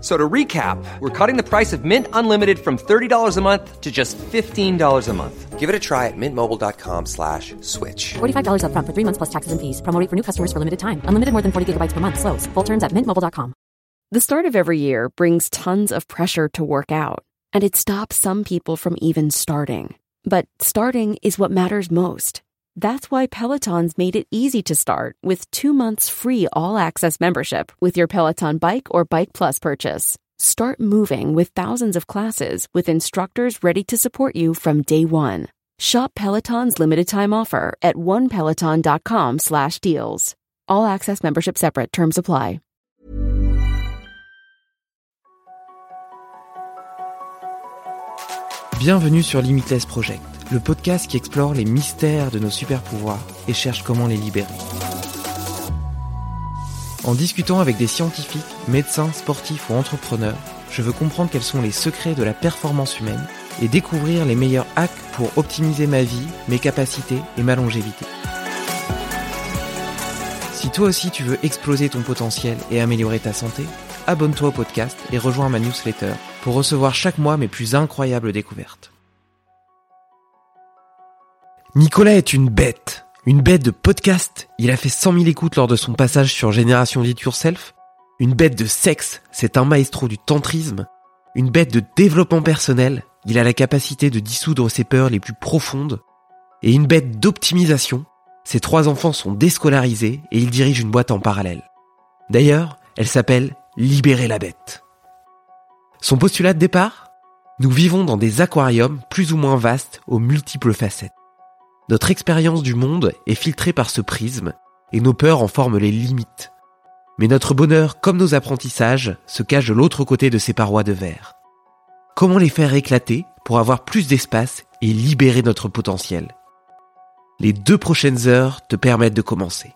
So to recap, we're cutting the price of Mint Unlimited from $30 a month to just $15 a month. Give it a try at mintmobile.com slash switch. $45 upfront for three months plus taxes and fees. Promo for new customers for limited time. Unlimited more than 40 gigabytes per month. Slows. Full terms at mintmobile.com. The start of every year brings tons of pressure to work out, and it stops some people from even starting. But starting is what matters most. That's why Peloton's made it easy to start with two months free all access membership with your Peloton Bike or Bike Plus purchase. Start moving with thousands of classes with instructors ready to support you from day one. Shop Peloton's limited time offer at onepeloton.com slash deals. All access membership separate terms apply. Bienvenue sur Limitless Project, le podcast qui explore les mystères de nos super pouvoirs et cherche comment les libérer. En discutant avec des scientifiques, médecins, sportifs ou entrepreneurs, je veux comprendre quels sont les secrets de la performance humaine et découvrir les meilleurs hacks pour optimiser ma vie, mes capacités et ma longévité. Si toi aussi tu veux exploser ton potentiel et améliorer ta santé, abonne-toi au podcast et rejoins ma newsletter pour recevoir chaque mois mes plus incroyables découvertes. Nicolas est une bête, une bête de podcast. Il a fait 100 000 écoutes lors de son passage sur Génération Dit Yourself. Une bête de sexe, c'est un maestro du tantrisme. Une bête de développement personnel, il a la capacité de dissoudre ses peurs les plus profondes. Et une bête d'optimisation, ses trois enfants sont déscolarisés et il dirige une boîte en parallèle. D'ailleurs, elle s'appelle Libérer la bête. Son postulat de départ? Nous vivons dans des aquariums plus ou moins vastes aux multiples facettes. Notre expérience du monde est filtrée par ce prisme et nos peurs en forment les limites. Mais notre bonheur, comme nos apprentissages, se cache de l'autre côté de ces parois de verre. Comment les faire éclater pour avoir plus d'espace et libérer notre potentiel? Les deux prochaines heures te permettent de commencer.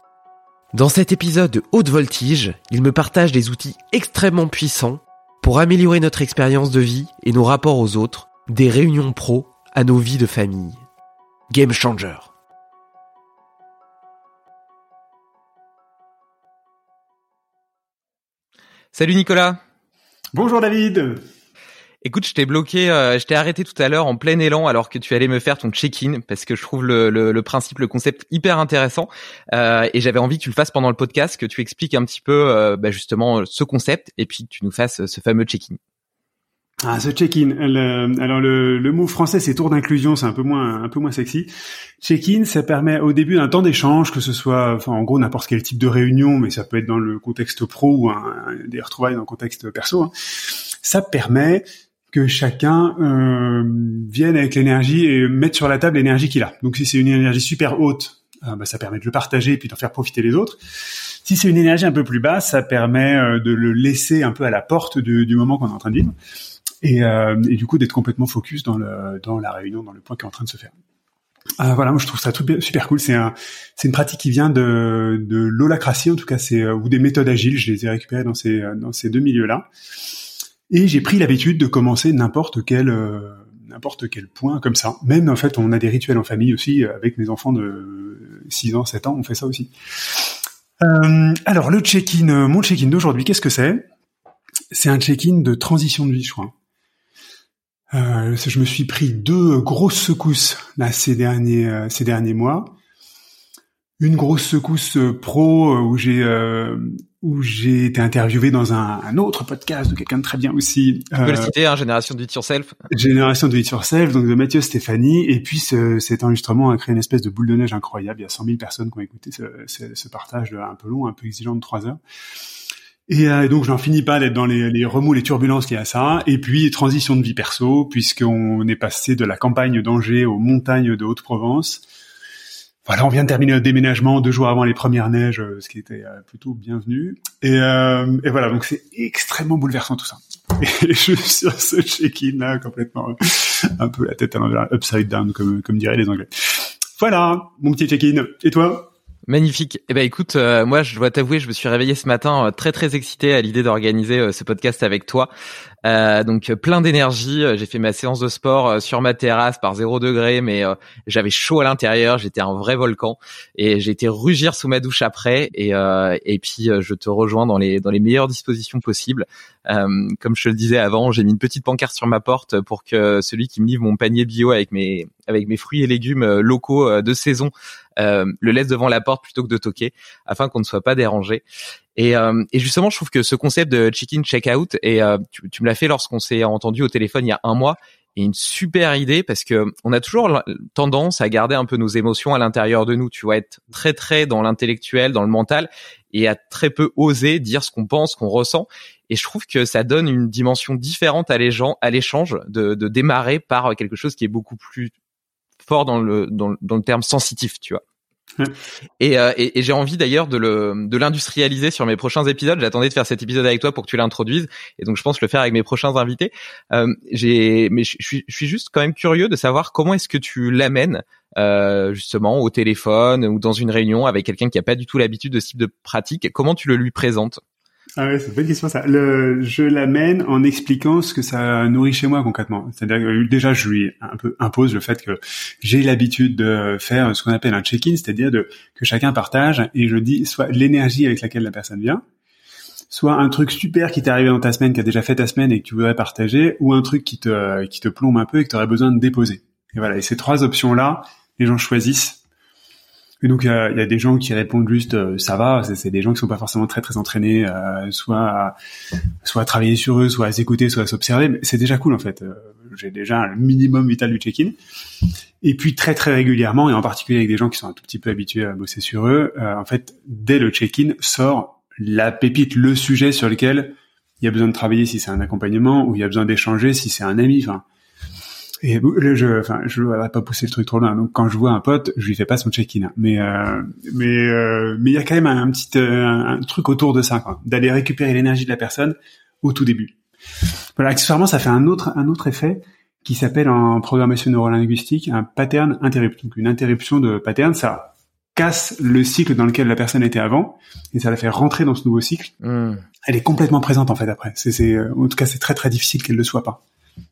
Dans cet épisode de haute voltige, il me partage des outils extrêmement puissants pour améliorer notre expérience de vie et nos rapports aux autres, des réunions pro à nos vies de famille. Game Changer. Salut Nicolas. Bonjour David. Écoute, je t'ai bloqué, euh, je t'ai arrêté tout à l'heure en plein élan alors que tu allais me faire ton check-in parce que je trouve le, le, le, principe, le concept hyper intéressant euh, et j'avais envie que tu le fasses pendant le podcast, que tu expliques un petit peu euh, bah, justement ce concept et puis que tu nous fasses ce fameux check-in. Ah, ce check-in. alors le, le, mot français c'est tour d'inclusion, c'est un peu moins un peu moins sexy. Check-in, ça permet au début d'un temps d'échange, que ce soit, enfin en gros n'importe quel type de réunion, mais ça peut être dans le contexte pro ou un, des retrouvailles dans le contexte perso. Hein. Ça permet que chacun euh, vienne avec l'énergie et mette sur la table l'énergie qu'il a. Donc si c'est une énergie super haute, euh, bah, ça permet de le partager et puis d'en faire profiter les autres. Si c'est une énergie un peu plus basse, ça permet euh, de le laisser un peu à la porte du, moment qu'on est en train de vivre et, euh, et du coup d'être complètement focus dans, le, dans la réunion, dans le point qui est en train de se faire. Euh, voilà, moi je trouve ça super cool. C'est un, une pratique qui vient de, de en tout cas, c'est ou des méthodes agiles. Je les ai récupérées dans ces dans ces deux milieux-là. Et j'ai pris l'habitude de commencer n'importe quel euh, quel point comme ça. Même en fait, on a des rituels en famille aussi avec mes enfants de 6 ans, 7 ans, on fait ça aussi. Euh, alors le check-in, mon check-in d'aujourd'hui, qu'est-ce que c'est? C'est un check-in de transition de vie, je crois. Euh, je me suis pris deux grosses secousses là ces derniers euh, ces derniers mois. Une grosse secousse pro où j'ai où j'ai été interviewé dans un, un autre podcast de quelqu'un de très bien aussi. Tu peux le euh, citer, hein, Génération de It Yourself. Génération de It Yourself, donc de Mathieu Stéphanie. Et puis ce, cet enregistrement a créé une espèce de boule de neige incroyable. Il y a 100 000 personnes qui ont écouté ce, ce, ce partage un peu long, un peu exigeant de trois heures. Et euh, donc j'en finis pas d'être dans les, les remous, les turbulences a à ça. Et puis transition de vie perso, puisqu'on est passé de la campagne d'Angers aux montagnes de Haute-Provence voilà, on vient de terminer notre déménagement deux jours avant les premières neiges, ce qui était plutôt bienvenu. Et, et voilà, donc c'est extrêmement bouleversant tout ça. Et je suis sur ce check-in là complètement un peu la tête à l'envers, upside down comme comme diraient les Anglais. Voilà, mon petit check-in. Et toi? Magnifique. Eh ben écoute, euh, moi je dois t'avouer, je me suis réveillé ce matin euh, très très excité à l'idée d'organiser euh, ce podcast avec toi. donc plein d'énergie. J'ai fait ma séance de sport sur ma terrasse par zéro degré, mais j'avais chaud à l'intérieur. J'étais un vrai volcan et j'ai été rugir sous ma douche après. Et puis je te rejoins dans les meilleures dispositions possibles. comme je te le disais avant, j'ai mis une petite pancarte sur ma porte pour que celui qui me livre mon panier bio avec mes fruits et légumes locaux de saison euh, le laisse devant la porte plutôt que de toquer afin qu'on ne soit pas dérangé. Et, euh, et, justement, je trouve que ce concept de check-in, check-out, et euh, tu, tu, me l'as fait lorsqu'on s'est entendu au téléphone il y a un mois, est une super idée parce que on a toujours tendance à garder un peu nos émotions à l'intérieur de nous. Tu vois, être très très dans l'intellectuel, dans le mental, et à très peu oser dire ce qu'on pense, qu'on ressent. Et je trouve que ça donne une dimension différente à les gens, à l'échange, de, de démarrer par quelque chose qui est beaucoup plus fort dans le dans, le terme sensitif, tu vois. Et, euh, et, et j'ai envie d'ailleurs de le de l'industrialiser sur mes prochains épisodes. J'attendais de faire cet épisode avec toi pour que tu l'introduises, et donc je pense le faire avec mes prochains invités. Euh, j'ai, mais je suis, je suis juste quand même curieux de savoir comment est-ce que tu l'amènes euh, justement au téléphone ou dans une réunion avec quelqu'un qui a pas du tout l'habitude de ce type de pratique. Comment tu le lui présentes? Ah ouais, c'est une bonne question ça. Le, je l'amène en expliquant ce que ça nourrit chez moi concrètement. C'est-à-dire que déjà je lui impose le fait que j'ai l'habitude de faire ce qu'on appelle un check-in, c'est-à-dire de que chacun partage et je dis soit l'énergie avec laquelle la personne vient, soit un truc super qui t'est arrivé dans ta semaine, qui a déjà fait ta semaine et que tu voudrais partager, ou un truc qui te qui te plombe un peu et que tu aurais besoin de déposer. Et voilà, et ces trois options là, les gens choisissent et donc il y a, des gens qui répondent juste euh, ça va, c'est des gens qui sont pas forcément très très entraînés, euh, soit à, soit à travailler sur eux, soit à s'écouter, soit à s'observer. Mais c'est déjà cool en fait. Euh, j'ai déjà un minimum vital du check-in. Et puis très très régulièrement, et en particulier avec des gens qui sont un tout petit peu habitués à bosser sur eux, en fait dès le check-in sort la pépite, le sujet sur lequel il y a besoin de travailler si c'est un accompagnement ou il y a besoin d'échanger si c'est un ami. Enfin, et je, enfin, je voudrais pas pousser le truc trop loin. Donc, quand je vois un pote, je lui fais pas son check-in. Mais, euh, mais, euh, mais il y a quand même un, petit euh, un, truc autour de ça, d'aller récupérer l'énergie de la personne au tout début. Voilà, accessoirement, ça fait un autre, un autre effet qui s'appelle en programmation neurolinguistique un pattern interruption. Donc, une interruption de pattern, ça casse le cycle dans lequel la personne était avant et ça la fait rentrer dans ce nouveau cycle. Hmm. Elle est complètement présente en fait après. C'est, c'est, en tout cas, c'est très très difficile qu'elle le soit pas.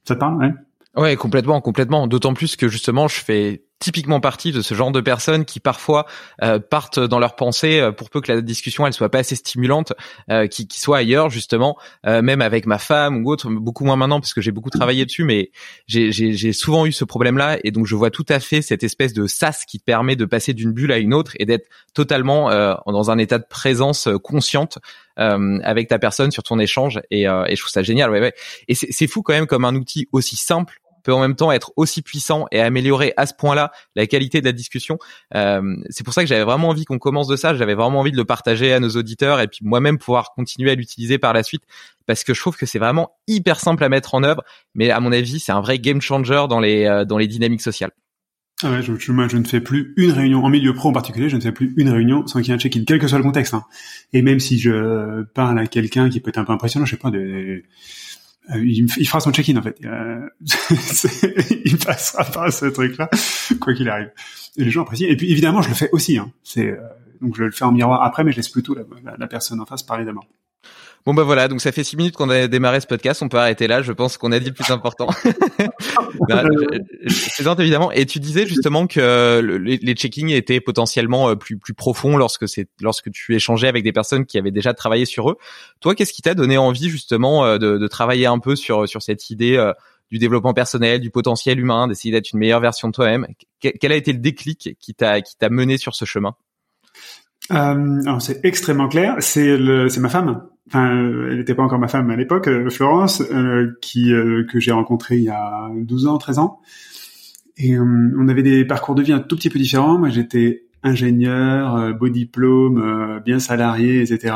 Ça te parle, ouais Ouais, complètement, complètement. D'autant plus que justement, je fais typiquement partie de ce genre de personnes qui parfois euh, partent dans leurs pensées euh, pour peu que la discussion elle soit pas assez stimulante, euh, qui, qui soit ailleurs justement, euh, même avec ma femme ou autre, beaucoup moins maintenant parce que j'ai beaucoup travaillé dessus, mais j'ai souvent eu ce problème-là et donc je vois tout à fait cette espèce de sas qui te permet de passer d'une bulle à une autre et d'être totalement dans un état de présence consciente avec ta personne sur ton échange et, et je trouve ça génial. Ouais, ouais. Et c'est fou quand même comme un outil aussi simple peut en même temps être aussi puissant et améliorer à ce point-là la qualité de la discussion. Euh, c'est pour ça que j'avais vraiment envie qu'on commence de ça. J'avais vraiment envie de le partager à nos auditeurs et puis moi-même pouvoir continuer à l'utiliser par la suite parce que je trouve que c'est vraiment hyper simple à mettre en œuvre. Mais à mon avis, c'est un vrai game changer dans les euh, dans les dynamiques sociales. Ah ouais, je, je, je, ne fais plus une réunion en milieu pro en particulier, je ne fais plus une réunion sans qu'il y ait un check-in, quel que soit le contexte. Hein. Et même si je parle à quelqu'un qui peut être un peu impressionnant, je sais pas, des, euh, il, il, fera son check-in en fait. Euh, il passera par ce truc-là, quoi qu'il arrive. Et les gens apprécient. Et puis évidemment, je le fais aussi. Hein. C'est euh, donc je le fais en miroir après, mais je laisse plutôt la, la, la personne en face parler d'abord. Bon bah voilà, donc ça fait six minutes qu'on a démarré ce podcast, on peut arrêter là, je pense qu'on a dit le plus important. C'est évidemment. Et tu disais justement que les, les checkings étaient potentiellement euh, plus plus profonds lorsque c'est lorsque tu échangeais avec des personnes qui avaient déjà travaillé sur eux. Toi, qu'est-ce qui t'a donné envie justement euh, de, de, travailler un peu sur sur cette idée euh, du développement personnel, du potentiel humain, d'essayer d'être une meilleure version de toi-même? Quel a été le déclic qui t'a qui t'a mené sur ce chemin? Euh, alors c'est extrêmement clair. C'est le, c'est ma femme. Enfin, elle n'était pas encore ma femme à l'époque, euh, Florence, euh, qui euh, que j'ai rencontrée il y a 12 ans, 13 ans. Et on avait des parcours de vie un tout petit peu différents. Moi, j'étais ingénieur, beau diplôme, bien salarié, etc.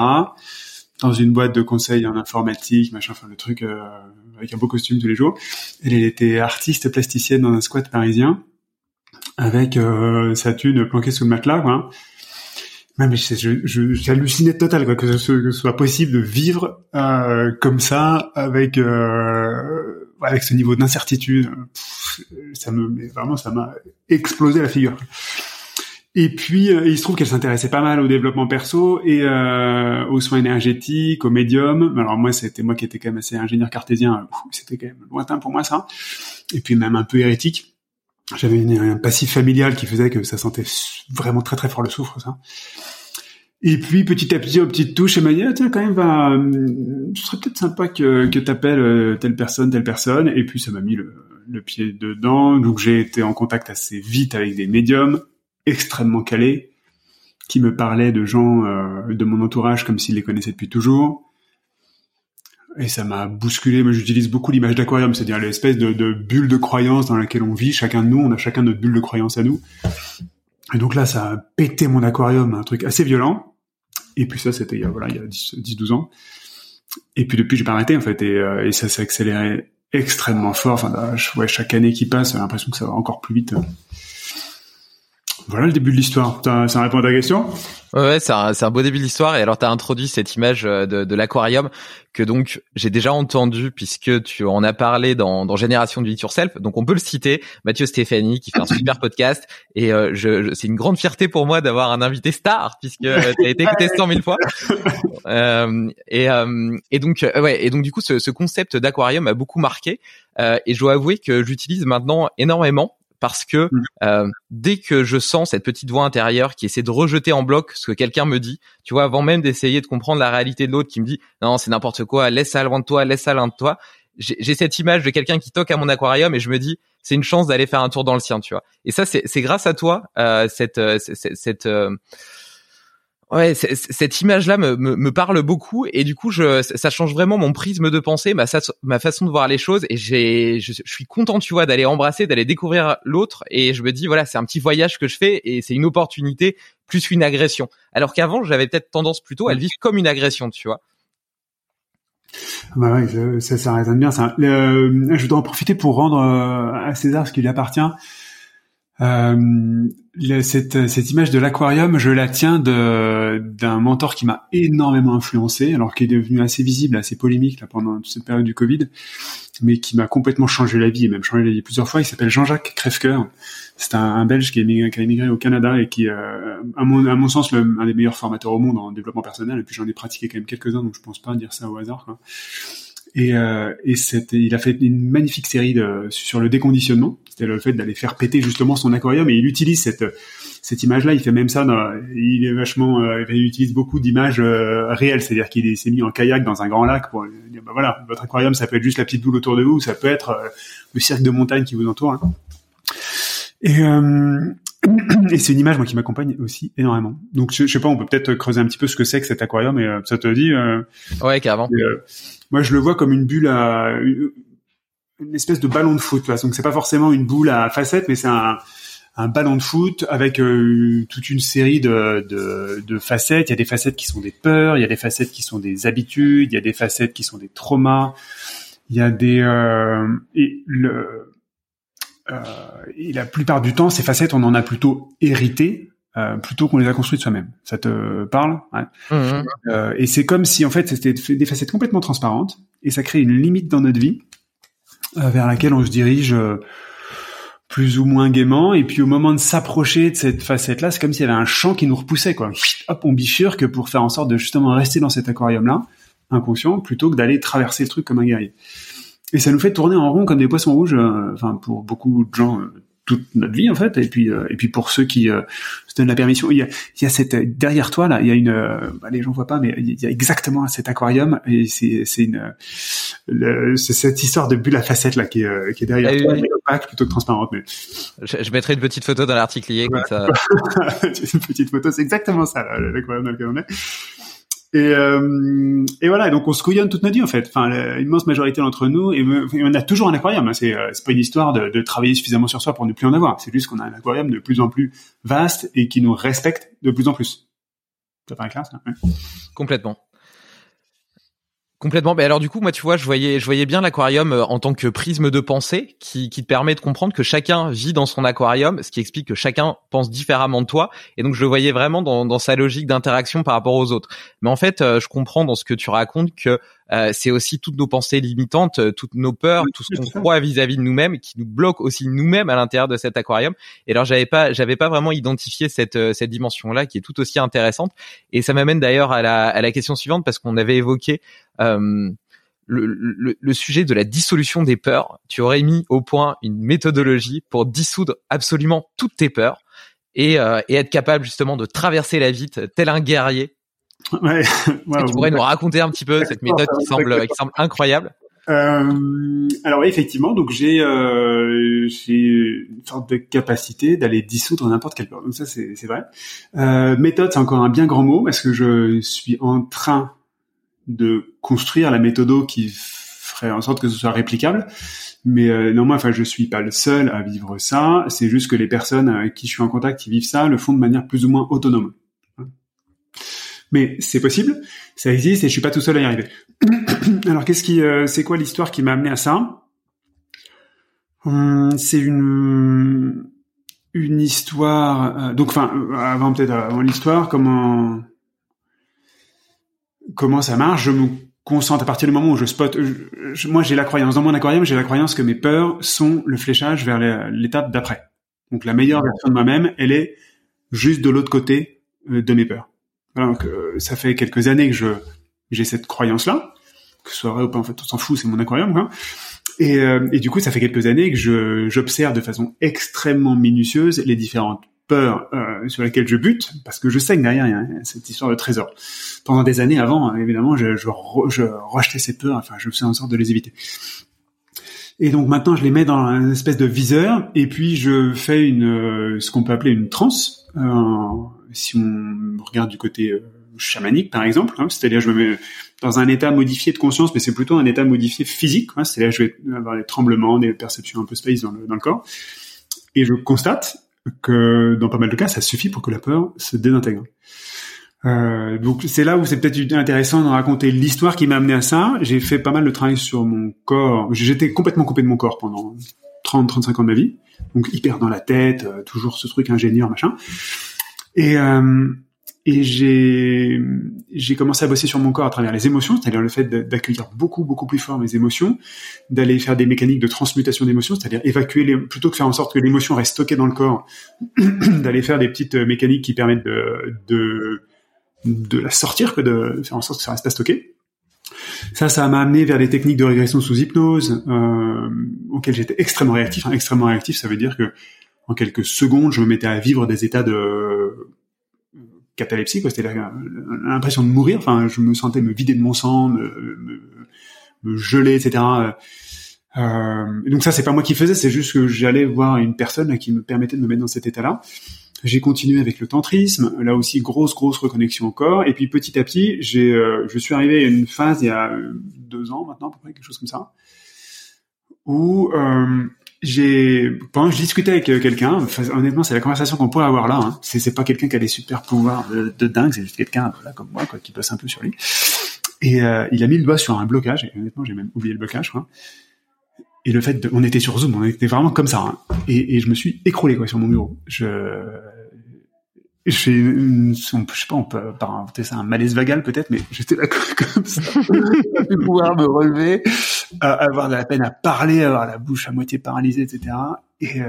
Dans une boîte de conseil en informatique, machin, enfin le truc avec un beau costume tous les jours. Elle, elle était artiste plasticienne dans un squat parisien. avec sa thune planquée sous le matelas, quoi. Ouais, mais j'hallucinais total quoi, que ce, que ce soit possible de vivre euh, comme ça avec euh, avec ce niveau d'incertitude. Ça me vraiment ça m'a explosé la figure. Et puis euh, il se trouve qu'elle s'intéressait pas mal au développement perso et euh, aux soins énergétiques, au médium. Alors moi c'était moi qui étais quand même assez ingénieur cartésien, c'était quand même lointain pour moi ça. Et puis même un peu hérétique j'avais un passif familial qui faisait que ça sentait vraiment très très fort le soufre ça. Et puis petit à petit aux petites touches, elle m'a dit ah, tiens quand même va, euh, ce serait peut-être sympa que que t'appelles euh, telle personne telle personne. Et puis ça m'a mis le, le pied dedans. Donc j'ai été en contact assez vite avec des médiums extrêmement calés qui me parlaient de gens euh, de mon entourage comme s'ils les connaissaient depuis toujours. Et ça m'a bousculé. Moi, j'utilise beaucoup l'image d'aquarium, c'est-à-dire l'espèce de, bulle de croyance dans laquelle on vit. Chacun de nous, on a chacun notre bulle de croyance à nous. Et donc là, ça a pété mon aquarium, un truc assez violent. Et puis ça, c'était il y a, voilà, il y a 10-12 ans. Et puis depuis, j'ai pas arrêté, en fait. Et, euh, ça s'est accéléré extrêmement fort. Enfin, ouais, chaque année qui passe, j'ai l'impression que ça va encore plus vite. Voilà le début de l'histoire. Ça répond à ta question? Ouais, c'est un, un, beau début de l'histoire. Et alors, tu as introduit cette image euh, de, de l'aquarium que donc j'ai déjà entendu puisque tu en as parlé dans, dans Génération du Yourself. Donc, on peut le citer. Mathieu Stéphanie qui fait un super podcast. Et euh, je, c'est une grande fierté pour moi d'avoir un invité star puisque tu as été écouté 100 000 fois. Euh, et, euh, et donc, ouais, et donc du coup, ce, ce concept d'aquarium m'a beaucoup marqué. et je dois avouer que j'utilise maintenant énormément parce que mm. euh, dès que je sens cette petite voix intérieure qui essaie de rejeter en bloc ce que quelqu'un me dit, tu vois, avant même d'essayer de comprendre la réalité de l'autre qui me dit non c'est n'importe quoi, laisse ça loin de toi, laisse ça loin de toi, j'ai cette image de quelqu'un qui toque à mon aquarium et je me dis c'est une chance d'aller faire un tour dans le sien, tu vois. Et ça c'est grâce à toi euh, cette euh, cette, cette euh, Ouais, cette image-là me, me, me, parle beaucoup et du coup, je, ça change vraiment mon prisme de pensée, ma, ma façon de voir les choses et je, suis content, tu vois, d'aller embrasser, d'aller découvrir l'autre et je me dis voilà, c'est un petit voyage que je fais et c'est une opportunité plus qu'une agression. Alors qu'avant, j'avais peut-être tendance plutôt à le vivre comme une agression, tu vois. Bah ouais, ça, ça résonne bien. Ça. je voudrais en profiter pour rendre euh, à César ce qui lui appartient. Euh, cette, image de l'aquarium, je la tiens d'un mentor qui m'a énormément influencé, alors qui est devenu assez visible, assez polémique là, pendant cette période du Covid, mais qui m'a complètement changé la vie et même changé la vie plusieurs fois. Il s'appelle Jean-Jacques Crèvecoeur. C'est un, Belge qui, a émigré au Canada et qui, euh, à, mon, sens, le, un des meilleurs formateurs au monde en développement personnel. Et puis j'en ai pratiqué quand même quelques-uns, donc je pense pas dire ça au hasard. Et, euh, il a fait une magnifique série sur le déconditionnement. C'était le fait d'aller faire péter justement son aquarium. Et il utilise cette, cette image-là. Il fait même ça. Dans, il est vachement, euh, il utilise beaucoup d'images euh, réelles. C'est-à-dire qu'il s'est mis en kayak dans un grand lac pour dire, bah voilà, votre aquarium, ça peut être juste la petite boule autour de vous, ou ça peut être euh, le cirque de montagne qui vous entoure. Hein. Et, euh, et c'est une image moi qui m'accompagne aussi énormément. Donc je, je, sais pas, on peut peut-être creuser un petit peu ce que c'est que cet aquarium et ça te dit euh, Ouais, carrément. Moi, je le vois comme une bulle à une espèce de ballon de foot. vois. Donc, c'est pas forcément une boule à facettes, mais c'est un, un ballon de foot avec euh, toute une série de, de, de, facettes. Il y a des facettes qui sont des peurs, il y a des facettes qui sont des habitudes, il y a des facettes qui sont des traumas. Il y a des euh, et le euh, et la plupart du temps, ces facettes, on en a plutôt hérité euh, plutôt qu'on les a construites soi-même. Ça te parle ouais. Mmh. Euh, Et c'est comme si en fait c'était des facettes complètement transparentes et ça crée une limite dans notre vie vers laquelle on se dirige euh, plus ou moins gaiement. Et puis au moment de s'approcher de cette facette-là, c'est comme s'il y avait un champ qui nous repoussait quoi. Hop, on bifurque pour faire en sorte de justement rester dans cet aquarium-là, inconscient, plutôt que d'aller traverser le truc comme un guerrier. Et ça nous fait tourner en rond comme des poissons rouges. Enfin, pour beaucoup de gens toute notre vie en fait. Et puis euh, et puis pour ceux qui euh, se donnent la permission il y a, il y a cette derrière toi là il y a une euh, bah, les gens voient pas mais il y a exactement cet aquarium. Et c'est c'est une c'est cette histoire de bulle à facettes là qui est, qui est derrière ah, toi. oui. opaque plutôt que transparente mais je, je, mettrai une petite photo dans l'article ouais. comme ça. Une petite photo c'est exactement ça l'aquarium dans lequel on est et, euh, et voilà, donc on se couillonne toute notre vie en fait. Enfin, l'immense majorité d'entre nous, et, on a toujours un aquarium. Hein. C'est, euh, pas une histoire de, de, travailler suffisamment sur soi pour ne plus en avoir. C'est juste qu'on a un aquarium de plus en plus vaste et qui nous respecte de plus en plus. Ça paraît clair ça Complètement. Complètement. Mais alors du coup, moi, tu vois, je voyais, je voyais bien l'aquarium euh, en tant que prisme de pensée qui, te permet de comprendre que chacun vit dans son aquarium, ce qui explique que chacun pense différemment de toi. Et donc, je le voyais vraiment dans, dans sa logique d'interaction par rapport aux autres. Mais en fait, euh, je comprends dans ce que tu racontes que euh, c'est aussi toutes nos pensées limitantes, toutes nos peurs, tout ce qu'on croit vis-à-vis de nous-mêmes, qui nous bloquent aussi nous-mêmes à l'intérieur de cet aquarium. Et alors, j'avais pas, j'avais pas vraiment identifié cette cette dimension-là qui est tout aussi intéressante. Et ça m'amène d'ailleurs à la, à la question suivante parce qu'on avait évoqué euh, le, le, sujet de la dissolution des peurs, tu aurais mis au point une méthodologie pour dissoudre absolument toutes tes peurs et, euh, et être capable justement de traverser la vie tel un guerrier. Ouais. tu pourrais nous raconter un petit peu cette méthode qui semble, qui semble incroyable. Euh, alors oui, effectivement, donc j'ai euh, une sorte de capacité d'aller dissoudre n'importe quelle peur. Donc ça c'est c'est vrai. Euh, méthode, c'est encore un bien grand mot parce que je suis en train de construire la méthode qui ferait en sorte que ce soit réplicable. Mais euh, non, moi, enfin, je suis pas le seul à vivre ça. C'est juste que les personnes avec qui je suis en contact qui vivent ça le font de manière plus ou moins autonome. Mais c'est possible, ça existe et je suis pas tout seul à y arriver. Alors, qu'est-ce qui, euh, c'est quoi l'histoire qui m'a amené à ça? Hum, C'est une une histoire. Euh, donc, enfin, avant peut-être avant l'histoire, comment comment ça marche? Je me concentre à partir du moment où je spot. moi, j'ai la croyance dans mon aquarium, j'ai la croyance que mes peurs sont le fléchage vers l'étape d'après. Donc, la meilleure version de moi-même, elle est juste de l'autre côté euh, de mes peurs. Voilà, donc euh, ça fait quelques années que je j'ai cette croyance-là, que ce soit vrai ou pas, en fait, on s'en fout, c'est mon aquarium, quoi. Et, euh, et, du coup, ça fait quelques années que je j'observe de façon extrêmement minutieuse les différentes peur euh, sur laquelle je bute, parce que je sais que derrière il cette histoire de trésor. Pendant des années avant, évidemment, je, je, je rejetais ces peurs, enfin je faisais en sorte de les éviter. Et donc maintenant, je les mets dans une espèce de viseur, et puis je fais une euh, ce qu'on peut appeler une transe. Euh, si on regarde du côté euh, chamanique, par exemple, hein, c'est-à-dire je me mets dans un état modifié de conscience, mais c'est plutôt un état modifié physique. Hein, c'est-à-dire je vais avoir des tremblements, des perceptions un peu space dans le, corps, et je constate que dans pas mal de cas, ça suffit pour que la peur se désintègre. Euh, donc c'est là où c'est peut-être intéressant de raconter l'histoire qui m'a amené à ça. J'ai fait pas mal de travail sur mon corps. J'étais complètement coupé de mon corps pendant 30-35 ans de ma vie, donc hyper dans la tête, euh, toujours ce truc ingénieur machin. Et euh, et j'ai commencé à bosser sur mon corps à travers les émotions, c'est-à-dire le fait d'accueillir beaucoup beaucoup plus fort mes émotions, d'aller faire des mécaniques de transmutation d'émotions, c'est-à-dire évacuer les, plutôt que faire en sorte que l'émotion reste stockée dans le corps, d'aller faire des petites mécaniques qui permettent de de de la sortir que de faire en sorte que ça reste pas stocké. Ça, ça m'a amené vers des techniques de régression sous hypnose euh, auxquelles j'étais extrêmement réactif. Hein, extrêmement réactif, ça veut dire que en quelques secondes, je me mettais à vivre des états de catalepsie, quoi. C'était l'impression de mourir. Enfin, je me sentais me vider de mon sang, me, me, geler, etc. Euh, donc ça, c'est pas moi qui faisais, c'est juste que j'allais voir une personne qui me permettait de me mettre dans cet état-là. J'ai continué avec le tantrisme, là aussi grosse grosse reconnexion au corps, et puis petit à petit, j'ai, euh, je suis arrivé à une phase il y a deux ans maintenant, à peu près quelque chose comme ça, où euh, j'ai pendant que je discutais avec euh, quelqu'un, honnêtement, c'est la conversation qu'on pourrait avoir là. Hein. C'est, pas quelqu'un qui a des super pouvoirs de, dingue, c'est juste quelqu'un comme moi qui bosse un peu sur lui. Et euh, il a mis le doigt sur un blocage. Et honnêtement, j'ai même oublié le blocage. Et le fait, de, on était sur Zoom, on était vraiment comme ça. Hein. Et, je me suis écroulé sur mon bureau. J'ai une, je sais pas, on peut inventer ça un malaise vagal peut-être, mais j'étais là comme ça, pas pouvoir me relever, avoir de la peine à parler, avoir la bouche à moitié paralysée, etc. Et, euh,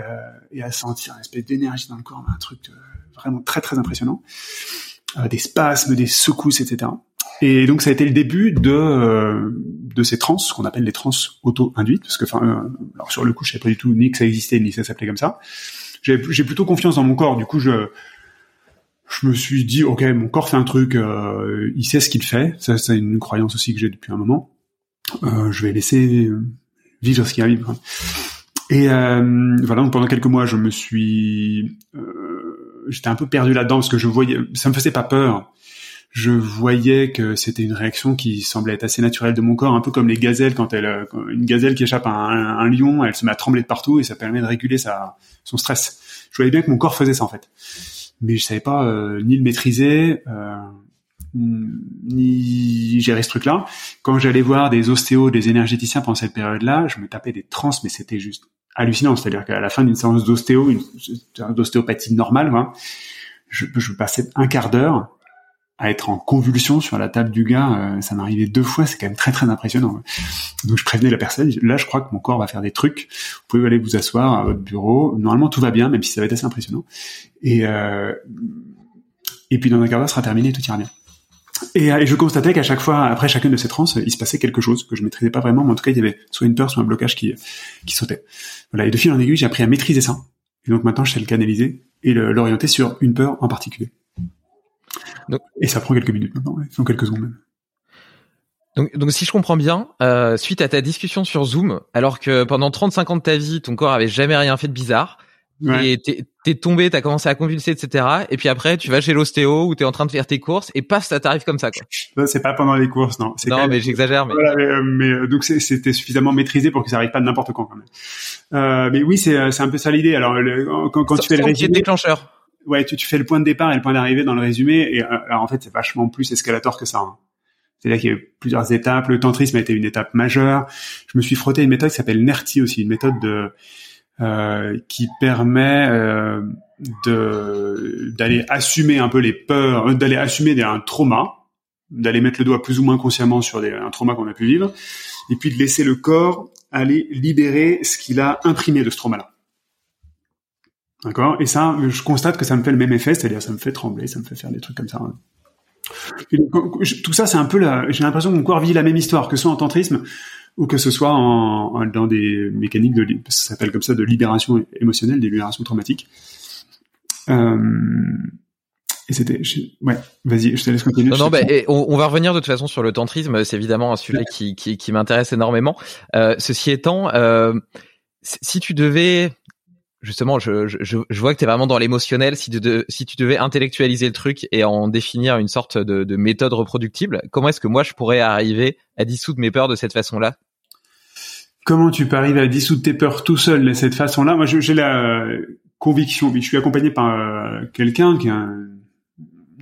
et à sentir une espèce d'énergie dans le corps, un truc vraiment très très impressionnant, euh, des spasmes, des secousses, etc. Et donc ça a été le début de euh, de ces trans, qu'on appelle les trans auto-induites, parce que enfin, euh, alors sur le coup, je savais pas du tout ni que ça existait ni que ça s'appelait comme ça. J'ai plutôt confiance dans mon corps, du coup je je me suis dit, ok, mon corps fait un truc, euh, il sait ce qu'il fait. Ça, c'est une croyance aussi que j'ai depuis un moment. Euh, je vais laisser vivre ce qui arrive. Et euh, voilà, donc pendant quelques mois, je me suis, euh, j'étais un peu perdu là-dedans parce que je voyais, ça me faisait pas peur. Je voyais que c'était une réaction qui semblait être assez naturelle de mon corps, un peu comme les gazelles quand elle, une gazelle qui échappe à un, un lion, elle se met à trembler de partout et ça permet de réguler sa, son stress. Je voyais bien que mon corps faisait ça en fait mais je savais pas euh, ni le maîtriser, euh, ni gérer ce truc-là. Quand j'allais voir des ostéos, des énergéticiens pendant cette période-là, je me tapais des trans, mais c'était juste hallucinant. C'est-à-dire qu'à la fin d'une séance d'ostéo, d'ostéopathie normale, je, je passais un quart d'heure à être en convulsion sur la table du gars, euh, ça m'arrivait deux fois, c'est quand même très très impressionnant. Donc je prévenais la personne, là je crois que mon corps va faire des trucs, vous pouvez aller vous asseoir à votre bureau, normalement tout va bien, même si ça va être assez impressionnant. Et, euh, et puis dans un quart d'heure, sera terminé, tout ira bien. Et, euh, et je constatais qu'à chaque fois, après chacune de ces trans, il se passait quelque chose que je maîtrisais pas vraiment, mais en tout cas il y avait soit une peur, soit un blocage qui, qui sautait. Voilà, et de fil en aiguille, j'ai appris à maîtriser ça. Et donc maintenant, je sais le canaliser et l'orienter sur une peur en particulier. Donc, et ça prend quelques minutes maintenant, ouais, quelques secondes même. Donc, donc, si je comprends bien, euh, suite à ta discussion sur Zoom, alors que pendant 35 ans de ta vie, ton corps avait jamais rien fait de bizarre, ouais. et t'es, t'es tombé, t'as commencé à convulser, etc. Et puis après, tu vas chez l'ostéo où t'es en train de faire tes courses, et paf, ça t'arrive comme ça. Quoi. C'est pas pendant les courses, non. Non, mais j'exagère. Mais, voilà, mais, euh, mais euh, donc c'était suffisamment maîtrisé pour que ça arrive pas n'importe quand, quand même. Euh, mais oui, c'est, c'est un peu ça l'idée. Alors le, quand, quand tu fais le résumé, déclencheur ouais, tu, tu fais le point de départ et le point d'arrivée dans le résumé. Et euh, alors en fait, c'est vachement plus escalator que ça. Hein. C'est-à-dire qu'il y a eu plusieurs étapes. Le tantrisme a été une étape majeure. Je me suis frotté une méthode qui s'appelle NERTI aussi, une méthode de euh, qui permet euh, d'aller assumer un peu les peurs, euh, d'aller assumer un trauma, d'aller mettre le doigt plus ou moins consciemment sur un trauma qu'on a pu vivre, et puis de laisser le corps aller libérer ce qu'il a imprimé de ce trauma-là. D'accord? Et ça, je constate que ça me fait le même effet, c'est-à-dire ça me fait trembler, ça me fait faire des trucs comme ça. donc, tout ça, c'est un peu la... J'ai l'impression que mon corps vit la même histoire, que ce soit en tantrisme ou que ce soit en, en dans des mécaniques de... Ça s'appelle comme ça de libération émotionnelle, des libérations traumatiques. Euh, et c'était, ouais, vas-y, je te laisse continuer. Non, non, bah, on, on, va revenir de toute façon sur le tantrisme. C'est évidemment un sujet qui, qui, qui m'intéresse énormément. Euh, ceci étant, euh, si tu devais justement, je, je, je vois que tu es vraiment dans l'émotionnel. Si, de, si tu devais intellectualiser le truc et en définir une sorte de, de méthode reproductible, comment est-ce que moi je pourrais arriver à dissoudre mes peurs de cette façon-là? Comment tu peux arriver à dissoudre tes peurs tout seul de cette façon-là? Moi, j'ai la conviction, je suis accompagné par euh, quelqu'un qui est un,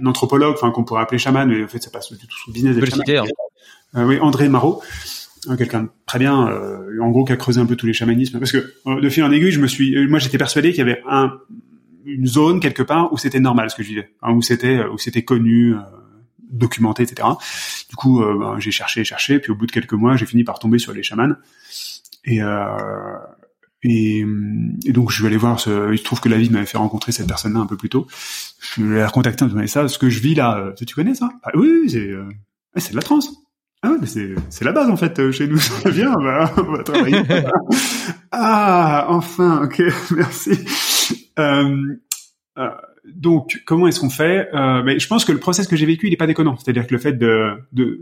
anthropologue, enfin qu'on pourrait appeler chaman, mais en fait ça passe du tout sous business. Des citer, hein. euh, oui, André Marot quelqu'un de très bien, euh, en gros, qui a creusé un peu tous les chamanismes. Parce que euh, de fil en aiguille, je me suis, euh, moi, j'étais persuadé qu'il y avait un, une zone quelque part où c'était normal ce que je vivais, hein, où c'était, où c'était connu, documenté, etc. Du coup, ben, j'ai cherché, cherché, puis au bout de quelques mois, j'ai fini par tomber sur les chamans. Et, et, et, donc je vais aller voir. Ce, il se trouve que la vie m'avait fait rencontrer cette personne-là un peu plus tôt. Je vais la recontacter en disant ça. Ce que je vis là, tu connais ça? Ah, Oui, c'est, c'est de la transe. Ah mais c'est la base en fait chez nous. On va, on va travailler. ah, enfin, ok, merci. Euh, euh, donc, comment est-ce qu'on fait? Euh, mais Je pense que le process que j'ai vécu, il est pas déconnant. C'est-à-dire que le fait de, de,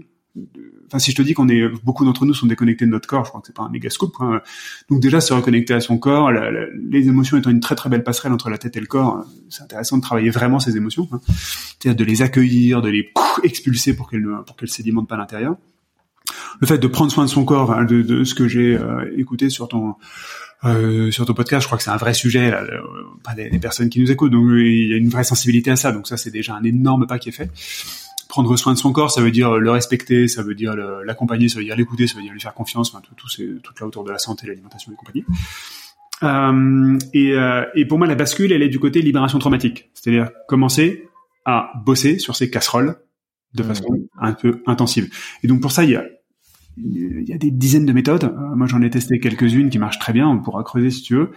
enfin, si je te dis qu'on est beaucoup d'entre nous sont déconnectés de notre corps, je crois que c'est pas un méga scoop. Hein. Donc déjà, se reconnecter à son corps, les émotions étant une très très belle passerelle entre la tête et le corps, c'est intéressant de travailler vraiment ces émotions, hein. c'est-à-dire de les accueillir, de les expulser pour qu'elles pour qu'elles sédimentent pas à l'intérieur le fait de prendre soin de son corps, de, de ce que j'ai euh, écouté sur ton euh, sur ton podcast, je crois que c'est un vrai sujet, là, pas des, personnes qui nous écoutent, donc il y a une vraie sensibilité à ça, donc ça c'est déjà un énorme pas qui est fait. Prendre soin de son corps, ça veut dire le respecter, ça veut dire l'accompagner, ça veut dire l'écouter, ça veut dire lui faire confiance, enfin, tout, tout c'est toute là autour de la santé, l'alimentation et compagnie. Euh, et, euh, et pour moi, la bascule, elle est du côté libération traumatique, c'est-à-dire commencer à bosser sur ses casseroles de mmh. façon un peu intensive. Et donc pour ça, il y a il y a des dizaines de méthodes. Euh, moi, j'en ai testé quelques-unes qui marchent très bien. On pourra creuser si tu veux.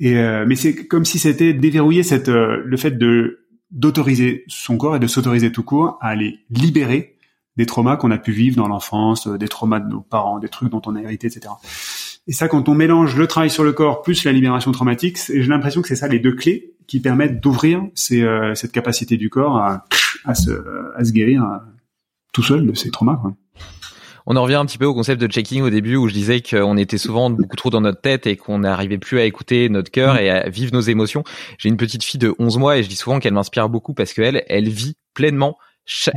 Et euh, mais c'est comme si c'était déverrouiller cette euh, le fait de d'autoriser son corps et de s'autoriser tout court à aller libérer des traumas qu'on a pu vivre dans l'enfance, des traumas de nos parents, des trucs dont on a hérité, etc. Et ça, quand on mélange le travail sur le corps plus la libération traumatique, j'ai l'impression que c'est ça les deux clés qui permettent d'ouvrir cette capacité du corps à, à, se, à se guérir tout seul de ces traumas. Quoi on en revient un petit peu au concept de checking au début où je disais qu'on était souvent beaucoup trop dans notre tête et qu'on n'arrivait plus à écouter notre cœur et à vivre nos émotions. J'ai une petite fille de 11 mois et je dis souvent qu'elle m'inspire beaucoup parce qu'elle, elle vit pleinement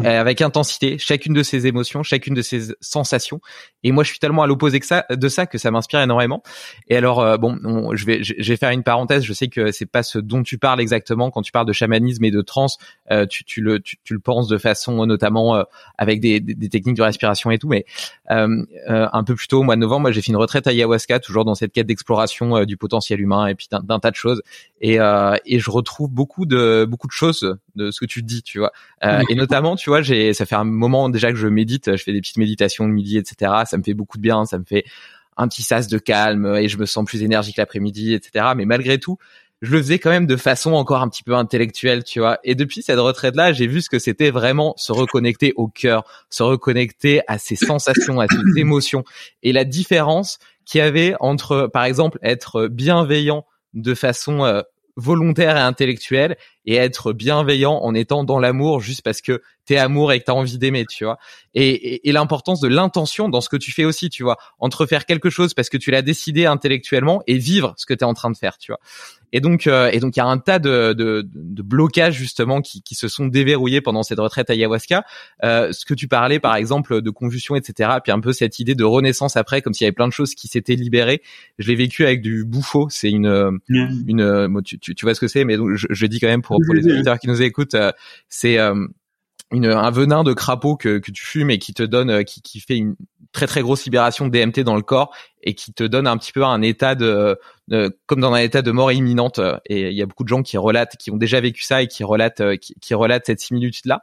avec intensité chacune de ces émotions, chacune de ces sensations. Et moi, je suis tellement à l'opposé que ça, de ça que ça m'inspire énormément. Et alors, bon, je vais, je vais faire une parenthèse. Je sais que c'est pas ce dont tu parles exactement quand tu parles de chamanisme et de trance. tu, tu le, tu, tu, le penses de façon notamment avec des, des, des, techniques de respiration et tout. Mais un peu plus tôt, au mois de novembre, moi, j'ai fait une retraite à ayahuasca, toujours dans cette quête d'exploration du potentiel humain et puis d'un tas de choses. Et, et je retrouve beaucoup de beaucoup de choses de ce que tu dis, tu vois. Euh, et notamment, tu vois, j'ai ça fait un moment déjà que je médite, je fais des petites méditations de midi, etc. Ça me fait beaucoup de bien, ça me fait un petit sas de calme et je me sens plus énergique l'après-midi, etc. Mais malgré tout, je le faisais quand même de façon encore un petit peu intellectuelle, tu vois. Et depuis cette retraite-là, j'ai vu ce que c'était vraiment se reconnecter au cœur, se reconnecter à ses sensations, à ses émotions, et la différence qu'il y avait entre, par exemple, être bienveillant de façon euh, volontaire et intellectuel et être bienveillant en étant dans l'amour juste parce que t'es amour et que t'as envie d'aimer, tu vois. Et, et, l'importance de l'intention dans ce que tu fais aussi, tu vois. Entre faire quelque chose parce que tu l'as décidé intellectuellement et vivre ce que t'es en train de faire, tu vois. Et donc, euh, et donc, il y a un tas de, de, de blocages justement qui, qui, se sont déverrouillés pendant cette retraite ayahuasca. Euh, ce que tu parlais, par exemple, de convulsion, etc. Puis un peu cette idée de renaissance après, comme s'il y avait plein de choses qui s'étaient libérées. Je l'ai vécu avec du bouffo. C'est une, une, tu, tu, tu, vois ce que c'est, mais donc je, je dis quand même pour, pour les auditeurs qui nous écoutent, euh, c'est euh, une, un venin de crapaud que, que tu fumes et qui te donne, euh, qui, qui fait une très très grosse libération de DMT dans le corps et qui te donne un petit peu un état de, comme dans un état de mort imminente. Et il y a beaucoup de gens qui relatent, qui ont déjà vécu ça et qui relatent, euh, qui, qui relatent cette similitude là.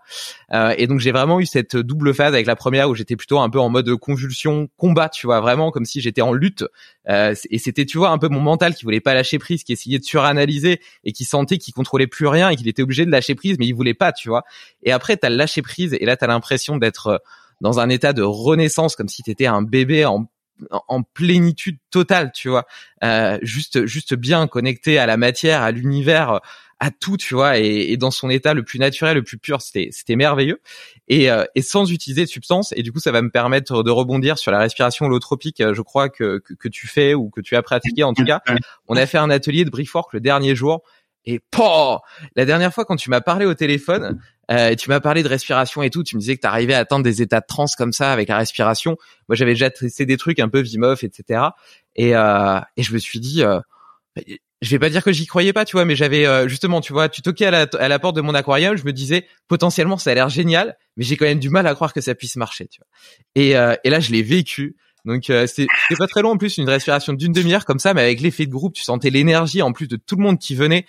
Euh, et donc j'ai vraiment eu cette double phase avec la première où j'étais plutôt un peu en mode convulsion, combat, tu vois, vraiment comme si j'étais en lutte. Euh, et c'était, tu vois, un peu mon mental qui voulait pas lâcher prise, qui essayait de suranalyser et qui sentait qu'il contrôlait plus rien et qu'il était obligé de lâcher prise, mais il voulait pas, tu vois. Et après t'as lâché prise et là t'as l'impression d'être dans un état de renaissance, comme si t'étais un bébé en en plénitude totale, tu vois, euh, juste juste bien connecté à la matière, à l'univers, à tout, tu vois, et, dans son état le plus naturel, le plus pur, c'était c'était merveilleux, et, euh, et sans utiliser de substance. Et du coup, ça va me permettre de rebondir sur la respiration holotropique, je crois que, que, tu fais ou que tu as pratiqué. En tout cas, on a fait un atelier de Briefwork le dernier jour. Et poh la dernière fois quand tu m'as parlé au téléphone, euh, tu m'as parlé de respiration et tout, tu me disais que tu arrivais à atteindre des états de transe comme ça avec la respiration. Moi, j'avais déjà testé des trucs un peu Vimoff, etc. Et, euh, et je me suis dit, euh, je vais pas dire que j'y croyais pas, tu vois, mais j'avais euh, justement, tu vois, tu toquais à la, à la porte de mon aquarium, je me disais potentiellement ça a l'air génial, mais j'ai quand même du mal à croire que ça puisse marcher, tu vois. Et, euh, et là, je l'ai vécu. Donc euh, c'était pas très long en plus, une respiration d'une demi-heure comme ça, mais avec l'effet de groupe, tu sentais l'énergie en plus de tout le monde qui venait.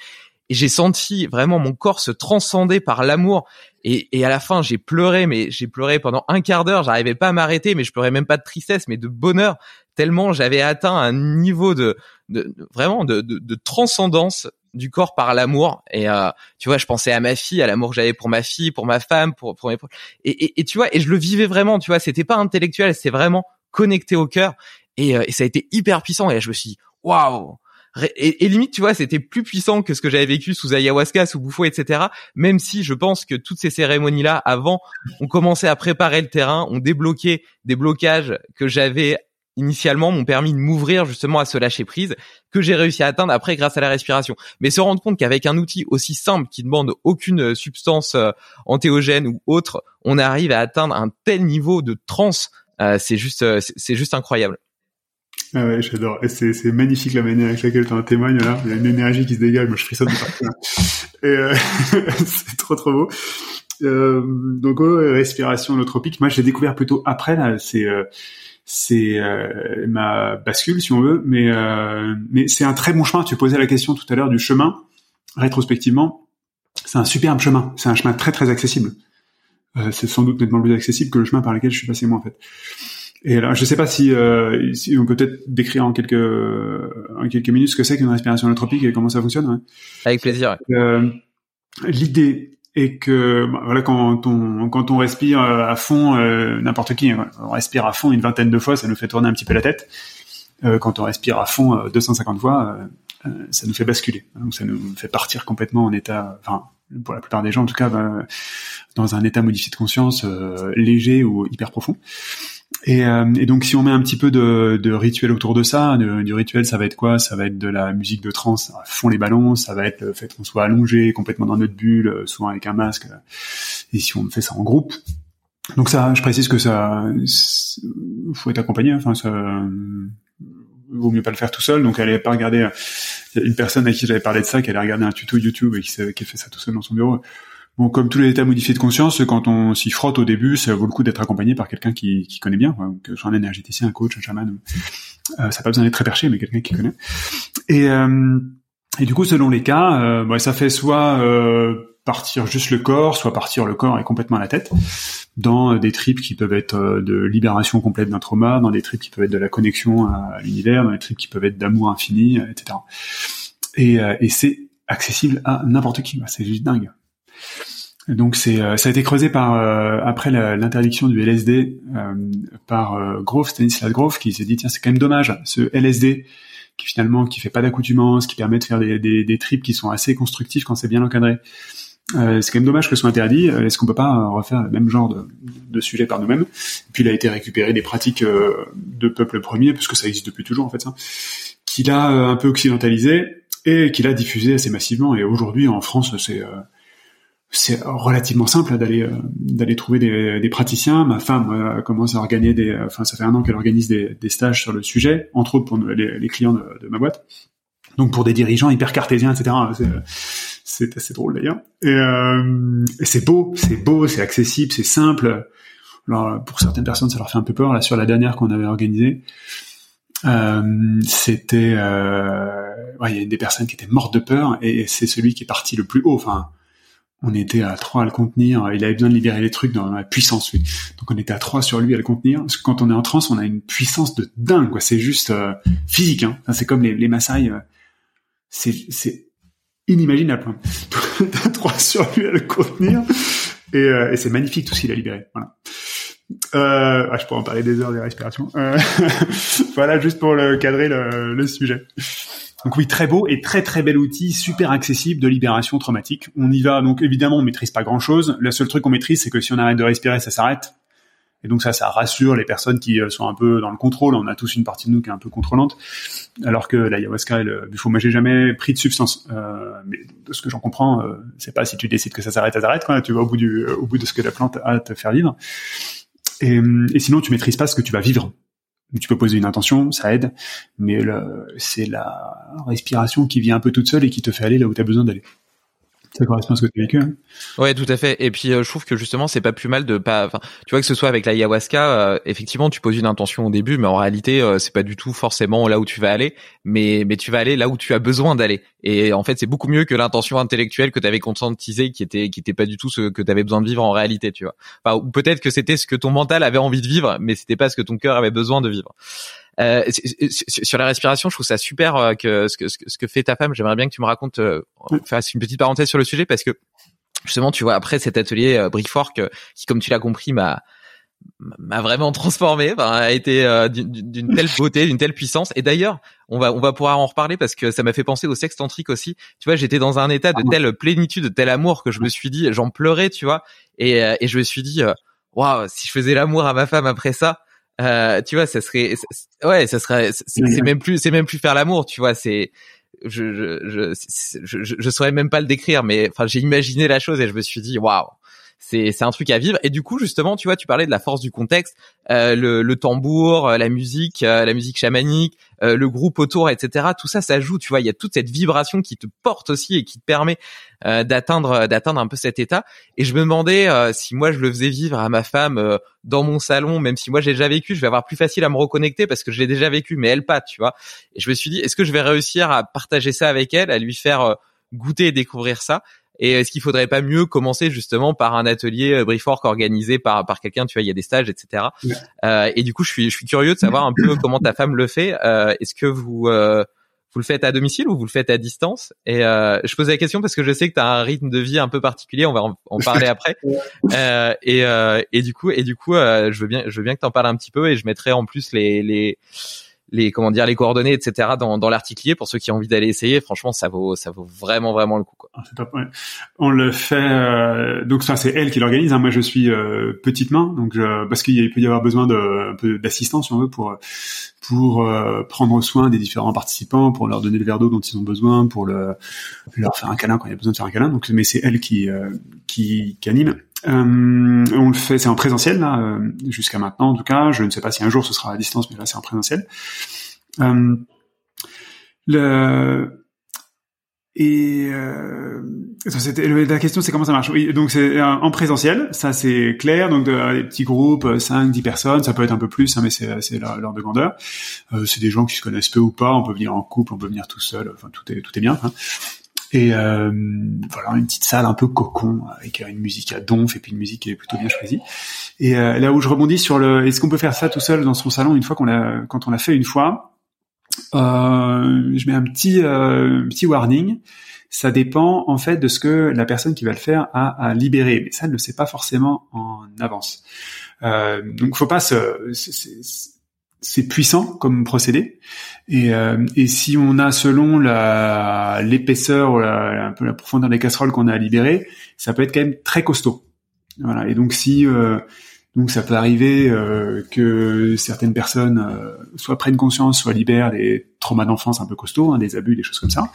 Et j'ai senti vraiment mon corps se transcender par l'amour. Et, et, à la fin j'ai pleuré mais j'ai pleuré pendant un quart d'heure. J'arrivais pas à m'arrêter mais je pleurais même pas de tristesse mais de bonheur tellement j'avais atteint un niveau de, de, vraiment de, de, de, transcendance du corps par l'amour. Et euh, tu vois je pensais à ma fille à l'amour que j'avais pour ma fille pour ma femme pour pour mes et, et, et, tu vois et je le vivais vraiment tu vois. C'était pas intellectuel c'était vraiment connecté au cœur et, euh, et ça a été hyper puissant et je me suis dit waouh et, limite, tu vois, c'était plus puissant que ce que j'avais vécu sous ayahuasca, sous bouffo, etc. Même si je pense que toutes ces cérémonies-là, avant, ont commencé à préparer le terrain, ont débloqué des blocages que j'avais initialement, m'ont permis de m'ouvrir justement à ce lâcher prise que j'ai réussi à atteindre après grâce à la respiration. Mais se rendre compte qu'avec un outil aussi simple qui demande aucune substance euh, antéogène ou autre, on arrive à atteindre un tel niveau de transe, euh, c'est juste, euh, c'est juste incroyable. Ah ouais, j'adore. C'est, magnifique la manière avec laquelle tu en témoignes là. Il y a une énergie qui se dégage. Moi, je frissonne de partout. Euh, c'est trop trop beau. Euh, donc respiration holotropique. Moi, j'ai découvert plutôt après là. C'est euh, c'est euh, ma bascule si on veut, mais euh, mais c'est un très bon chemin. Tu posais la question tout à l'heure du chemin rétrospectivement. C'est un superbe chemin. C'est un chemin très très accessible. C'est sans doute nettement plus accessible que le chemin par lequel je suis passé moi en fait. Et alors, je ne sais pas si, euh, si on peut peut-être décrire en quelques en quelques minutes ce que c'est qu'une respiration holotropique et comment ça fonctionne. Ouais. Avec plaisir. Euh, L'idée est que bah, voilà quand on quand on respire euh, à fond, euh, n'importe qui, hein, on respire à fond une vingtaine de fois, ça nous fait tourner un petit peu la tête. Euh, quand on respire à fond 250 fois, ça nous fait basculer. Donc ça nous fait partir complètement en état, enfin pour la plupart des gens en tout cas, bah, dans un état modifié de conscience léger ou hyper profond. Et, euh, et, donc si on met un petit peu de, de rituel autour de ça, du rituel ça va être quoi? Ça va être de la musique de trance à fond les ballons, ça va être le fait qu'on soit allongé complètement dans notre bulle, souvent avec un masque, et si on fait ça en groupe. Donc ça, je précise que ça, faut être accompagné, enfin ça vaut mieux pas le faire tout seul. Donc elle n'avait pas regardé une personne à qui j'avais parlé de ça, qui allait regarder un tuto YouTube et qui, qui fait ça tout seul dans son bureau. Bon, comme tous les états modifiés de conscience, quand on s'y frotte au début, ça vaut le coup d'être accompagné par quelqu'un qui, qui, connaît bien, que soit un énergéticien, un coach, un chaman. Euh, ça n'a pas besoin d'être très perché, mais quelqu'un qui connaît. Et, euh, et du coup, selon les cas, euh, bah, ça fait soit euh, partir juste le corps, soit partir le corps et complètement la tête, dans des tripes qui peuvent être euh, de libération complète d'un trauma, dans des tripes qui peuvent être de la connexion à l'univers, dans des tripes qui peuvent être d'amour infini, etc. Et, et c'est accessible à n'importe qui. C'est juste dingue. Donc c'est euh, ça a été creusé par euh, après l'interdiction du LSD euh, par Grove Stanislas Grove qui s'est dit tiens c'est quand même dommage ce LSD qui finalement qui fait pas d'accoutumance qui permet de faire des, des, des trips qui sont assez constructifs quand c'est bien encadré c'est quand même dommage que ce soit interdit. Est-ce qu'on peut pas refaire le même genre de, de sujet par nous-mêmes? Puis il a été récupéré des pratiques de peuple premier, puisque ça existe depuis toujours en fait, ça, qu'il a un peu occidentalisé et qu'il a diffusé assez massivement. Et aujourd'hui en France, c'est c'est relativement simple d'aller euh, d'aller trouver des, des, praticiens. Ma femme euh, commence à organiser des, enfin ça fait un an qu'elle organise des, des, stages sur le sujet, entre autres pour les, les clients de, ma boîte. Donc pour des dirigeants hyper cartésiens, etc. C'est assez drôle d'ailleurs. Et, euh, et c'est beau, c'est beau, c'est accessible, c'est simple. Pour certaines personnes, ça leur fait un peu peur. Là sur la dernière qu'on avait organisée, euh, c'était, euh, il y a des personnes qui étaient mortes de peur, et c'est celui qui est parti le plus haut. Enfin on était à trois à le contenir. Il avait besoin de libérer les trucs dans la puissance, lui. Donc on était à trois sur lui à le contenir. Parce que quand on est en transe, on a une puissance de dingue, quoi. C'est juste physique, hein. c'est comme les, les Maasai. C'est, inimaginable. Hein. T'as trois sur lui à le contenir. Et, euh, et c'est magnifique tout ce qu'il a libéré. Voilà. Euh, ah, je pourrais en parler des heures des respirations. voilà, juste pour le cadrer le, le sujet. Donc oui, très beau et très très bel outil, super accessible de libération traumatique. On y va, donc évidemment on maîtrise pas grand chose. Le seul truc qu'on maîtrise, c'est que si on arrête de respirer, ça s'arrête. Et donc ça, ça rassure les personnes qui euh, sont un peu dans le contrôle. On a tous une partie de nous qui est un peu contrôlante, alors que l'ayahuasca et le buffo, moi j'ai jamais pris de substance. Euh, mais de ce que j'en comprends, euh, c'est pas si tu décides que ça s'arrête, ça s'arrête. Tu vas au bout du, au bout de ce que la plante a à te faire vivre. Et, et sinon, tu maîtrises pas ce que tu vas vivre tu peux poser une intention, ça aide, mais c'est la respiration qui vient un peu toute seule et qui te fait aller là où tu as besoin d'aller. Ça correspond à ce que tu as vécu. Hein ouais, tout à fait. Et puis euh, je trouve que justement c'est pas plus mal de pas. Enfin, tu vois que ce soit avec l'ayahuasca, euh, effectivement tu poses une intention au début, mais en réalité euh, c'est pas du tout forcément là où tu vas aller, mais mais tu vas aller là où tu as besoin d'aller. Et en fait c'est beaucoup mieux que l'intention intellectuelle que tu avais conscientisée, qui était qui était pas du tout ce que tu avais besoin de vivre en réalité, tu vois. Enfin, ou peut-être que c'était ce que ton mental avait envie de vivre, mais c'était pas ce que ton cœur avait besoin de vivre. Euh, sur la respiration, je trouve ça super euh, que ce, que ce que fait ta femme. J'aimerais bien que tu me racontes, euh, fasses une petite parenthèse sur le sujet parce que justement, tu vois, après cet atelier euh, Brickfork, qui, comme tu l'as compris, m'a m'a vraiment transformé, enfin, a été d'une telle beauté, d'une telle puissance. Et d'ailleurs, on va on va pouvoir en reparler parce que ça m'a fait penser au sexe tantrique aussi. Tu vois, j'étais dans un état de telle plénitude, de tel amour que je me suis dit, j'en pleurais, tu vois, et et je me suis dit, waouh, si je faisais l'amour à ma femme après ça, euh, tu vois, ça serait, ouais, ça serait, c'est même plus, c'est même plus faire l'amour, tu vois, c'est, je, je, je, je, je, saurais même pas le décrire, mais enfin, j'ai imaginé la chose et je me suis dit, waouh, c'est c'est un truc à vivre. Et du coup justement tu vois tu parlais de la force du contexte euh, le, le, tambour euh, la musique euh, la musique chamanique euh, le groupe autour etc tout ça ça joue tu vois il y a toute cette vibration qui te porte aussi et qui te permet d'atteindre d'atteindre un peu cet état. Et je me demandais si moi je le faisais vivre à ma femme dans mon salon même si moi j'ai déjà vécu je vais avoir plus facile à me reconnecter parce que je l'ai déjà vécu mais elle pas tu vois. Et je me suis dit est-ce que je vais réussir à partager ça avec elle à lui faire goûter et découvrir ça? Et est-ce qu'il faudrait pas mieux commencer justement par un atelier euh, Briefwork organisé par par quelqu'un Tu vois, il y a des stages, etc. Euh, et du coup, je suis je suis curieux de savoir un peu comment ta femme le fait. Euh, est-ce que vous euh, vous le faites à domicile ou vous le faites à distance? Et euh, je pose la question parce que je sais que tu as un rythme de vie un peu particulier. On va en, parler après. Euh, et, euh, et du coup, et du coup, je veux bien, je veux bien que tu en parles un petit peu et je mettrai en plus les les les comment dire les coordonnées etc dans, dans l'article pour ceux qui ont envie d'aller essayer franchement ça vaut ça vaut vraiment vraiment le coup quoi. Ah, top, ouais. on le fait euh, donc ça c'est elle qui l'organise hein. moi je suis euh, petite main donc je, parce qu'il peut y avoir besoin de un peu d'assistance si on veut pour pour euh, prendre soin des différents participants pour leur donner le verre d'eau dont ils ont besoin pour le, leur faire un câlin quand il y a besoin de faire un câlin donc mais c'est elle qui qui, qui anime euh, on le fait, c'est en présentiel là, euh, jusqu'à maintenant en tout cas. Je ne sais pas si un jour ce sera à distance, mais là c'est en présentiel. Euh, le et euh, la question c'est comment ça marche? Oui, donc c'est en présentiel, ça c'est clair. Donc de, des petits groupes, 5, 10 personnes, ça peut être un peu plus, hein, mais c'est c'est l'ordre de grandeur. Euh, c'est des gens qui se connaissent peu ou pas. On peut venir en couple, on peut venir tout seul. Enfin tout est tout est bien. Hein. Et euh, voilà, une petite salle un peu cocon avec une musique à donf et puis une musique qui est plutôt bien choisie. Et euh, là où je rebondis sur le, est-ce qu'on peut faire ça tout seul dans son salon une fois qu'on l'a, quand on l'a fait une fois, euh, je mets un petit euh, petit warning. Ça dépend en fait de ce que la personne qui va le faire a à libérer, mais ça ne le sait pas forcément en avance. Euh, donc faut pas se, c'est puissant comme procédé. Et, euh, et, si on a selon la l'épaisseur la, un peu la profondeur des casseroles qu'on a à libérer, ça peut être quand même très costaud. Voilà. Et donc si euh, donc ça peut arriver euh, que certaines personnes euh, soit prennent conscience, soit libèrent des traumas d'enfance un peu costauds, hein, des abus, des choses comme ça.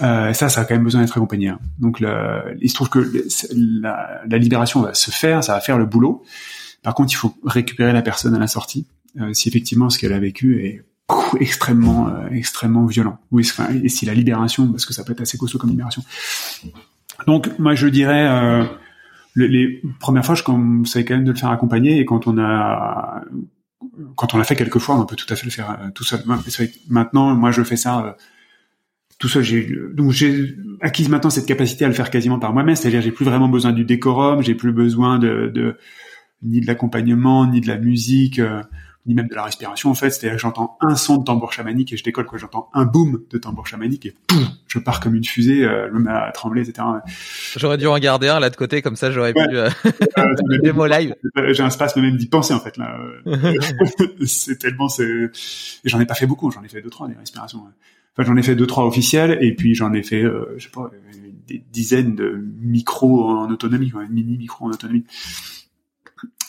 Euh, ça, ça a quand même besoin d'être accompagné. Hein. Donc, le, il se trouve que la, la libération va se faire, ça va faire le boulot. Par contre, il faut récupérer la personne à la sortie si effectivement ce qu'elle a vécu est extrêmement euh, extrêmement violent. Oui, et si la libération, parce que ça peut être assez costaud comme libération. Donc moi je dirais euh, les, premières fois je conseille quand même de le faire accompagner et quand on a quand on l'a fait quelques fois on peut tout à fait le faire euh, tout seul. Maintenant moi je fais ça tout seul. Donc j'ai acquis maintenant cette capacité à le faire quasiment par moi-même, c'est-à-dire j'ai plus vraiment besoin du décorum, j'ai plus besoin de ni de l'accompagnement ni de la musique ni même de la respiration en fait. C'est-à-dire que j'entends un son de tambour chamanique et je décolle quoi. J'entends un boom de tambour chamanique et pouf, je pars comme une fusée, euh, mets à trembler, etc. J'aurais dû en garder un là de côté comme ça, j'aurais pu euh, euh démo live. J'ai un spasme même d'y penser en fait là. c'est tellement c'est. J'en ai pas fait beaucoup, j'en ai fait deux trois des respirations. Enfin, j'en ai fait deux trois officiels et puis j'en ai fait, euh, je sais pas, des dizaines de micros en autonomie, mini micros en autonomie.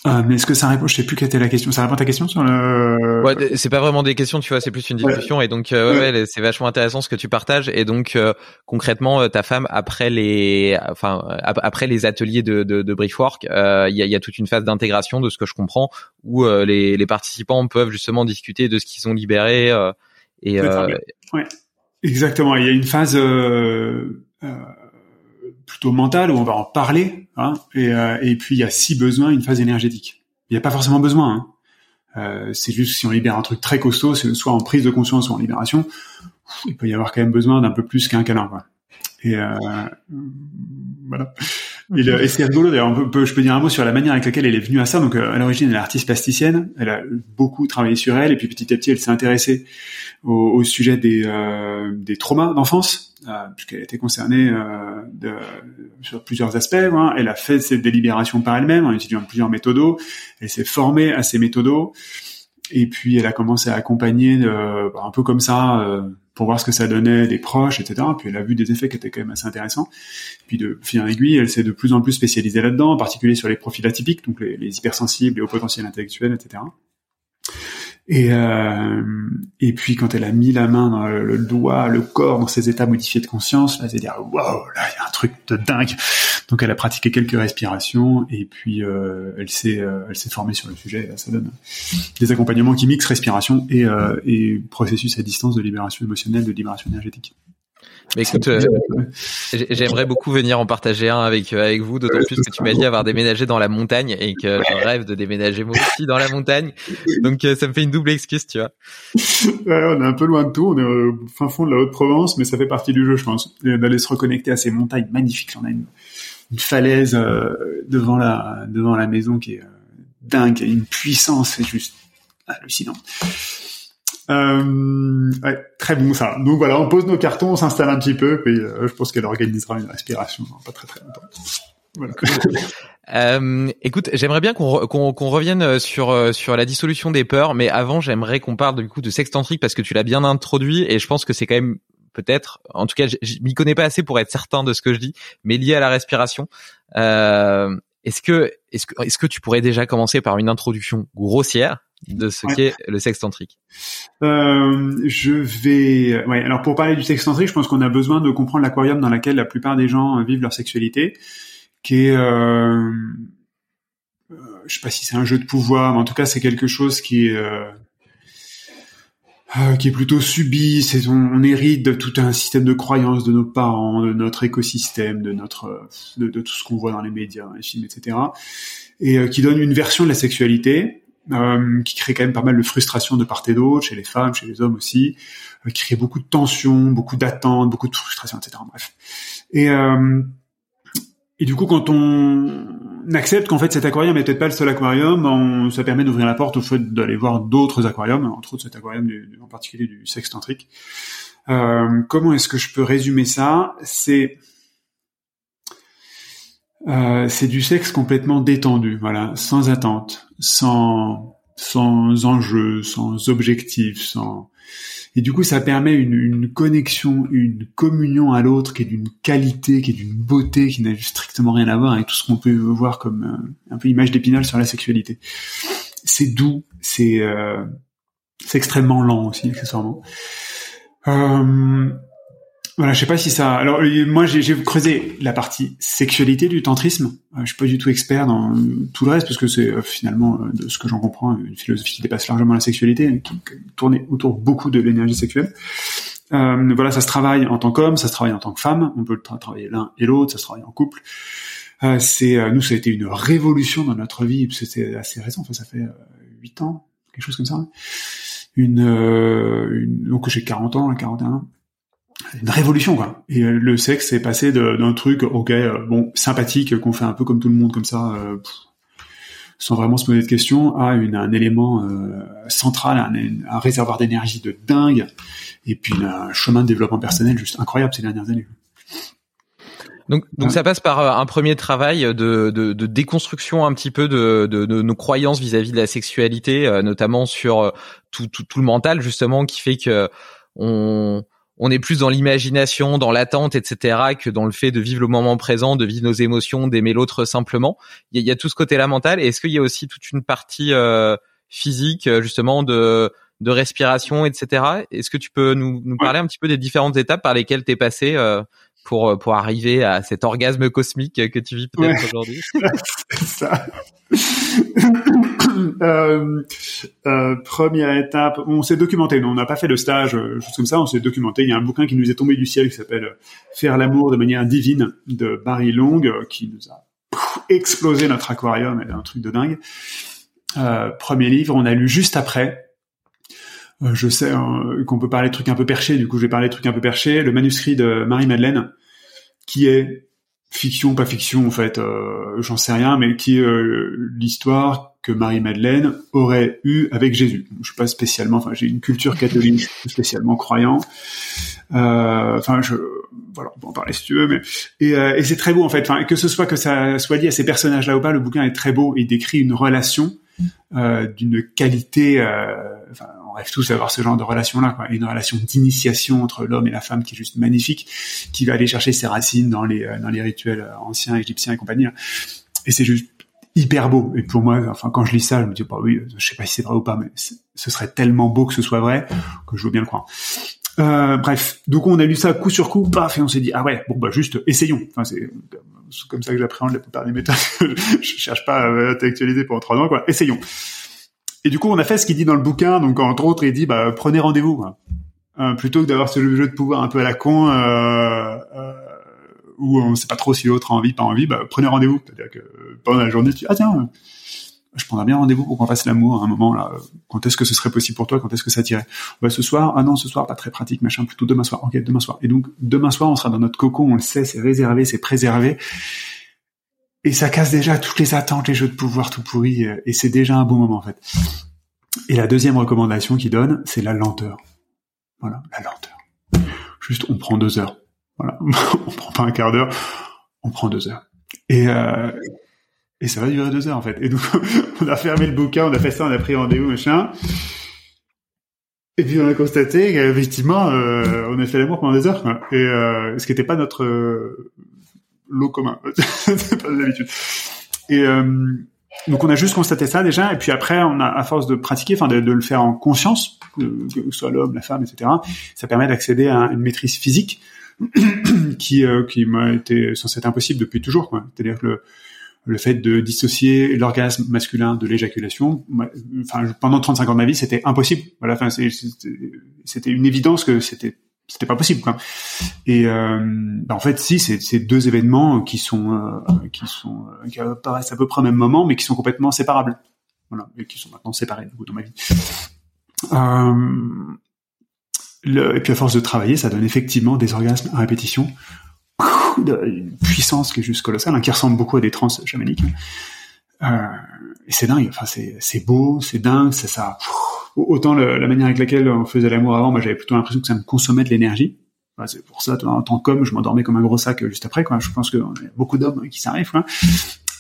Euh, mais est-ce que ça répond Je sais plus quelle était la question. Ça répond à ta question sur le. Ouais, c'est pas vraiment des questions, tu vois, c'est plus une discussion. Et donc, euh, ouais, c'est vachement intéressant ce que tu partages. Et donc, euh, concrètement, ta femme après les, enfin, après les ateliers de, de, de briefwork, il y, a, y, a, toute une phase d'intégration, de ce que je comprends, où les, les, participants peuvent justement discuter de ce qu'ils ont libéré. et ouais, exactement. Il y a une phase plutôt mental où on va en parler, hein, et, euh, et, puis il y a si besoin une phase énergétique. Il n'y a pas forcément besoin. Hein. Euh, c'est juste si on libère un truc très costaud, c'est soit en prise de conscience ou en libération, il peut y avoir quand même besoin d'un peu plus qu'un câlin. Quoi. Et euh, voilà. Et, et c'est rigolo d'ailleurs. je peux dire un mot sur la manière avec laquelle elle est venue à ça. Donc euh, à l'origine, elle est artiste plasticienne. Elle a beaucoup travaillé sur elle, et puis petit à petit, elle s'est intéressée au, au sujet des, euh, des traumas d'enfance, puisqu'elle était concernée euh, de, sur plusieurs aspects. Hein. Elle a fait cette délibération par elle-même en utilisant plusieurs méthodos. Elle s'est formée à ces méthodos. Et puis elle a commencé à accompagner euh, un peu comme ça euh, pour voir ce que ça donnait des proches, etc. Puis elle a vu des effets qui étaient quand même assez intéressants. Puis de fil en aiguille, elle s'est de plus en plus spécialisée là-dedans, en particulier sur les profils atypiques, donc les, les hypersensibles, les hauts potentiels intellectuels, etc. Et, euh, et puis quand elle a mis la main dans le, doigt, le corps, dans ses états modifiés de conscience, là, elle s'est dit waouh, là il y a un truc de dingue. Donc elle a pratiqué quelques respirations et puis euh, elle s'est euh, elle s'est formée sur le sujet. Et là, ça donne des accompagnements qui mixent respiration et, euh, et processus à distance de libération émotionnelle, de libération énergétique. Mais écoute, euh, j'aimerais beaucoup venir en partager un avec euh, avec vous, d'autant plus que tu m'as dit avoir déménagé dans la montagne et que je rêve de déménager moi aussi dans la montagne. Donc euh, ça me fait une double excuse, tu vois. Ouais, on est un peu loin de tout, on est au fin fond de la Haute-Provence, mais ça fait partie du jeu, je pense, d'aller se reconnecter à ces montagnes magnifiques. On a une, une falaise devant la devant la maison qui est dingue, une puissance, c'est juste hallucinant. Euh, ouais, très bon ça. Donc voilà, on pose nos cartons, on s'installe un petit peu, puis euh, je pense qu'elle organisera une respiration pas très très longtemps. Voilà. Euh, écoute, j'aimerais bien qu'on qu'on revienne sur sur la dissolution des peurs, mais avant, j'aimerais qu'on parle du coup de sexe tantrique parce que tu l'as bien introduit et je pense que c'est quand même peut-être, en tout cas, je m'y connais pas assez pour être certain de ce que je dis, mais lié à la respiration. Euh, est-ce que est-ce que est-ce que tu pourrais déjà commencer par une introduction grossière de ce qu'est le sexe tantrique euh, Je vais. Ouais. Alors pour parler du sexe tantrique, je pense qu'on a besoin de comprendre l'aquarium dans lequel la plupart des gens vivent leur sexualité, qui est. Euh, euh, je sais pas si c'est un jeu de pouvoir, mais en tout cas c'est quelque chose qui est euh, euh, qui est plutôt subi. C'est on, on, hérite de tout un système de croyances de nos parents, de notre écosystème, de notre de, de tout ce qu'on voit dans les médias, les films, etc. Et euh, qui donne une version de la sexualité euh, qui crée quand même pas mal de frustration de part et d'autre, chez les femmes, chez les hommes aussi, euh, qui crée beaucoup de tensions, beaucoup d'attentes, beaucoup de frustration, etc. Bref. Et euh, et du coup, quand on accepte qu'en fait cet aquarium n'est peut-être pas le seul aquarium, on, ça permet d'ouvrir la porte au fait d'aller voir d'autres aquariums, entre autres cet aquarium du, en particulier du sexe tantrique. Euh, comment est-ce que je peux résumer ça? C'est euh, c'est du sexe complètement détendu, voilà, sans attente, sans sans enjeu, sans objectif, sans et du coup, ça permet une, une connexion, une communion à l'autre qui est d'une qualité, qui est d'une beauté, qui n'a strictement rien à voir avec tout ce qu'on peut voir comme euh, un peu image d'épinal sur la sexualité. C'est doux, c'est euh, c'est extrêmement lent aussi, accessoirement. Euh, voilà, je sais pas si ça. Alors moi, j'ai creusé la partie sexualité du tantrisme. Euh, je suis pas du tout expert dans tout le reste parce que c'est euh, finalement, euh, de ce que j'en comprends, une philosophie qui dépasse largement la sexualité, qui, qui tourne autour beaucoup de l'énergie sexuelle. Euh, voilà, ça se travaille en tant qu'homme, ça se travaille en tant que femme. On peut tra travailler l'un et l'autre, ça se travaille en couple. Euh, c'est nous, ça a été une révolution dans notre vie. C'était assez récent. Enfin, ça fait huit ans, quelque chose comme ça. Une, une donc j'ai 40 ans, 41 ans une révolution quoi. Et euh, le sexe est passé d'un truc ok euh, bon sympathique qu'on fait un peu comme tout le monde comme ça euh, sans vraiment se poser de questions à une, un élément central, un, un réservoir d'énergie de dingue et puis un chemin de développement personnel juste incroyable ces dernières années. Donc, donc ça passe par un premier travail de, de, de déconstruction un petit peu de, de, de nos croyances vis-à-vis -vis de la sexualité, notamment sur tout, tout, tout, le mental justement qui fait que on on est plus dans l'imagination, dans l'attente, etc., que dans le fait de vivre le moment présent, de vivre nos émotions, d'aimer l'autre simplement. Il y, a, tout ce côté-là mental. Et est-ce qu'il y a aussi toute une partie euh, physique, justement, de de respiration, etc. Est-ce que tu peux nous, nous parler un petit peu des différentes étapes par lesquelles tu es passé euh, pour pour arriver à cet orgasme cosmique que tu vis peut-être ouais. aujourd'hui ça. euh, euh, première étape, on s'est documenté. Non, on n'a pas fait de stage, euh, juste comme ça. On s'est documenté. Il y a un bouquin qui nous est tombé du ciel qui s'appelle Faire l'amour de manière divine de Barry Long, euh, qui nous a explosé notre aquarium. un truc de dingue. Euh, premier livre, on a lu juste après. Je sais hein, qu'on peut parler de trucs un peu perchés. Du coup, je vais parler de trucs un peu perchés. Le manuscrit de Marie Madeleine, qui est fiction, pas fiction en fait, euh, j'en sais rien, mais qui est euh, l'histoire que Marie-Madeleine aurait eue avec Jésus. Je suis pas spécialement, enfin j'ai une culture catholique spécialement croyant. Euh, enfin je, voilà, on peut en parler si tu veux, mais et, euh, c'est très beau en fait. Que ce soit que ça soit lié à ces personnages-là ou pas, le bouquin est très beau et décrit une relation euh, d'une qualité. Enfin, on rêve tous d'avoir ce genre de relation-là, quoi. Une relation d'initiation entre l'homme et la femme qui est juste magnifique, qui va aller chercher ses racines dans les dans les rituels anciens égyptiens et compagnie. Et c'est juste hyper beau. Et pour moi, enfin, quand je lis ça, je me dis, bah oui, je sais pas si c'est vrai ou pas, mais ce serait tellement beau que ce soit vrai que je veux bien le croire. Euh, bref, donc on a lu ça coup sur coup, paf, et on s'est dit, ah ouais, bon bah juste essayons. Enfin, c'est comme ça que j'appréhende la plupart des méthodes. je cherche pas à intellectualiser pendant trois ans, quoi. Essayons. Et du coup, on a fait ce qu'il dit dans le bouquin. Donc, entre autres, il dit, bah, prenez rendez-vous. Euh, plutôt que d'avoir ce jeu de pouvoir un peu à la con, euh, euh, où on sait pas trop si l'autre a envie, pas envie, bah, prenez rendez-vous. C'est-à-dire que pendant la journée, tu dis, ah tiens, je prendrais bien rendez-vous pour qu'on fasse l'amour à un moment là. Quand est-ce que ce serait possible pour toi? Quand est-ce que ça tirait? Bah, Ce soir Ah non, ce soir pas très pratique, machin. Plutôt demain soir. Ok, demain soir. Et donc demain soir, on sera dans notre cocon. On le sait, c'est réservé, c'est préservé. Et ça casse déjà toutes les attentes, les jeux de pouvoir tout pourris. Et c'est déjà un bon moment en fait. Et la deuxième recommandation qu'il donne, c'est la lenteur. Voilà, la lenteur. Juste, on prend deux heures. Voilà, on prend pas un quart d'heure, on prend deux heures. Et, euh, et ça va durer deux heures en fait. Et donc on a fermé le bouquin, on a fait ça, on a pris rendez-vous, machin. Et puis on a constaté qu'effectivement, euh, on a fait l'amour pendant des heures. Et euh, ce qui n'était pas notre euh, lot commun, c'est pas d'habitude. Et euh, donc on a juste constaté ça déjà, et puis après on a à force de pratiquer, enfin de, le faire en conscience, que, que soit l'homme, la femme, etc. Ça permet d'accéder à une maîtrise physique qui euh, qui m'a été censé être impossible depuis toujours. C'est-à-dire que le, le fait de dissocier l'orgasme masculin de l'éjaculation, enfin pendant 35 ans de ma vie, c'était impossible. Voilà, enfin c'était une évidence que c'était c'était pas possible. Et euh, bah, en fait, si c'est ces deux événements qui sont euh, qui sont euh, qui apparaissent à peu près au même moment, mais qui sont complètement séparables. Voilà, et qui sont maintenant séparés dans ma vie. Et puis à force de travailler, ça donne effectivement des orgasmes à répétition, une puissance qui est juste colossale, hein, qui ressemble beaucoup à des trans chamaniques. Et c'est dingue. Enfin, c'est beau, c'est dingue, c'est ça. Autant le, la manière avec laquelle on faisait l'amour avant, moi j'avais plutôt l'impression que ça me consommait de l'énergie. Enfin, c'est pour ça, en tant qu'homme, je m'endormais comme un gros sac juste après. Quoi. Je pense qu'il y a beaucoup d'hommes qui s'arrivent.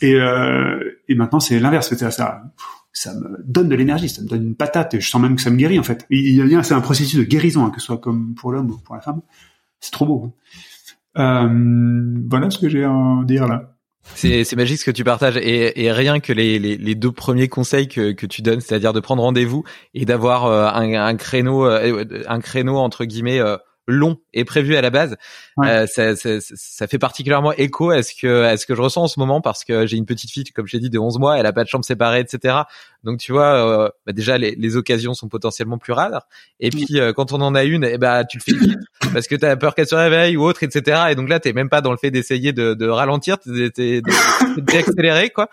Et, euh, et maintenant, c'est l'inverse. Ça, ça, ça me donne de l'énergie, ça me donne une patate. Et je sens même que ça me guérit en fait. Il y a, c'est un processus de guérison, hein, que ce soit comme pour l'homme ou pour la femme. C'est trop beau. Hein. Euh, voilà ce que j'ai à dire là. C'est, magique ce que tu partages et, rien que les, deux premiers conseils que, tu donnes, c'est-à-dire de prendre rendez-vous et d'avoir euh, un, un, créneau, euh, un créneau entre guillemets euh, long et prévu à la base. Euh, ça, ça, ça, fait particulièrement écho à ce que à ce que je ressens en ce moment parce que j'ai une petite fille, comme j'ai dit, de 11 mois, elle a pas de chambre séparée, etc. Donc tu vois, euh, bah déjà les, les, occasions sont potentiellement plus rares. Et puis euh, quand on en a une, eh ben tu le fais vite parce que tu as peur qu'elle se réveille ou autre, etc. Et donc là t'es même pas dans le fait d'essayer de, de ralentir, d'accélérer quoi.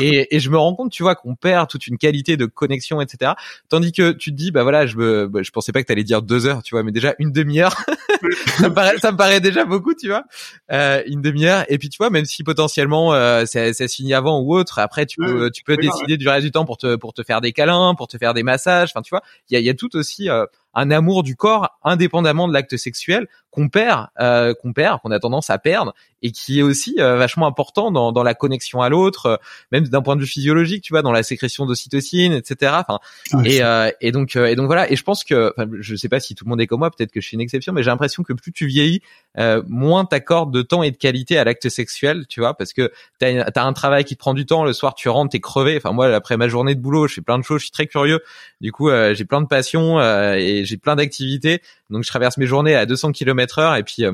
Et, et je me rends compte, tu vois, qu'on perd toute une qualité de connexion, etc. Tandis que tu te dis, bah voilà, je me, bah, je pensais pas que t'allais dire deux heures, tu vois, mais déjà une demi-heure, ça me paraît, ça me paraît déjà beaucoup, tu vois, euh, une demi-heure. Et puis tu vois, même si potentiellement euh, ça, ça se finit avant ou autre, après tu peux, tu peux décider du reste du temps pour te pour te faire des câlins, pour te faire des massages. Enfin, tu vois, il y a, y a tout aussi euh, un amour du corps indépendamment de l'acte sexuel qu'on perd, euh, qu'on perd, qu'on a tendance à perdre, et qui est aussi euh, vachement important dans, dans la connexion à l'autre, euh, même d'un point de vue physiologique, tu vois, dans la sécrétion d'ocytocine, etc. Enfin, et, euh, et donc et donc voilà. Et je pense que, enfin, je sais pas si tout le monde est comme moi, peut-être que je suis une exception, mais j'ai l'impression que plus tu vieillis, moins t'accordes de temps et de qualité à l'acte sexuel, tu vois, parce que t'as as un travail qui te prend du temps, le soir tu rentres, t'es crevé. Enfin moi, après ma journée de boulot, je fais plein de choses, je suis très curieux. Du coup, j'ai plein de passions et j'ai plein d'activités. Donc je traverse mes journées à 200 km heure et puis euh,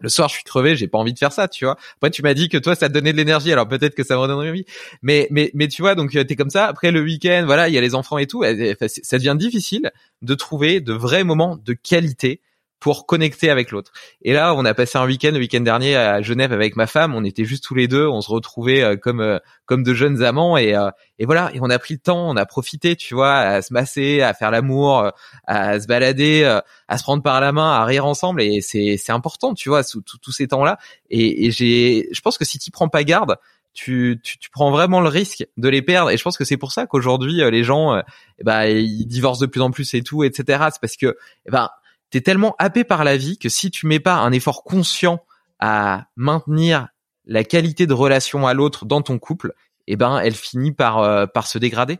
le soir, je suis crevé, j'ai pas envie de faire ça, tu vois. Après, tu m'as dit que toi, ça te donnait de l'énergie, alors peut-être que ça me redonnerait envie. Mais, mais, mais tu vois, donc t'es comme ça. Après le week-end, voilà, il y a les enfants et tout. Ça devient difficile de trouver de vrais moments de qualité pour connecter avec l'autre. Et là, on a passé un week-end, le week-end dernier à Genève avec ma femme. On était juste tous les deux, on se retrouvait euh, comme euh, comme de jeunes amants et euh, et voilà. Et on a pris le temps, on a profité, tu vois, à se masser, à faire l'amour, à se balader, à se prendre par la main, à rire ensemble. Et c'est c'est important, tu vois, sous tous ces temps-là. Et, et j'ai, je pense que si tu prends pas garde, tu, tu, tu, prends vraiment le risque de les perdre. Et je pense que c'est pour ça qu'aujourd'hui, les gens, eh ben, ils divorcent de plus en plus et tout, etc. C'est parce que, eh ben, t'es tellement happé par la vie que si tu mets pas un effort conscient à maintenir la qualité de relation à l'autre dans ton couple, eh ben elle finit par euh, par se dégrader.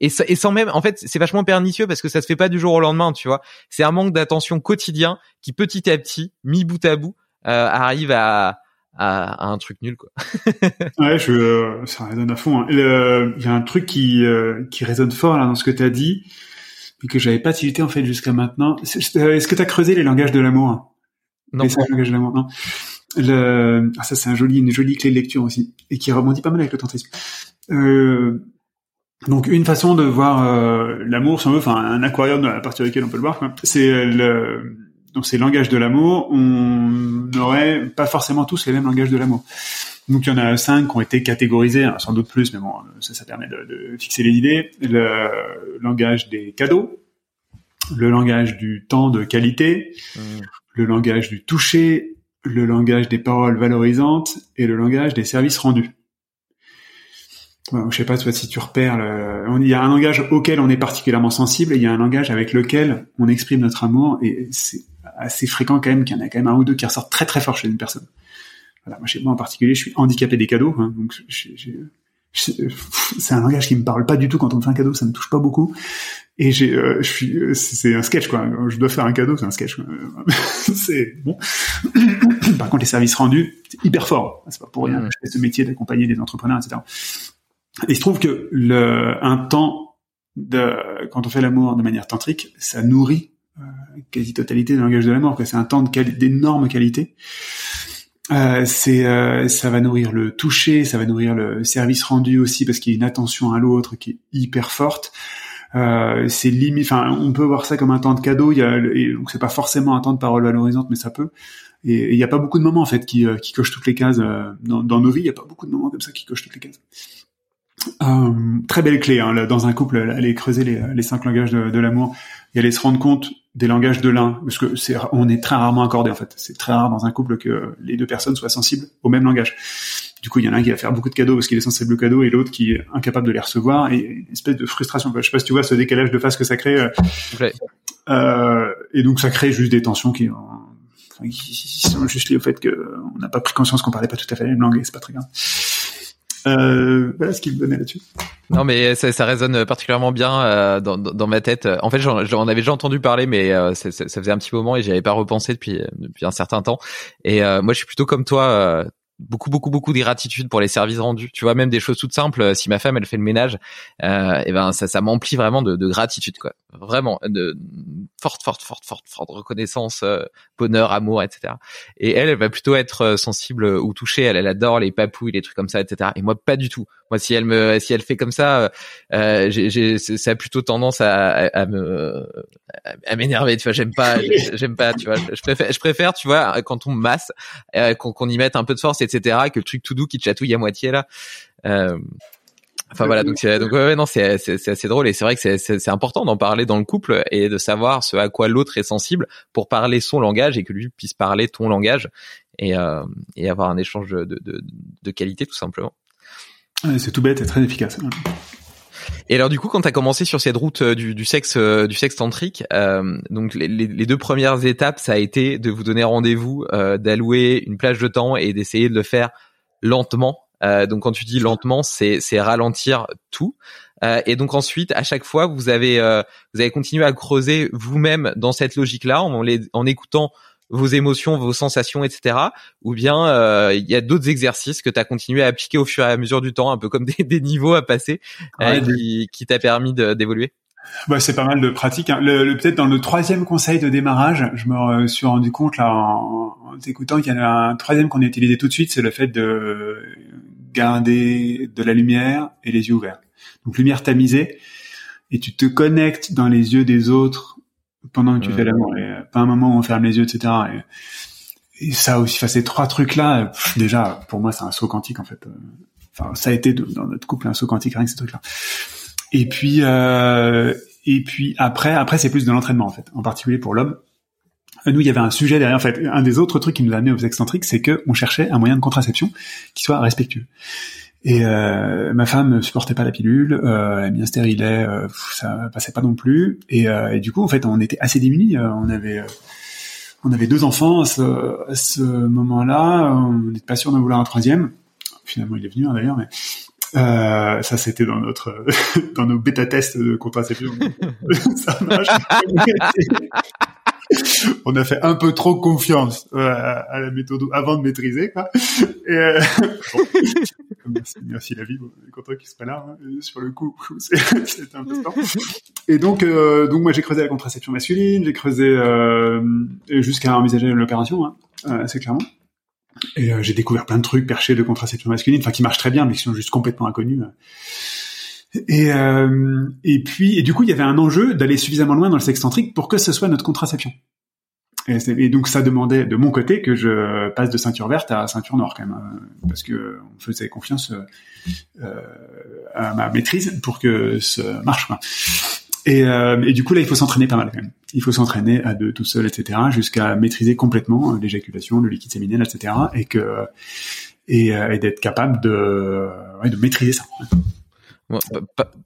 Et, sans même, en fait, c'est vachement pernicieux parce que ça se fait pas du jour au lendemain, tu vois. C'est un manque d'attention quotidien qui petit à petit, mis bout à bout, euh, arrive à, à, un truc nul, quoi. ouais, je, euh, ça résonne à fond. Hein. Il y a un truc qui qui résonne fort là dans ce que tu as dit mais que j'avais pas tilté en fait jusqu'à maintenant. Est-ce que tu as creusé les langages de l'amour Non. Les langages de l'amour, non? Le... Ah, ça c'est un joli, une jolie clé de lecture aussi et qui rebondit pas mal avec le tantrisme. Euh... Donc une façon de voir euh, l'amour, si on veut, enfin un aquarium à partir duquel on peut le voir, c'est le donc ces langages de l'amour, on n'aurait pas forcément tous les mêmes langages de l'amour. Donc il y en a cinq qui ont été catégorisés, hein, sans doute plus, mais bon, ça, ça permet de, de, fixer les idées. Le langage des cadeaux, le langage du temps de qualité, mmh. le langage du toucher, le langage des paroles valorisantes et le langage des services rendus. Bon, je sais pas toi si tu repères. Le... Il y a un langage auquel on est particulièrement sensible et il y a un langage avec lequel on exprime notre amour et c'est assez fréquent quand même qu'il y en a quand même un ou deux qui ressortent très très fort chez une personne Voilà, moi, chez moi en particulier, je suis handicapé des cadeaux, hein, donc c'est un langage qui me parle pas du tout quand on me fait un cadeau, ça me touche pas beaucoup. Et j'ai, euh, je suis, c'est un sketch quoi. Je dois faire un cadeau, c'est un sketch. c'est bon. Par contre, les services rendus, c'est hyper fort. C'est pas pour rien. Je fais ce métier d'accompagner des entrepreneurs, etc. Et il se trouve que le un temps de quand on fait l'amour de manière tantrique, ça nourrit euh, quasi totalité du langage de l'amour. C'est un temps d'énorme qualité. Euh, c'est euh, ça va nourrir le toucher, ça va nourrir le service rendu aussi parce qu'il y a une attention à l'autre qui est hyper forte. Euh, c'est limite, enfin, on peut voir ça comme un temps de cadeau. Il y a, et donc c'est pas forcément un temps de parole valorisante, mais ça peut. Et il n'y a pas beaucoup de moments en fait qui, euh, cochent toutes les cases euh, dans, dans, nos vies. Il n'y a pas beaucoup de moments comme ça qui cochent toutes les cases. Euh, très belle clé hein, dans un couple, aller creuser les, les cinq langages de, de l'amour et aller se rendre compte des langages de l'un, parce que c'est, on est très rarement accordé en fait. C'est très rare dans un couple que les deux personnes soient sensibles au même langage. Du coup, il y en a un qui va faire beaucoup de cadeaux parce qu'il est sensible aux cadeaux et l'autre qui est incapable de les recevoir et une espèce de frustration. Je sais pas si tu vois ce décalage de face que ça crée. Euh, euh, et donc ça crée juste des tensions qui, qui sont juste liées au fait qu'on n'a pas pris conscience qu'on parlait pas tout à fait la même langue et c'est pas très grave. Euh, voilà ce qu'il me donnait là-dessus. Non, mais ça, ça résonne particulièrement bien euh, dans, dans, ma tête. En fait, j'en, avais déjà entendu parler, mais euh, ça, ça, faisait un petit moment et j'y avais pas repensé depuis depuis un certain temps. Et euh, moi, je suis plutôt comme toi beaucoup beaucoup beaucoup de gratitude pour les services rendus. Tu vois même des choses toutes simples euh, si ma femme elle fait le ménage euh, et ben ça ça m'emplit vraiment de, de, gratitude quoi. Vraiment de forte forte forte forte forte reconnaissance euh, bonheur amour etc et elle elle va plutôt être euh, sensible ou touchée. Elle, elle adore les papouilles les trucs comme ça etc et moi pas du tout moi si elle me si elle fait comme ça euh, j'ai ça a plutôt tendance à, à, me à m'énerver tu vois j'aime pas j'aime pas tu vois je préfère je préfère tu vois quand on me masse qu'on qu'on y mette un peu de force etc. Que le truc tout doux qui chatouille à moitié là. Euh, enfin voilà, donc donc ouais, non, c'est c'est assez drôle et c'est vrai que c'est c'est important d'en parler dans le couple et de savoir ce à quoi l'autre est sensible pour parler son langage et que lui puisse parler ton langage et euh, et avoir un échange de de, de qualité tout simplement. C'est tout bête et très efficace. Et alors du coup, quand tu as commencé sur cette route euh, du, du sexe euh, du sexe tantrique, euh, donc les, les, deux premières étapes, ça a été de vous donner rendez-vous, euh, d'allouer une plage de temps et d'essayer de le faire lentement. Euh, donc quand tu dis lentement, c'est ralentir tout. et donc ensuite, à chaque fois, vous avez vous avez continué à creuser vous-même dans cette logique-là en, en écoutant vos émotions, vos sensations, etc. Ou bien euh, il y a d'autres exercices que tu as continué à appliquer au fur et à mesure du temps, un peu comme des, des niveaux à passer, euh, qui, qui t'a permis d'évoluer bah, c'est pas mal de pratique. Hein. Le, Peut-être dans le troisième conseil de démarrage, je me suis rendu compte là en, en t'écoutant qu'il y en a un troisième qu'on a utilisé tout de suite, c'est le fait de garder de la lumière et les yeux ouverts. Donc lumière tamisée, et tu te connectes dans les yeux des autres pendant que tu fais l'amour, et euh, pas un moment où on ferme les yeux, etc. Et, ça aussi, enfin, ces trois trucs-là, déjà, pour moi, c'est un saut quantique en fait. Euh, enfin, ça a été dans notre couple un saut quantique rien que ces trucs-là. Et puis, euh, et puis après, après, c'est plus de l'entraînement en fait, en particulier pour l'homme. Nous, il y avait un sujet derrière. En fait, un des autres trucs qui nous a amené aux excentriques, c'est que on cherchait un moyen de contraception qui soit respectueux. Et euh, ma femme ne supportait pas la pilule, euh, elle a mis un stérilet, euh, ça passait pas non plus. Et, euh, et, du coup, en fait, on était assez démunis. Euh, on avait, euh, on avait deux enfants à ce, ce moment-là. On n'était pas sûr d'en vouloir un troisième. Finalement, il est venu hein, d'ailleurs, mais euh, ça, c'était dans notre, dans nos bêta tests de contraception. ça marche. on a fait un peu trop confiance euh, à la méthode avant de maîtriser. Quoi. Et, euh, merci, la vie, bon, content qu'il soit là. Hein, sur le coup, c'est un peu. Et donc, euh, donc moi j'ai creusé la contraception masculine, j'ai creusé euh, jusqu'à envisager l'opération, hein, assez clairement. Et j'ai découvert plein de trucs perchés de contraception masculine, enfin qui marchent très bien, mais qui sont juste complètement inconnus. Et, euh, et puis, et du coup, il y avait un enjeu d'aller suffisamment loin dans le sexcentrique pour que ce soit notre contraception. Et, donc, ça demandait de mon côté que je passe de ceinture verte à ceinture noire quand même, euh, parce que on faisait confiance euh, à ma maîtrise pour que ça marche. Quoi. Et, euh, et, du coup, là, il faut s'entraîner pas mal quand même. Il faut s'entraîner à deux, tout seul, etc., jusqu'à maîtriser complètement l'éjaculation, le liquide séminal, etc., et que et, euh, et d'être capable de, ouais, de maîtriser ça.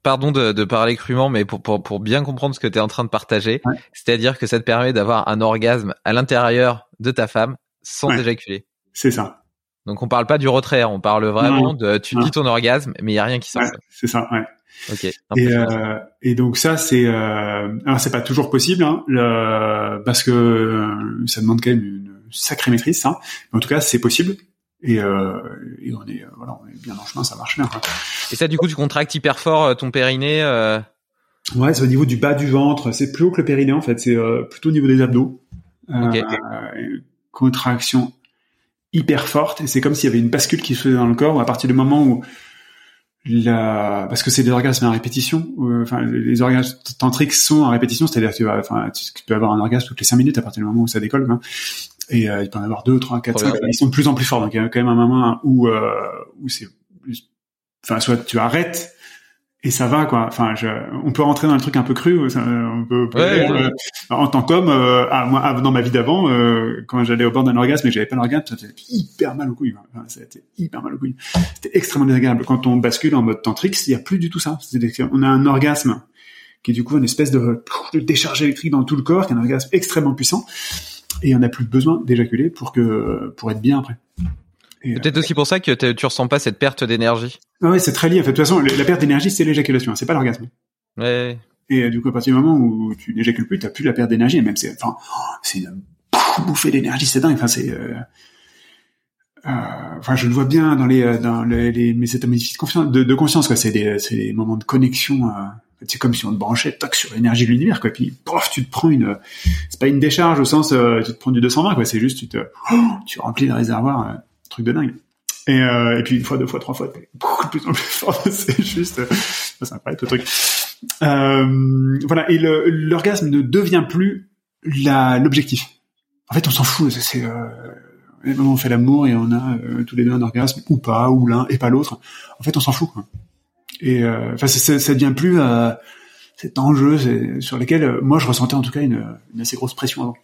Pardon de, de, parler crûment, mais pour, pour, pour, bien comprendre ce que tu es en train de partager, c'est-à-dire que ça te permet d'avoir un orgasme à l'intérieur de ta femme sans éjaculer. C'est ça. Donc on parle pas du retrait, on parle vraiment de tu vis ton orgasme, mais il y a rien qui sort. c'est ça, ouais. Ok. Et, euh, et donc ça c'est euh, alors c'est pas toujours possible hein, le, parce que euh, ça demande quand même une sacrée maîtrise hein. Mais en tout cas c'est possible et, euh, et on est voilà on est bien en chemin ça marche bien. Quoi. Et ça du coup tu contractes hyper fort euh, ton périnée. Euh... Ouais c'est au niveau du bas du ventre c'est plus haut que le périnée en fait c'est euh, plutôt au niveau des abdos. Okay. contraction hyper forte et c'est comme s'il y avait une bascule qui se faisait dans le corps à partir du moment où la parce que c'est des orgasmes à répétition euh, enfin les orgasmes tantriques sont à répétition c'est-à-dire tu vas enfin tu, peux avoir un orgasme toutes les cinq minutes à partir du moment où ça décolle hein. Et euh, il peut en avoir deux trois quatre cinq ils sont de plus en plus forts donc il y a quand même un moment où euh, où c'est enfin soit tu arrêtes et ça va quoi. Enfin, je, on peut rentrer dans un truc un peu cru. Ça, on peut, ouais, euh, en tant qu'homme, euh, ah, moi, dans ma vie d'avant, euh, quand j'allais au bord d'un orgasme et que j'avais pas l'orgasme, ça faisait hyper mal aux couilles. Enfin, ça a hyper mal aux couilles. C'était extrêmement désagréable. Quand on bascule en mode tantrique, il y a plus du tout ça. On a un orgasme qui est du coup une espèce de, de décharge électrique dans tout le corps, qui est un orgasme extrêmement puissant, et on n'a plus besoin d'éjaculer pour que pour être bien après. Peut-être aussi pour ça que tu ressens pas cette perte d'énergie. Ah ouais, c'est très lié. En fait, de toute façon, la perte d'énergie, c'est l'éjaculation, c'est pas l'orgasme. Ouais. Et euh, du coup, à partir du moment où tu n'éjacules plus, t'as plus la perte d'énergie. Même c'est, enfin, c'est une bouffée d'énergie, c'est dingue. Enfin, c'est, euh, euh, enfin, je le vois bien dans les, dans les, les mes états de conscience, de, de conscience, quoi. C'est des, c'est des moments de connexion. Euh, c'est comme si on te branchait toc sur l'énergie de l'univers, quoi. Puis, pof, tu te prends une, c'est pas une décharge au sens, euh, tu te prends du 220, quoi. C'est juste, tu te, oh, tu remplis le réservoir truc de dingue. Et, euh, et puis une fois, deux fois, trois fois, beaucoup plus en plus fort. c'est juste, euh, c'est incroyable le truc. Euh, voilà. Et l'orgasme ne devient plus l'objectif. En fait, on s'en fout. C'est euh, on fait l'amour et on a euh, tous les deux un orgasme ou pas, ou l'un et pas l'autre. En fait, on s'en fout. Et euh, enfin, ça devient plus cet enjeu sur lequel moi je ressentais en tout cas une, une assez grosse pression avant.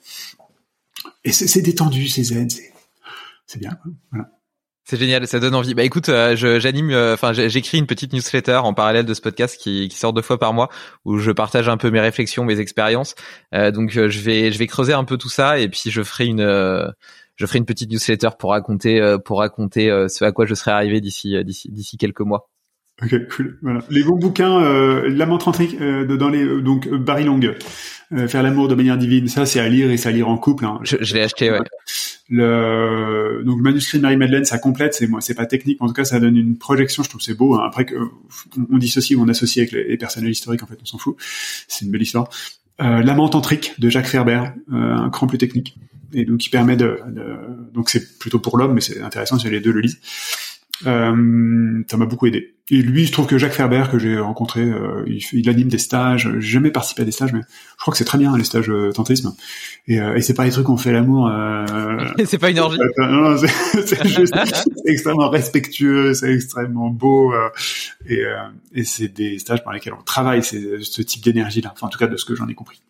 Et c'est détendu, c'est zen, c'est bien. Voilà. C'est génial, ça donne envie. Bah écoute, euh, j'anime, euh, enfin j'écris une petite newsletter en parallèle de ce podcast qui, qui, sort deux fois par mois où je partage un peu mes réflexions, mes expériences. Euh, donc euh, je vais je vais creuser un peu tout ça et puis je ferai une je ferai une petite newsletter pour raconter pour raconter ce à quoi je serai arrivé d'ici d'ici d'ici quelques mois. Ok, cool. Voilà. Les bons bouquins, euh, L'amant tantrique euh, dans les euh, donc euh, Barry Long, euh, faire l'amour de manière divine, ça c'est à lire et c'est à lire en couple. Hein. Je, je l'ai acheté, ouais. Le donc le manuscrit de Marie Madeleine, ça complète, c'est moi, c'est pas technique, en tout cas ça donne une projection, je trouve c'est beau. Hein. Après que on, dissocie ou on associe avec les, les personnages historiques, en fait, on s'en fout. C'est une belle histoire. Euh, L'amant tantrique de Jacques Ferber, un cran plus technique et donc qui permet de, de donc c'est plutôt pour l'homme, mais c'est intéressant si les deux le lisent. Euh, ça m'a beaucoup aidé. Et lui, je trouve que Jacques Ferber, que j'ai rencontré, euh, il, il, anime des stages. J'ai jamais participé à des stages, mais je crois que c'est très bien les stages euh, tantrisme. Et, euh, et c'est pas les trucs où on fait l'amour. Euh, c'est pas une orgie. Non, non c'est juste extrêmement respectueux, c'est extrêmement beau, et, et c'est des stages par lesquels on travaille ce type d'énergie-là. Enfin, en tout cas, de ce que j'en ai compris.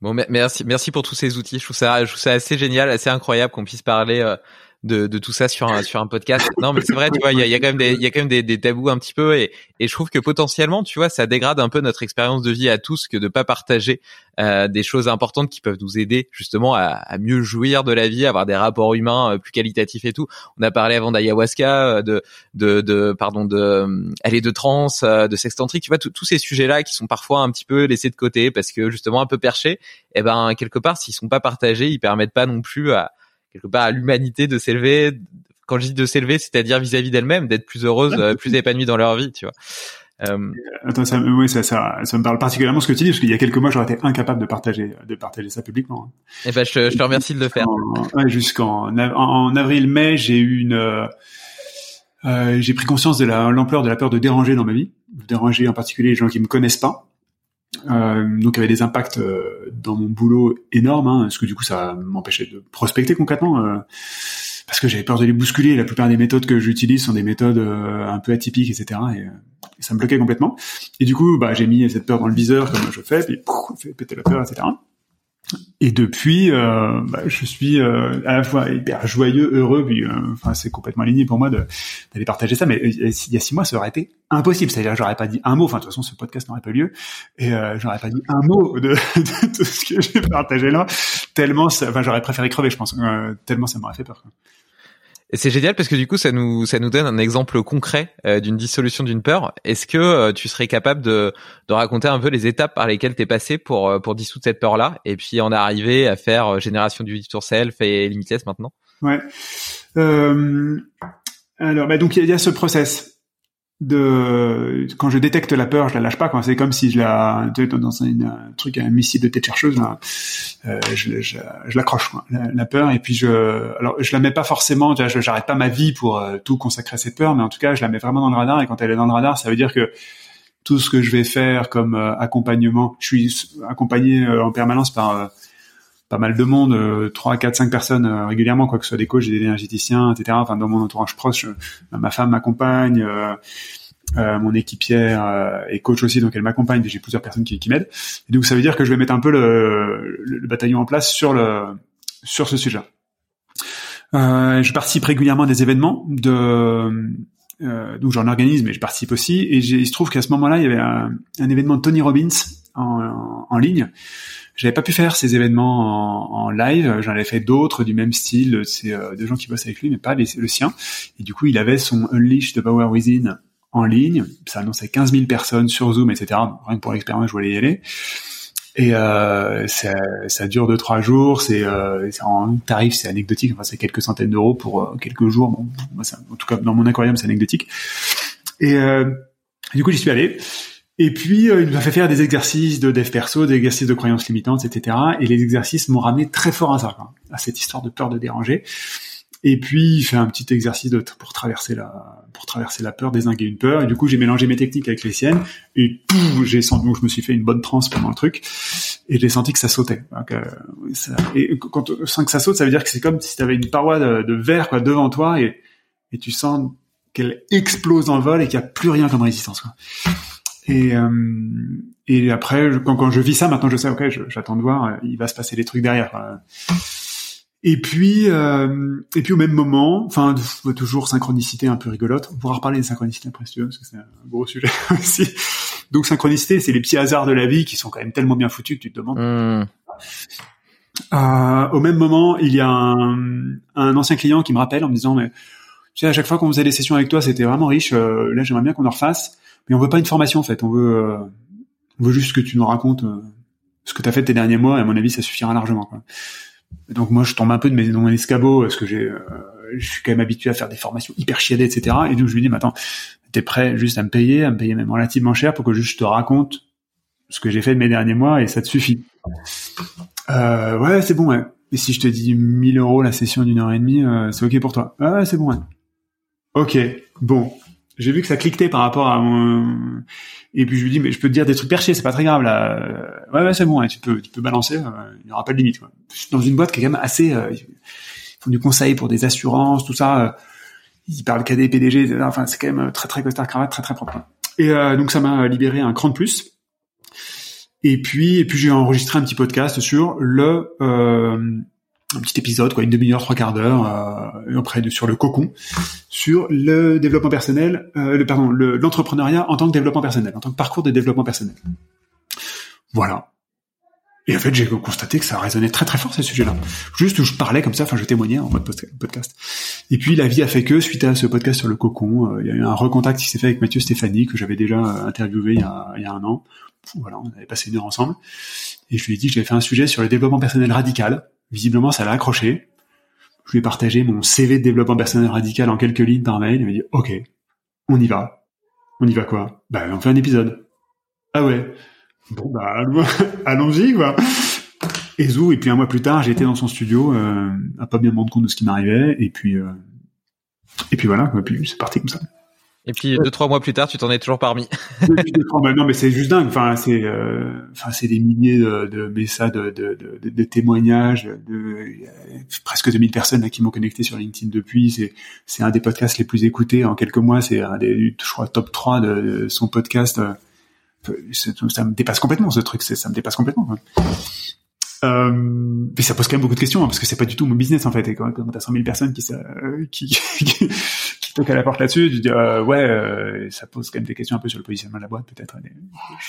Bon, merci, merci pour tous ces outils. Je trouve ça, je trouve ça assez génial, assez incroyable qu'on puisse parler de, de tout ça sur un sur un podcast. Non, mais c'est vrai, tu vois, il y a, y a, quand même des il y a quand même des, des, tabous un petit peu et et je trouve que potentiellement, tu vois, ça dégrade un peu notre expérience de vie à tous que de pas partager euh, des choses importantes qui peuvent nous aider justement à, à, mieux jouir de la vie, avoir des rapports humains euh, plus qualitatifs et tout. On a parlé avant d'ayahuasca, euh, de de de pardon de euh, aller de trans, de sexe tantrique, tu vois, tous ces sujets-là qui sont parfois un petit peu laissés de côté parce que justement un peu perchés. Et eh ben quelque part, s'ils sont pas partagés, ils permettent pas non plus à quelque part à l'humanité de s'élever. Quand je dis de s'élever, c'est-à-dire vis-à-vis d'elle-même, d'être plus heureuse, euh, plus épanouie dans leur vie, tu vois. Euh... Attends, ça, oui, ça, ça, ça, me parle particulièrement ce que tu dis, parce qu'il y a quelques mois, j'aurais été incapable de partager, de partager ça publiquement. Eh ben, je, je te remercie de le faire. Ouais, Jusqu'en en, avril-mai, j'ai eu une, euh, euh, j'ai pris conscience de l'ampleur de la peur de déranger dans ma vie, de déranger en particulier les gens qui me connaissent pas. Euh, donc avait des impacts euh, dans mon boulot énormes, hein, parce que du coup ça m'empêchait de prospecter concrètement, euh, parce que j'avais peur de les bousculer. La plupart des méthodes que j'utilise sont des méthodes euh, un peu atypiques, etc. Et, ça me bloquait complètement. Et du coup, bah, j'ai mis cette peur dans le viseur comme je fais, puis pouf, fait péter la peur, etc. Et depuis, euh, bah, je suis euh, à la fois hyper joyeux, heureux, puis euh, enfin c'est complètement aligné pour moi d'aller partager ça. Mais euh, il y a six mois, ça aurait été impossible. C'est-à-dire, j'aurais pas dit un mot. Enfin, de toute façon, ce podcast n'aurait pas lieu, et j'aurais pas dit un mot de, de tout ce que j'ai partagé là. Tellement, enfin, j'aurais préféré crever, je pense. tellement ça m'aurait fait peur. C'est génial parce que du coup ça nous ça nous donne un exemple concret euh, d'une dissolution d'une peur. Est-ce que euh, tu serais capable de, de raconter un peu les étapes par lesquelles tu es passé pour euh, pour dissoudre cette peur là et puis en arriver à faire génération du tour self et limitless maintenant? Ouais. alors bah donc il y, a ce process de quand je détecte la peur, je la lâche pas. C'est comme si je la dans un, un, truc un missile de tête chercheuse, là, euh, je, je, je l'accroche la, peur et puis je alors je la mets pas forcément. J'arrête pas ma vie pour euh, tout consacrer à cette peur, mais en tout cas je la mets vraiment dans le radar. Et quand elle est dans le radar, ça veut dire que tout ce que je vais faire comme euh, accompagnement, je suis accompagné euh, en permanence par pas mal de monde, 3, 4, 5 personnes régulièrement, quoi que ce soit des coachs, des énergéticiens, etc. Enfin, dans mon entourage proche, ma femme m'accompagne, euh, mon équipière euh, est coach aussi, donc elle m'accompagne. J'ai plusieurs personnes qui, qui m'aident. Et donc ça veut dire que je vais mettre un peu le, le, bataillon en place sur le sur ce sujet. Euh, je participe régulièrement à des événements de euh, donc j'en organise, mais je participe aussi. Et il se trouve qu'à ce moment-là, il y avait un, un, événement de Tony Robbins en, en ligne. J'avais pas pu faire ces événements en, live. J'en avais fait d'autres du même style. C'est euh, des gens qui bossent avec lui, mais pas les, le sien. Et du coup, il avait son Unleash the Power Within en ligne. Ça annonçait 15 000 personnes sur Zoom, etc. Rien que pour l'expérience, je voulais y aller. Et euh, ça, ça, dure deux trois jours. C'est euh, en tarif, c'est anecdotique. Enfin, c'est quelques centaines d'euros pour euh, quelques jours. En tout cas, dans mon aquarium, c'est anecdotique. Et euh, du coup, j'y suis allé. Et puis, euh, il m'a fait faire des exercices de dev perso, des exercices de croyances limitantes, etc. Et les exercices m'ont ramené très fort à ça, à cette histoire de peur de déranger. Et puis il fait un petit exercice de, pour traverser la pour traverser la peur, désinguer une peur. Et du coup j'ai mélangé mes techniques avec les siennes et j'ai senti donc je me suis fait une bonne transe pendant le truc et j'ai senti que ça sautait. Euh, et quand sent que ça saute, ça veut dire que c'est comme si tu avais une paroi de, verre quoi devant toi et tu sens qu'elle explose le vol et qu'il n'y a plus rien comme résistance. Quoi. Et, euh, et après, quand, quand je vis ça, maintenant je sais, ok, j'attends de voir, il va se passer des trucs derrière. Quoi. Et puis, euh, et puis au même moment, enfin toujours synchronicité un peu rigolote. On pourra reparler de synchronicité après si tu veux, parce que c'est un gros sujet aussi. Donc synchronicité, c'est les petits hasards de la vie qui sont quand même tellement bien foutus que tu te demandes. Mmh. Euh, au même moment, il y a un, un, ancien client qui me rappelle en me disant, mais tu sais, à chaque fois qu'on faisait des sessions avec toi, c'était vraiment riche. Euh, là, j'aimerais bien qu'on en refasse, mais on veut pas une formation en fait. On veut, euh, juste que tu nous racontes euh, ce que tu as fait tes derniers mois. Et à mon avis, ça suffira largement. Donc moi je tombe un peu de mes, dans mon escabeau parce que euh, je suis quand même habitué à faire des formations hyper chiadées etc et donc je lui dis mais attends t'es prêt juste à me payer à me payer même relativement cher pour que je te raconte ce que j'ai fait de mes derniers mois et ça te suffit ouais c'est bon ouais et si je te dis 1000 euros la session d'une heure et demie c'est ok pour toi ouais c'est bon ouais ok bon j'ai vu que ça cliquetait par rapport à mon et puis je lui dis mais je peux te dire des trucs perchés c'est pas très grave là. Euh, ouais ouais c'est bon tu peux tu peux balancer euh, il n'y aura pas de limite quoi. Je suis dans une boîte qui est quand même assez euh, ils font du conseil pour des assurances tout ça ils parlent KD PDG enfin c'est quand même très très costard cravate très très propre et donc ça m'a libéré un cran de plus. Et puis et puis j'ai enregistré un petit podcast sur le un petit épisode, quoi, une demi-heure, trois quarts d'heure, euh, auprès de sur le cocon, sur le développement personnel, euh, le pardon, l'entrepreneuriat en tant que développement personnel, en tant que parcours de développement personnel. Voilà. Et en fait, j'ai constaté que ça résonnait très très fort ce sujet-là. Juste où je parlais comme ça, enfin je témoignais en mode podcast. Et puis la vie a fait que suite à ce podcast sur le cocon, euh, il y a eu un recontact qui s'est fait avec Mathieu Stéphanie que j'avais déjà euh, interviewé il y, a, il y a un an. Voilà, on avait passé une heure ensemble. Et je lui ai dit que j'avais fait un sujet sur le développement personnel radical Visiblement, ça l'a accroché. Je lui ai partagé mon CV de développement personnel radical en quelques lignes par mail. Il m'a dit, OK, on y va. On y va quoi? Bah, on fait un épisode. Ah ouais. Bon, bah, allons-y, quoi. Et zou, et puis un mois plus tard, j'étais dans son studio, euh, à pas bien me rendre compte de ce qui m'arrivait, et puis, euh, et puis voilà, quoi. Puis c'est parti comme ça. Et puis deux trois mois plus tard, tu t'en es toujours parmi. non, mais c'est juste dingue. Enfin, c'est, euh, des milliers de, ça, de, de, de, témoignages, de presque 2000 personnes là, qui m'ont connecté sur LinkedIn depuis. C'est, un des podcasts les plus écoutés en quelques mois. C'est un des, je crois, top 3 de, son podcast. Ça me dépasse complètement ce truc. Ça me dépasse complètement. Euh, mais ça pose quand même beaucoup de questions hein, parce que c'est pas du tout mon business en fait. Quand, quand t'as 100 000 personnes qui, à la porte là-dessus, tu dis euh, ouais, euh, ça pose quand même des questions un peu sur le positionnement de la boîte, peut-être.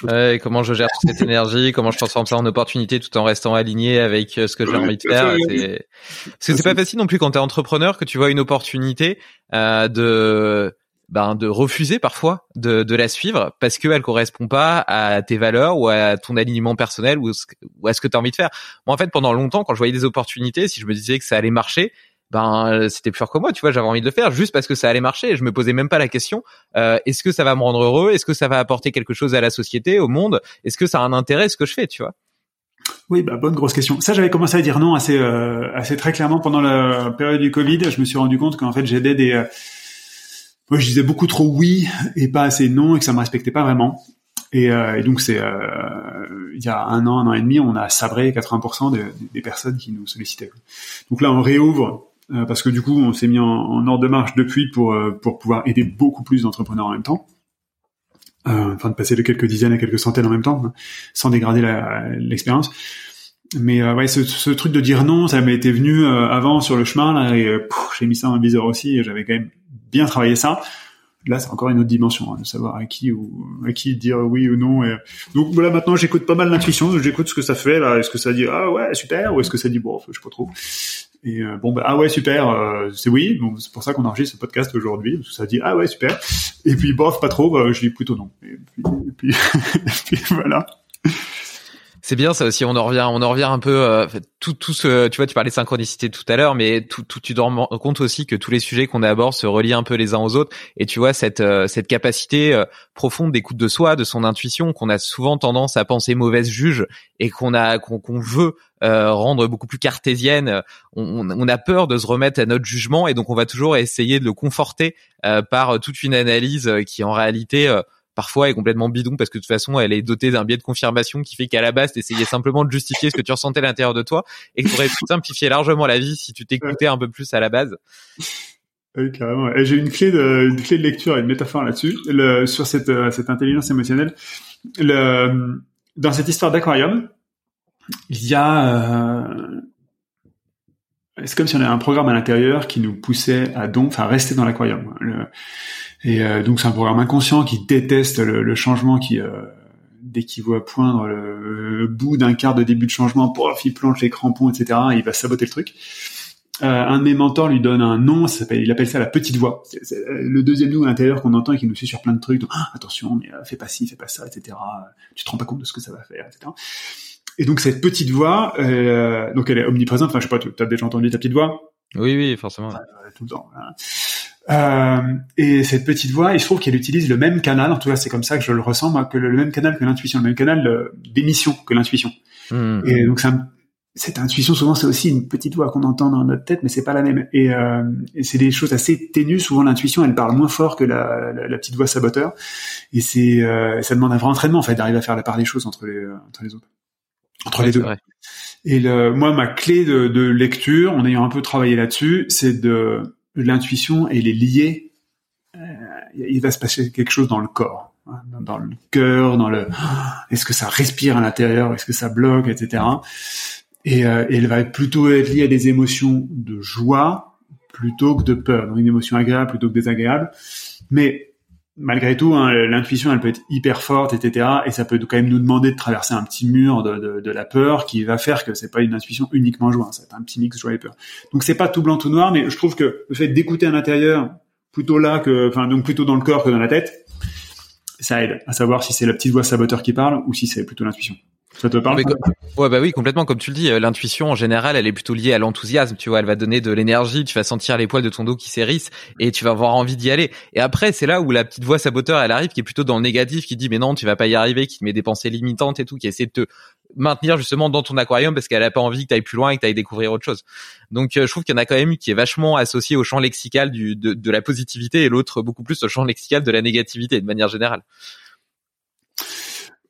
Ouais, comment je gère toute cette énergie, comment je transforme ça en opportunité tout en restant aligné avec euh, ce que j'ai envie de faire. C'est... Parce que c'est pas facile non plus quand t'es entrepreneur que tu vois une opportunité euh, de ben, de refuser parfois de, de la suivre parce qu'elle correspond pas à tes valeurs ou à ton alignement personnel ou, ou à ce que tu as envie de faire. Moi, en fait, pendant longtemps, quand je voyais des opportunités, si je me disais que ça allait marcher, ben euh, c'était plus fort que moi, tu vois, j'avais envie de le faire juste parce que ça allait marcher. Je me posais même pas la question euh, est-ce que ça va me rendre heureux? Est-ce que ça va apporter quelque chose à la société, au monde? Est-ce que ça a un intérêt ce que je fais, tu vois? Oui, bah, bonne grosse question. Ça, j'avais commencé à dire non assez, euh, assez très clairement pendant la période du Covid. Je me suis rendu compte qu'en fait, j'aidais des, euh, moi, je disais beaucoup trop oui et pas assez non et que ça me respectait pas vraiment. Et, euh, et donc, c'est euh, il y a un an, un an et demi, on a sabré 80% des personnes qui nous sollicitaient. Donc là, on réouvre euh, parce que du coup, on s'est mis en, en, ordre de marche depuis pour euh, pour pouvoir aider beaucoup plus d'entrepreneurs en même temps. Euh, enfin, de passer de quelques dizaines à quelques centaines en même temps, hein, sans dégrader l'expérience. Mais ouais, ce, ce, truc de dire non, ça m'était venu avant sur le chemin là, et j'ai mis ça le viseur aussi. Et j'avais quand même bien travaillé ça. Là, c'est encore une autre dimension, hein, de savoir à qui ou à qui dire oui ou non. Et... Donc voilà, maintenant, j'écoute pas mal l'intuition. J'écoute ce que ça fait là. Est-ce que ça dit ah ouais super ou est-ce que ça dit bon, je sais pas trop. Et euh, bon, bah, ah ouais, super, euh, c'est oui. Bon, c'est pour ça qu'on enregistre ce podcast aujourd'hui, parce ça dit ah ouais, super. Et puis bof, pas trop, bah, je dis plutôt non. Et puis, et puis voilà. C'est bien ça aussi. On en revient, on en revient un peu. Euh, tout, tout ce, tu vois, tu parlais de synchronicité tout à l'heure, mais tout, tout, tu te rends compte aussi que tous les sujets qu'on aborde se relient un peu les uns aux autres. Et tu vois cette, euh, cette capacité euh, profonde d'écoute de soi, de son intuition, qu'on a souvent tendance à penser mauvaise juge et qu'on a, qu'on veut rendre beaucoup plus cartésienne. On, on, a peur de se remettre à notre jugement et donc on va toujours essayer de le conforter par toute une analyse qui en réalité parfois est complètement bidon parce que de toute façon elle est dotée d'un biais de confirmation qui fait qu'à la base t'essayais simplement de justifier ce que tu ressentais à l'intérieur de toi et que tu aurais simplifié largement la vie si tu t'écoutais un peu plus à la base. Oui, carrément. Et j'ai une clé de, une clé de lecture et une métaphore là-dessus, sur cette, euh, cette intelligence émotionnelle. Le, dans cette histoire d'aquarium, il y a, euh, c'est comme si on avait un programme à l'intérieur qui nous poussait à donc, enfin, rester dans l'aquarium. Et euh, donc c'est un programme inconscient qui déteste le, changement, qui euh, dès qu'il voit poindre le, bout d'un quart de début de changement, pof, il planche les crampons, etc. Et il va saboter le truc. Euh, un de mes mentors lui donne un nom, ça il appelle ça la petite voix. C'est, le deuxième nous à l'intérieur qu'on entend et qui nous suit sur plein de trucs. Donc, ah, attention, mais fais pas ci, fais pas ça, etc. Tu te rends pas compte de ce que ça va faire, etc. Et donc cette petite voix, donc elle est omniprésente. Enfin, je sais pas, tu as déjà entendu ta petite voix? Oui, oui, forcément. tout le temps. Euh, et cette petite voix, il se trouve qu'elle utilise le même canal, en tout cas c'est comme ça que je le ressens, moi, que le, même canal que l'intuition, le même canal d'émission que l'intuition. Hmm. Et donc ça, cette intuition, souvent c'est aussi une petite voix qu'on entend dans notre tête, mais c'est pas la même. Et, euh, et c'est des choses assez ténues. Souvent l'intuition, elle parle moins fort que la, la, la petite voix saboteur. Et c'est, euh, ça demande un vrai entraînement en fait d'arriver à faire la part des choses entre les, euh, entre les autres, entre les deux. Et le, moi, ma clé de, de lecture, en ayant un peu travaillé là-dessus, c'est de l'intuition, elle est liée. Euh, il va se passer quelque chose dans le corps, hein, dans le cœur, dans le. Est-ce que ça respire à l'intérieur Est-ce que ça bloque, etc. Et, euh, elle va plutôt être liée à des émotions de joie plutôt que de peur, donc une émotion agréable plutôt que désagréable. Mais malgré tout, hein, l'intuition, elle peut être hyper forte, etc. Et ça peut quand même nous demander de traverser un petit mur de, la peur qui va faire que c'est pas une intuition uniquement joie, c'est un petit mix joie et peur. Donc c'est pas tout blanc tout noir, mais je trouve que le fait d'écouter à l'intérieur, plutôt là que, enfin donc plutôt dans le corps que dans la tête, ça aide à savoir si c'est la petite voix saboteur qui parle ou si c'est plutôt l'intuition. Ça te parle Ouais, bah oui, complètement. Comme tu le dis, euh, l'intuition en général, elle est plutôt liée à l'enthousiasme. Tu vois, elle va donner de l'énergie. Tu vas sentir les poils de ton dos qui s'hérissent et tu vas avoir envie d'y aller. Et après, c'est là où la petite voix saboteur, elle arrive, qui est plutôt dans le négatif, qui dit mais non, tu vas pas y arriver, qui te met des pensées limitantes et tout, qui essaie de te maintenir justement dans ton aquarium parce qu'elle a pas envie que tu ailles plus loin et que tu ailles découvrir autre chose. Donc, euh, je trouve qu'il y en a quand même qui est vachement associé au champ lexical du, de, de la positivité et l'autre beaucoup plus au champ lexical de la négativité de manière générale.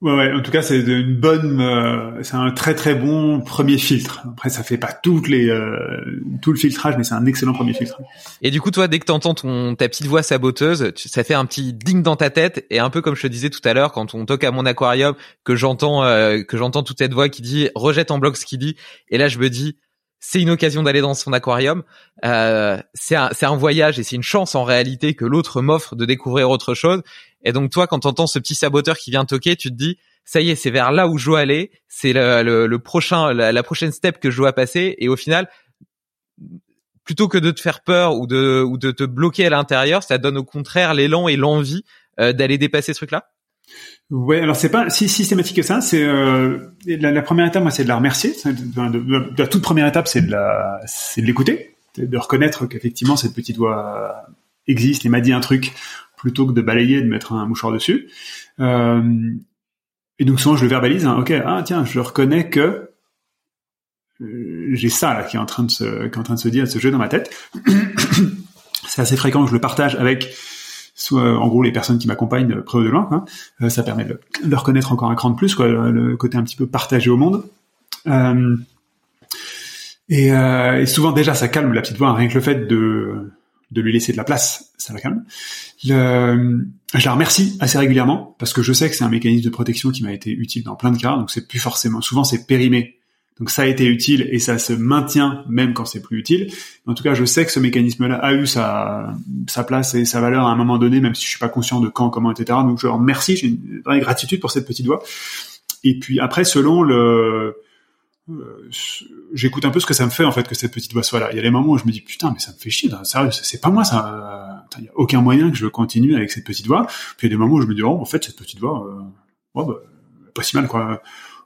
Ouais, ouais, en tout cas, c'est une bonne, euh, c'est un très très bon premier filtre. Après, ça fait pas toutes les euh, tout le filtrage, mais c'est un excellent premier filtre. Et du coup, toi, dès que t'entends ton ta petite voix saboteuse, ça fait un petit ding dans ta tête, et un peu comme je te disais tout à l'heure, quand on toque à mon aquarium, que j'entends euh, que j'entends toute cette voix qui dit rejette en bloc ce qu'il dit, et là, je me dis c'est une occasion d'aller dans son aquarium. Euh, c'est un, un voyage et c'est une chance en réalité que l'autre m'offre de découvrir autre chose. Et donc toi, quand t'entends ce petit saboteur qui vient toquer, tu te dis ça y est, c'est vers là où je dois aller, c'est le, le, prochain, la, prochaine step que je dois passer. Et au final, plutôt que de te faire peur ou de ou de te bloquer à l'intérieur, ça donne au contraire l'élan et l'envie euh, d'aller dépasser ce truc-là. Ouais, alors c'est pas si systématique que ça. C'est euh, la, première étape, moi, c'est de la remercier. la toute première étape, c'est de la, c'est de l'écouter, de reconnaître qu'effectivement cette petite voix existe et m'a dit un truc plutôt que de balayer, de mettre un mouchoir dessus. Euh, et donc souvent je le verbalise. Hein, ok, ah tiens, je reconnais que euh, j'ai ça là qui est en train de se, qui est en train de se dire, de se jouer dans ma tête. c'est assez fréquent que je le partage avec soit en gros les personnes qui m'accompagnent près ou de loin. Hein. Euh, ça permet de, reconnaître encore un cran de plus, le côté un petit peu partagé au monde. Euh, et, euh, souvent déjà ça calme la petite voix, hein, rien que le fait de lui laisser de la place, ça la calme. Je la remercie assez régulièrement parce que je sais que c'est un mécanisme de protection qui m'a été utile dans plein de cas, donc c'est plus forcément, souvent c'est périmé donc ça a été utile et ça se maintient même quand c'est plus utile. En tout cas, je sais que ce mécanisme-là a eu sa, place et sa valeur à un moment donné, même si je suis pas conscient de quand, comment, etc. Donc je leur remercie, j'ai une vraie gratitude pour cette petite voix. Et puis après, selon le, euh, j'écoute un peu ce que ça me fait en fait que cette petite voix soit là. Il y a des moments où je me dis putain mais ça me fait chier, sérieux, c'est pas moi ça. Il y a aucun moyen que je continue avec cette petite voix. Puis il y a des moments où je me dis oh en fait cette petite voix, euh, oh, bah, pas si mal quoi.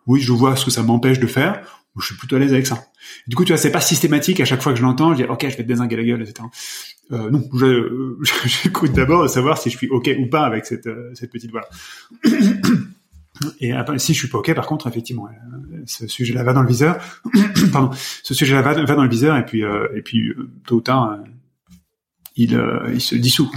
Oui je vois ce que ça m'empêche de faire je suis plutôt à l'aise avec ça. Du coup, tu vois, c'est pas systématique. À chaque fois que je l'entends, je dis ok, je vais te désinguer la gueule, etc. Euh, non, j'écoute d'abord de savoir si je suis ok ou pas avec cette, euh, cette petite voix. Et si je suis pas ok, par contre, effectivement, euh, ce sujet-là va dans le viseur. Pardon, ce sujet-là va, va, dans le viseur et puis euh, et puis tôt ou tard, il il se dissout.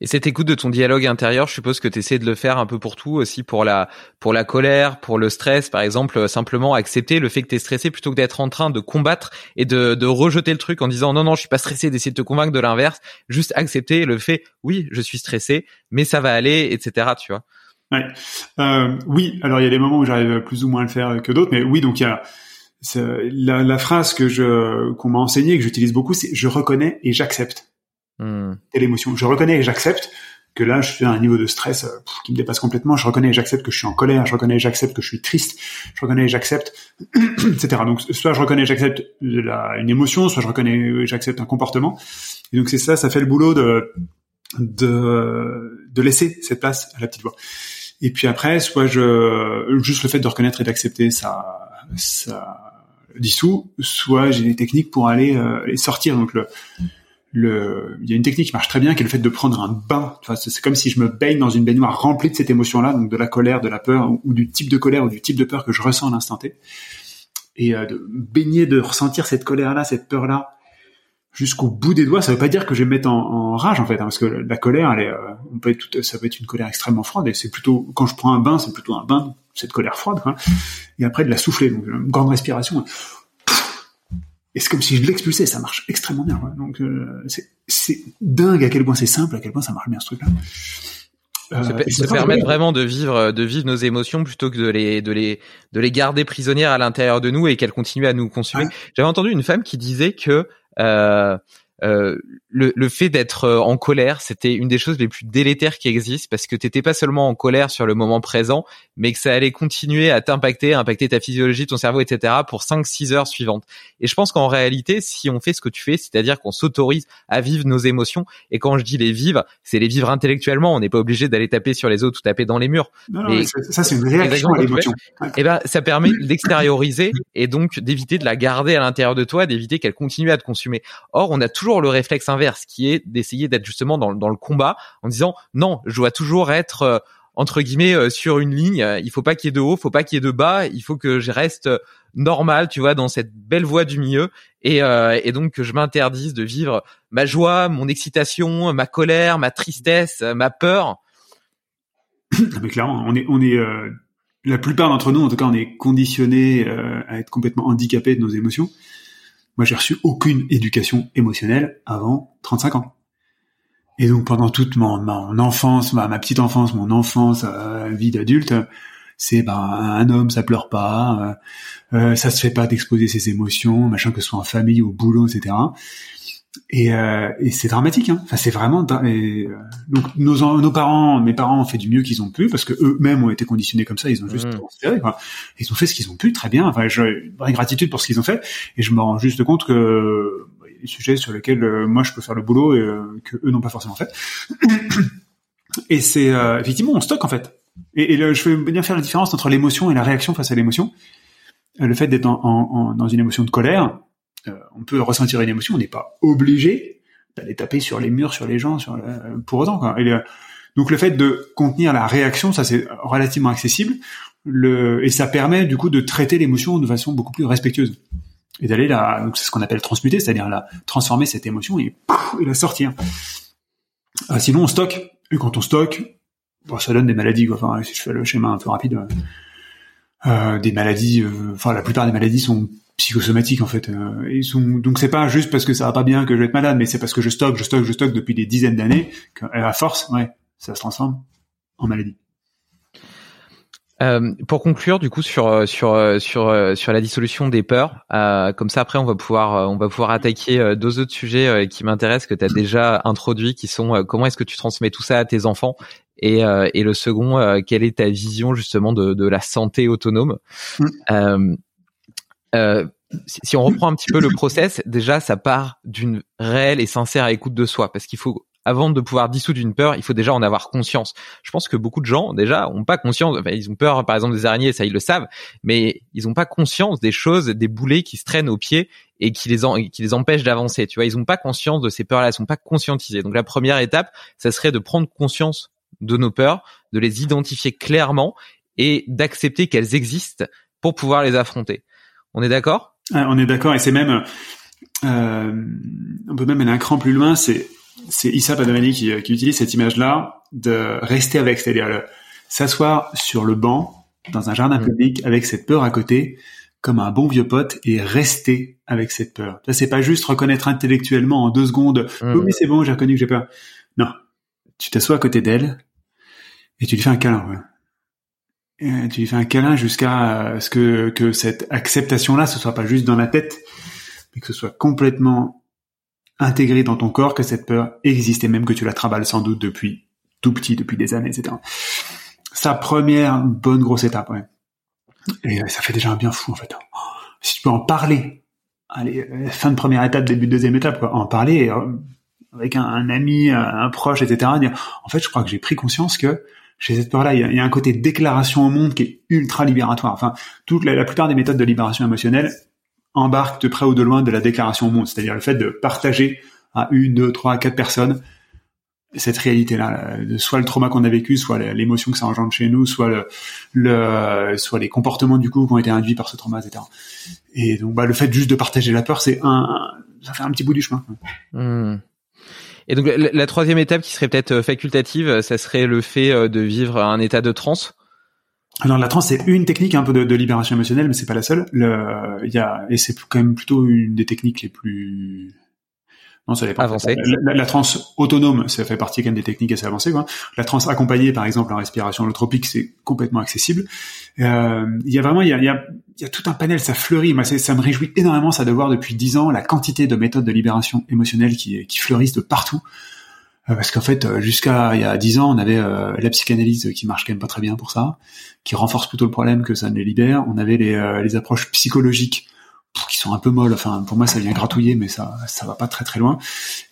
Et cette écoute de ton dialogue intérieur, je suppose que tu essaies de le faire un peu pour tout, aussi pour la pour la colère, pour le stress, par exemple, euh, simplement accepter le fait que tu es stressé plutôt que d'être en train de combattre et de, de rejeter le truc en disant non non, je suis pas stressé, d'essayer de te convaincre de l'inverse, juste accepter le fait oui, je suis stressé, mais ça va aller, etc. Tu vois. Ouais. Euh, oui, alors il y a des moments où j'arrive plus ou moins à le faire que d'autres, mais oui, donc il y a la, la phrase que je qu'on m'a enseignée que j'utilise beaucoup, c'est je reconnais et j'accepte. Telle émotion. Je reconnais et j'accepte que là, je suis à un niveau de stress euh, qui me dépasse complètement. Je reconnais et j'accepte que je suis en colère. Je reconnais et j'accepte que je suis triste. Je reconnais et j'accepte, etc. Donc, soit je reconnais et j'accepte une émotion, soit je reconnais et j'accepte un comportement. Et donc, c'est ça, ça fait le boulot de, de, de laisser cette place à la petite voix. Et puis après, soit je, juste le fait de reconnaître et d'accepter, ça, ça dissout, soit j'ai des techniques pour aller, euh, aller sortir. Donc, le, le, il y a une technique qui marche très bien, qui est le fait de prendre un bain. c'est comme si je me baigne dans une baignoire remplie de cette émotion-là, donc de la colère, de la peur, ou, du type de colère ou du type de peur que je ressens à l'instant T. Et euh, de baigner, de ressentir cette colère-là, cette peur-là, jusqu'au bout des doigts. Ça veut pas dire que je vais me mettre en, rage en fait, hein, parce que la colère, elle est, euh, on peut être ça peut être une colère extrêmement froide. Et c'est plutôt quand je prends un bain, c'est plutôt un bain cette colère froide. Et après de la souffler, donc une grande respiration et c'est comme si je l'expulsais, ça marche extrêmement bien. Donc euh, c'est dingue à quel point c'est simple, à quel point ça marche bien ce truc-là. Euh, se, permettre vraiment de vivre de vivre nos émotions plutôt que de les de les de les garder prisonnières à l'intérieur de nous et qu'elles continuent à nous consumer. J'avais entendu une femme qui disait que euh, euh, le, le, fait d'être euh, en colère, c'était une des choses les plus délétères qui existent parce que t'étais pas seulement en colère sur le moment présent, mais que ça allait continuer à t'impacter, impacter ta physiologie, ton cerveau, etc. pour 5-6 heures suivantes. Et je pense qu'en réalité, si on fait ce que tu fais, c'est-à-dire qu'on s'autorise à vivre nos émotions, et quand je dis les vivre, c'est les vivre intellectuellement. On n'est pas obligé d'aller taper sur les autres ou taper dans les murs. Non, non, ça c'est une réaction à l'émotion. Et eh ben, ça permet d'extérioriser et donc d'éviter de la garder à l'intérieur de toi, d'éviter qu'elle continue à te consumer. Or, on a toujours le réflexe inverse qui est d'essayer d'être justement dans, le combat en disant non, je dois toujours être euh, entre guillemets euh, sur une ligne. Il faut pas qu'il y ait de haut, faut pas qu'il y ait de bas. Il faut que je reste normal, tu vois, dans cette belle voie du milieu et, euh, donc que je m'interdise de vivre ma joie, mon excitation, ma colère, ma tristesse, ma peur. Mais clairement, on est on est la plupart d'entre nous, en tout cas, on est conditionné à être complètement handicapé de nos émotions. Moi, j'ai reçu aucune éducation émotionnelle avant 35 ans. Et donc, pendant toute mon, enfance, ma, petite enfance, mon enfance, euh, vie d'adulte, c'est ben un homme ça pleure pas, euh, euh, ça se fait pas d'exposer ses émotions, machin que ce soit en famille, au boulot, etc. Et, euh, et c'est dramatique. Hein. Enfin, c'est vraiment. Et, euh, donc nos, nos parents, mes parents ont fait du mieux qu'ils ont pu parce que eux-mêmes ont été conditionnés comme ça. Ils ont juste Mmh. transféré. Quoi. Ils ont fait ce qu'ils ont pu, très bien. Enfin, j'ai une vraie gratitude pour ce qu'ils ont fait. Et je me rends juste compte que bah, il y a des sujets sur lesquels euh, moi je peux faire le boulot et euh, que eux n'ont pas forcément fait. Et c'est euh, effectivement on stocke en fait. Et, et le- je veux bien faire la différence entre l'émotion et la réaction face à l'émotion. Euh, Le fait d'être en- en- en- dans une émotion de colère, on peut ressentir une émotion, on n'est pas obligé d'aller taper sur les murs, sur les gens, sur le- pour autant. Quoi. Et le- donc le fait de contenir la réaction, ça c'est relativement accessible, le, et ça permet du coup de traiter l'émotion de façon beaucoup plus respectueuse et d'aller la, donc c'est ce qu'on appelle transmuter, c'est-à-dire la transformer cette émotion et, pouf, et la sortir. Euh, sinon on stocke, et quand on stocke, bon, ça donne des maladies. Quoi. Enfin, si je fais le schéma un peu rapide, euh, euh, des maladies, euh, enfin la plupart des maladies sont psychosomatiques en fait. Euh, ils sont donc c'est pas juste parce que ça va pas bien que je vais être malade, mais c'est parce que je stocke, je stocke, je stocke depuis des dizaines d'années qu'à force, ouais, ça se transforme en maladie. Euh, pour conclure, du coup, sur euh, sur euh, sur euh, sur la dissolution des peurs, euh, comme ça après on va pouvoir on va pouvoir attaquer deux autres sujets qui m'intéressent que tu as déjà introduits, qui sont euh, comment est-ce que tu transmets tout ça à tes enfants? Et euh, et le second, euh, quelle est ta vision justement de de la santé autonome? Mm. Euh, euh, si on reprend un petit peu le process, déjà ça part d'une réelle et sincère écoute de soi, parce qu'il faut avant de pouvoir dissoudre une peur, il faut déjà en avoir conscience. Je pense que beaucoup de gens déjà ont pas conscience. Enfin, ils ont peur, par exemple, des araignées, ça ils le savent, mais ils ont pas conscience des choses, des boulets qui se traînent aux pieds et qui les qui les empêchent d'avancer. Tu vois, ils ont pas conscience de ces peurs-là, elles sont pas conscientisées. Donc la première étape, ça serait de prendre conscience de nos peurs, de les identifier clairement et d'accepter qu'elles existent pour pouvoir les affronter. On est d'accord? Ah, on est d'accord, et c'est même, euh, on peut même aller un cran plus loin. C'est c'est Issa Padomani qui, qui utilise cette image-là de rester avec, c'est-à-dire le- s'asseoir sur le banc dans un jardin Mm. public avec cette peur à côté, comme un bon vieux pote, et rester avec cette peur. Ça, c'est pas juste reconnaître intellectuellement en deux secondes. Mm. Oh, mais c'est bon, j'ai reconnu que j'ai peur. Non, tu t'assois à côté d'elle et tu lui fais un câlin. ouais. Euh, tu lui fais un câlin jusqu'à euh, ce que, que cette acceptation-là, ce soit pas juste dans la tête, mais que ce soit complètement intégré dans ton corps, que cette peur existe et même que tu la travailles sans doute depuis tout petit, depuis des années, etc. Sa première bonne grosse étape, ouais. Et euh, ça fait déjà un bien fou, en fait. Si tu peux en parler, allez, fin de première étape, début de deuxième étape, quoi, en parler avec un, ami, un, proche, etc. En fait, je crois que j'ai pris conscience que chez cette peur-là, il y, a, un côté déclaration au monde qui est ultra libératoire. Enfin, toute la, plupart des méthodes de libération émotionnelle embarquent de près ou de loin de la déclaration au monde, c'est-à-dire le fait de partager à une, deux, trois, quatre personnes cette réalité-là, de soit le trauma qu'on a vécu, soit l'émotion que ça engendre chez nous, soit le, le, soit les comportements du coup qui ont été induits par ce trauma, etc. Et donc, bah, le fait juste de partager la peur, c'est un, un- ça fait un petit bout du chemin. Hmm. Et donc la, troisième étape qui serait peut-être euh, facultative, ça serait le fait euh, de vivre un état de transe. Alors la transe c'est une technique un peu de, libération émotionnelle, mais c'est pas la seule. Y a et c'est quand même plutôt une des techniques les plus non, ça dépend. Avancée. La, la, la transe autonome, ça fait partie quand même des techniques assez avancées. Quoi. La transe accompagnée, par exemple, en respiration holotropique, c'est complètement accessible. Euh, il y a vraiment, il y a, y, a, y a tout un panel, ça fleurit. Moi, ça me réjouit énormément, ça de voir depuis dix ans la quantité de méthodes de libération émotionnelle qui, qui fleurissent de partout. Euh, Parce qu'en fait, euh, jusqu'à il y a dix ans, on avait euh, la psychanalyse qui marche quand même pas très bien pour ça, qui renforce plutôt le problème que ça ne les libère. On avait les, euh, les approches psychologiques qui sont un peu molles. Enfin, pour moi, ça vient gratouiller, mais ça, ça va pas très très loin.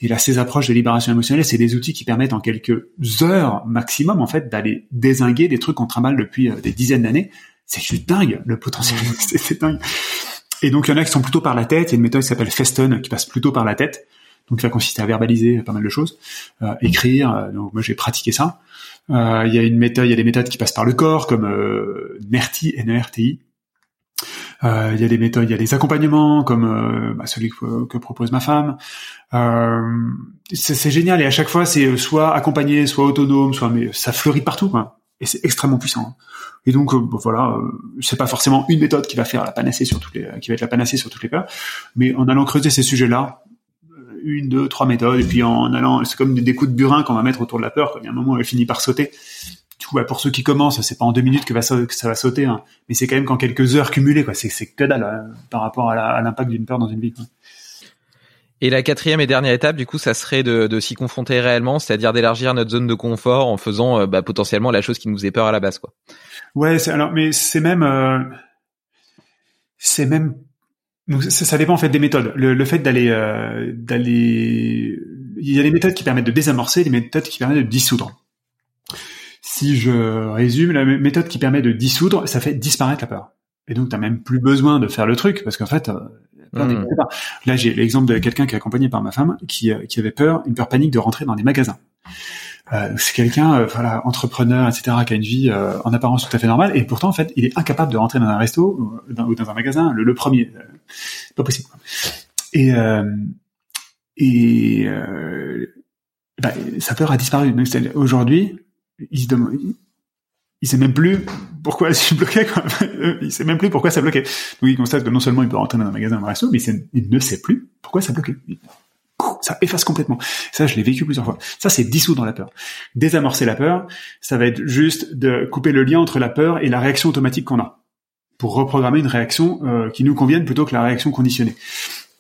Et là, ces approches de libération émotionnelle, c'est des outils qui permettent en quelques heures maximum, en fait, d'aller désinguer des trucs qu'on trimballe depuis euh, des dizaines d'années. C'est juste dingue, le potentiel, c'est dingue. Et donc, il y en a qui sont plutôt par la tête. Il y a une méthode qui s'appelle Feston, qui passe plutôt par la tête. Donc, ça consiste à verbaliser pas mal de choses, euh, écrire. euh, donc, moi, j'ai pratiqué ça. Euh, il y a une méthode, il y a des méthodes qui passent par le corps, comme euh, NERTI, N-E-R-T-I. Euh, il y a des méthodes, il y a des accompagnements comme euh, bah, celui que, que propose ma femme. Euh, c'est génial et à chaque fois c'est soit accompagné, soit autonome, soit mais ça fleurit partout quoi. Et c'est extrêmement puissant. Et donc euh, bon, voilà, euh, c'est pas forcément une méthode qui va faire la panacée sur toutes les, qui va être la panacée sur toutes les peurs, mais en allant creuser ces sujets-là, une, deux, trois méthodes, et puis en allant, c'est comme des, des coups de burin qu'on va mettre autour de la peur. Quand il y a un moment, où elle finit par sauter. Coup, ouais, pour ceux qui commencent, c'est pas en deux minutes que, va, que ça va sauter, hein, mais c'est quand même qu'en quelques heures cumulées, quoi. C'est, que dalle hein, par rapport à, l'impact d'une peur dans une vie. Quoi. Et la quatrième et dernière étape, du coup, ça serait de, de s'y confronter réellement, c'est-à-dire d'élargir notre zone de confort en faisant euh, bah, potentiellement la chose qui nous faisait peur à la base, quoi. Ouais, alors, mais c'est même, euh, c'est même, ça, ça, dépend en fait des méthodes. Le, le fait d'aller, euh, d'aller, il y a des méthodes qui permettent de désamorcer, des méthodes qui permettent de dissoudre. Si je résume, la méthode qui permet de dissoudre, ça fait disparaître la peur. Et donc, t'as même plus besoin de faire le truc parce qu'en fait, Mmh. Là, j'ai l'exemple de quelqu'un qui est accompagné par ma femme, qui, euh, qui avait peur, une peur panique de rentrer dans des magasins. Euh, c'est quelqu'un, euh, voilà, entrepreneur, etc., qui a une vie euh, en apparence tout à fait normale, et pourtant, en fait, il est incapable de rentrer dans un resto ou dans, un magasin, le, premier, pas possible. Et et bah, sa peur a disparu. Aujourd'hui, il se demande, il sait même plus pourquoi elle s'est bloquée. Quoi. il sait même plus pourquoi ça bloquait. Donc il constate que non seulement il peut rentrer dans un magasin, un resto, mais il ne sait plus pourquoi ça bloquait. Ça efface complètement. Ça, je l'ai vécu plusieurs fois. Ça, c'est dissous dans la peur. Désamorcer la peur, ça va être juste de couper le lien entre la peur et la réaction automatique qu'on a, pour reprogrammer une réaction euh, qui nous convienne plutôt que la réaction conditionnée.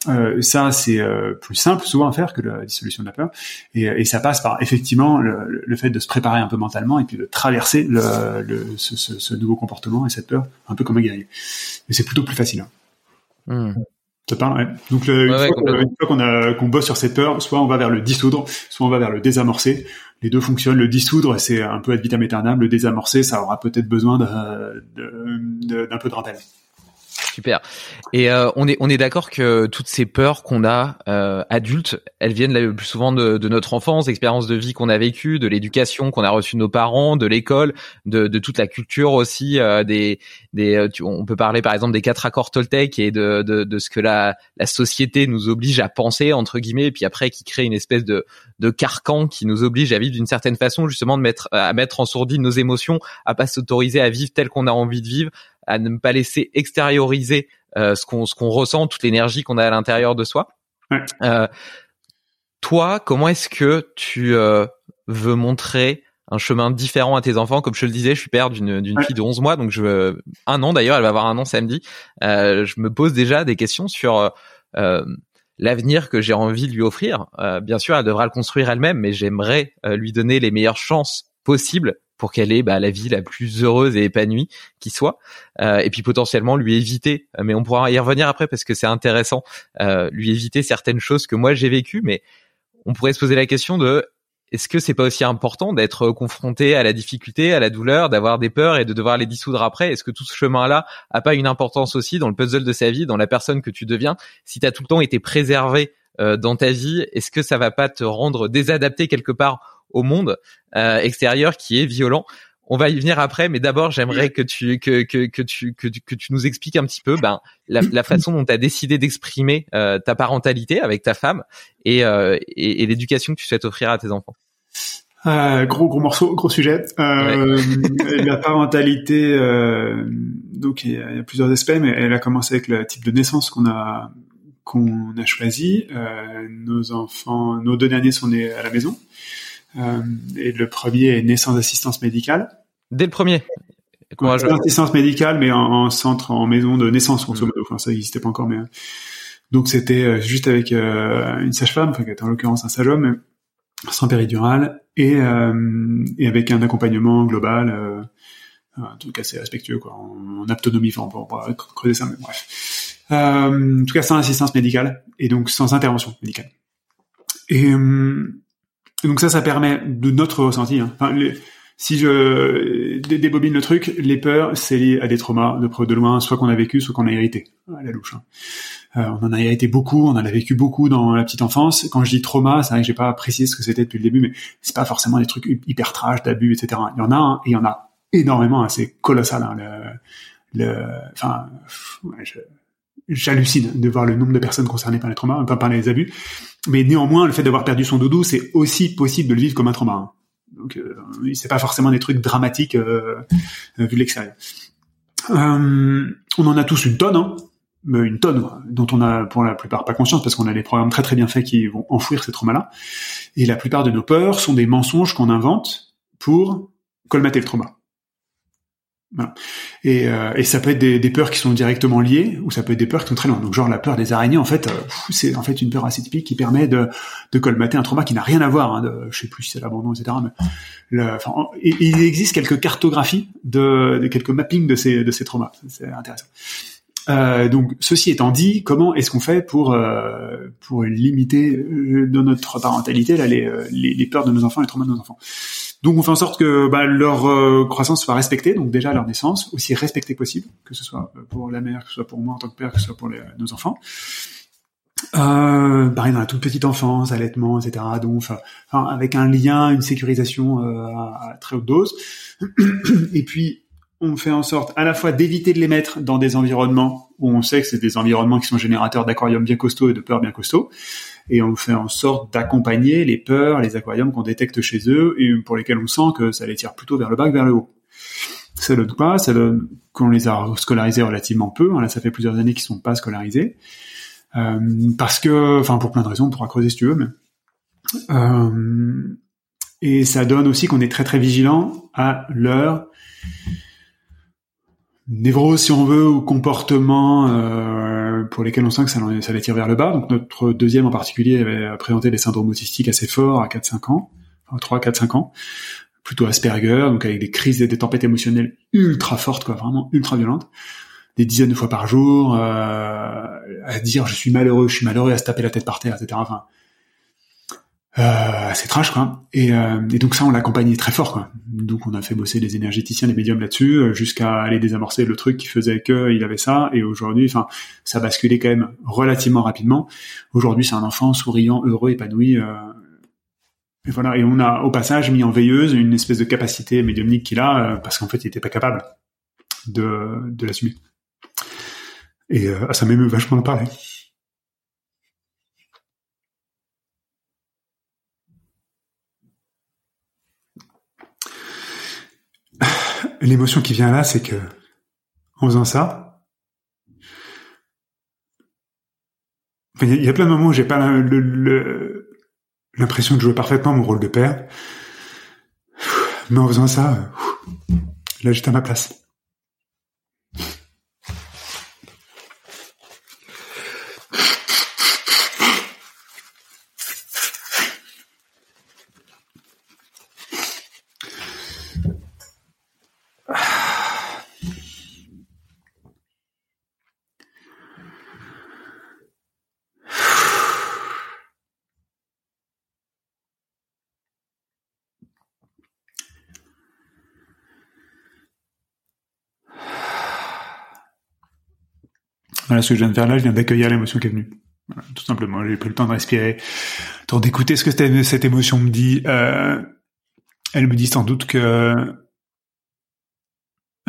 Euh, ça, c'est euh, plus simple souvent à faire que la dissolution de la peur. Et, et ça passe par effectivement le, le, fait de se préparer un peu mentalement et puis de traverser le, le ce, ce, ce, nouveau comportement et cette peur un peu comme un guerrier. Mais c'est plutôt plus facile. Hein. Hmm. Ça parle, ouais. Donc le, une, fois qu'on a qu'on bosse sur cette peur, soit on va vers le dissoudre, soit on va vers le désamorcer. Les deux fonctionnent. Le dissoudre, c'est un peu ad vitam aeternam. Le désamorcer, ça aura peut-être besoin d'un peu de rappel. Super. Et euh, on est on est d'accord que toutes ces peurs qu'on a euh, adultes, elles viennent le plus souvent de, de notre enfance, expériences de vie qu'on a vécues, de l'éducation qu'on a reçue de nos parents, de l'école, de, de toute la culture aussi. Euh, des des euh, on peut parler par exemple des quatre accords Toltec et de, de, de ce que la la société nous oblige à penser entre guillemets, et puis après qui crée une espèce de de carcan qui nous oblige à vivre d'une certaine façon, justement de mettre à mettre en sourdine nos émotions, à pas s'autoriser à vivre tel qu'on a envie de vivre à ne pas laisser extérioriser euh, ce qu'on ce qu'on ressent, toute l'énergie qu'on a à l'intérieur de soi. Euh, toi, comment est-ce que tu euh, veux montrer un chemin différent à tes enfants? Comme je le disais, je suis père d'une d'une fille de 11 mois, donc je un an d'ailleurs, elle va avoir un an samedi. je me pose déjà des questions sur l'avenir que j'ai envie de lui offrir. bien sûr, elle devra le construire elle-même, mais j'aimerais lui donner les meilleures chances possibles pour qu'elle ait bah, la vie la plus heureuse et épanouie qui soit, euh, et puis potentiellement lui éviter, euh, mais on pourra y revenir après parce que c'est intéressant, euh, lui éviter certaines choses que moi j'ai vécues, mais on pourrait se poser la question de est-ce que c'est pas aussi important d'être confronté à la difficulté, à la douleur, d'avoir des peurs et de devoir les dissoudre après? Est-ce que tout ce chemin-là a pas une importance aussi dans le puzzle de sa vie, dans la personne que tu deviens? Si tu as tout le temps été préservé dans ta vie, est-ce que ça va pas te rendre désadapté quelque part au monde euh, extérieur qui est violent. On va y venir après, mais d'abord j'aimerais que tu que, que, que tu que, que tu nous expliques un petit peu ben la, la façon dont tu as décidé d'exprimer euh, ta parentalité avec ta femme et, euh, et, et l'éducation que tu souhaites offrir à tes enfants. Euh, gros gros morceau, gros sujet. Euh, La parentalité, euh, donc il y, a, plusieurs aspects, mais elle a commencé avec le type de naissance qu'on a qu'on a choisi. Nos enfants, nos deux derniers sont nés à la maison. Euh, et le premier est né sans assistance médicale. Dès le premier Sans assistance médicale, mais en, centre, en maison de naissance, grosso modo. Enfin, ça n'existait pas encore, mais euh, donc c'était euh, juste avec une sage-femme, enfin, qui était en l'occurrence un sage-homme, sans péridurale et, et avec un accompagnement global, un truc assez respectueux, quoi, en, autonomie, enfin, on pourra creuser ça, mais bref. en tout cas, sans assistance médicale et donc sans intervention médicale. Et donc ça, ça permet de notre ressenti. Hein. Enfin, si je débobine le truc, les peurs, c'est lié à des traumas de près de loin, soit qu'on a vécu, soit qu'on a hérité, à la louche. Hein. Euh, on en a hérité beaucoup, on en a vécu beaucoup dans la petite enfance. Quand je dis trauma, c'est vrai que j'ai pas précisé ce que c'était depuis le début, mais c'est pas forcément des trucs hyper trash, d'abus, etc. Il y en a, hein, et il y en a énormément, hein, c'est colossal. Hein, le, le, enfin, ouais, j'hallucine de voir le nombre de personnes concernées par les traumas, pas par les abus. Mais néanmoins, le fait d'avoir perdu son doudou, c'est aussi possible de le vivre comme un trauma. Hein. Donc, euh, c'est pas forcément des trucs dramatiques euh, vu de l'extérieur. Euh, on en a tous une tonne, hein, une tonne dont on a pour la plupart pas conscience parce qu'on a des programmes très très bien faits qui vont enfouir ces traumas-là. Et la plupart de nos peurs sont des mensonges qu'on invente pour colmater le trauma. Et, euh, et, ça peut être des, des, peurs qui sont directement liées, ou ça peut être des peurs qui sont très loin. Donc genre la peur des araignées, en fait, euh, c'est en fait une peur assez typique qui permet de, de colmater un trauma qui n'a rien à voir. Hein, de, je sais plus si c'est l'abandon, etc. Mais le, enfin, il existe quelques cartographies de, de, quelques mappings de ces de ces traumas. C'est intéressant. Euh, donc, ceci étant dit, comment est-ce qu'on fait pour euh, pour limiter euh, dans notre parentalité là les, les, les, peurs de nos enfants, les traumas de nos enfants? Donc, on fait en sorte que bah, leur croissance soit respectée, donc déjà leur naissance aussi respectée possible, que ce soit pour la mère, que ce soit pour moi en tant que père, que ce soit pour les, nos enfants. Euh, pareil dans la toute petite enfance, allaitement, etc. Donc, avec un lien, une sécurisation à très haute dose. Et puis on fait en sorte à la fois d'éviter de les mettre dans des environnements où on sait que c'est des environnements qui sont générateurs d'aquariums bien costauds et de peurs bien costauds, et on fait en sorte d'accompagner les peurs, les aquariums qu'on détecte chez eux et pour lesquels on sent que ça les tire plutôt vers le bas que vers le haut. Ça donne quoi Ça donne qu'on les a scolarisés relativement peu. Hein, là, ça fait plusieurs années qu'ils sont pas scolarisés euh, parce que, enfin, pour plein de raisons, on pourra creuser si tu veux, euh, et ça donne aussi qu'on est très très vigilant à l'heure névrose si on veut ou comportement euh, pour lesquels on sent que ça, ça les tire vers le bas. Donc notre deuxième en particulier avait présenté des syndromes autistiques assez forts à 4-5 ans, enfin 3 4 5 ans, plutôt Asperger, donc avec des crises et des tempêtes émotionnelles ultra fortes quoi, vraiment ultra violentes, des dizaines de fois par jour euh, à dire je suis malheureux, je suis malheureux à se taper la tête par terre, etc. Enfin euh, c'est trash quoi. Et, euh, et, donc ça on l'a accompagné très fort quoi. Donc on a fait bosser les énergéticiens, les médiums là-dessus, euh, jusqu'à aller désamorcer le truc qui faisait que il avait ça. Et aujourd'hui, enfin, ça basculait quand même relativement rapidement. Aujourd'hui, c'est un enfant souriant, heureux, épanoui. Euh, et voilà. Et on a au passage mis en veilleuse une espèce de capacité médiumnique qu'il a, euh, parce qu'en fait, il était pas capable de, de l'assumer. Et ça m'émeut vachement de parler. L'émotion qui vient là, c'est que en faisant ça, il y, a plein de moments où j'ai pas l'impression de jouer parfaitement mon rôle de père, mais en faisant ça, là j'étais à ma place. Voilà ce que je viens de faire là, je viens d'accueillir l'émotion qui est venue. tout simplement, j'ai pris le temps de respirer, temps d'écouter ce que cette émotion me dit. Euh, elle me dit sans doute que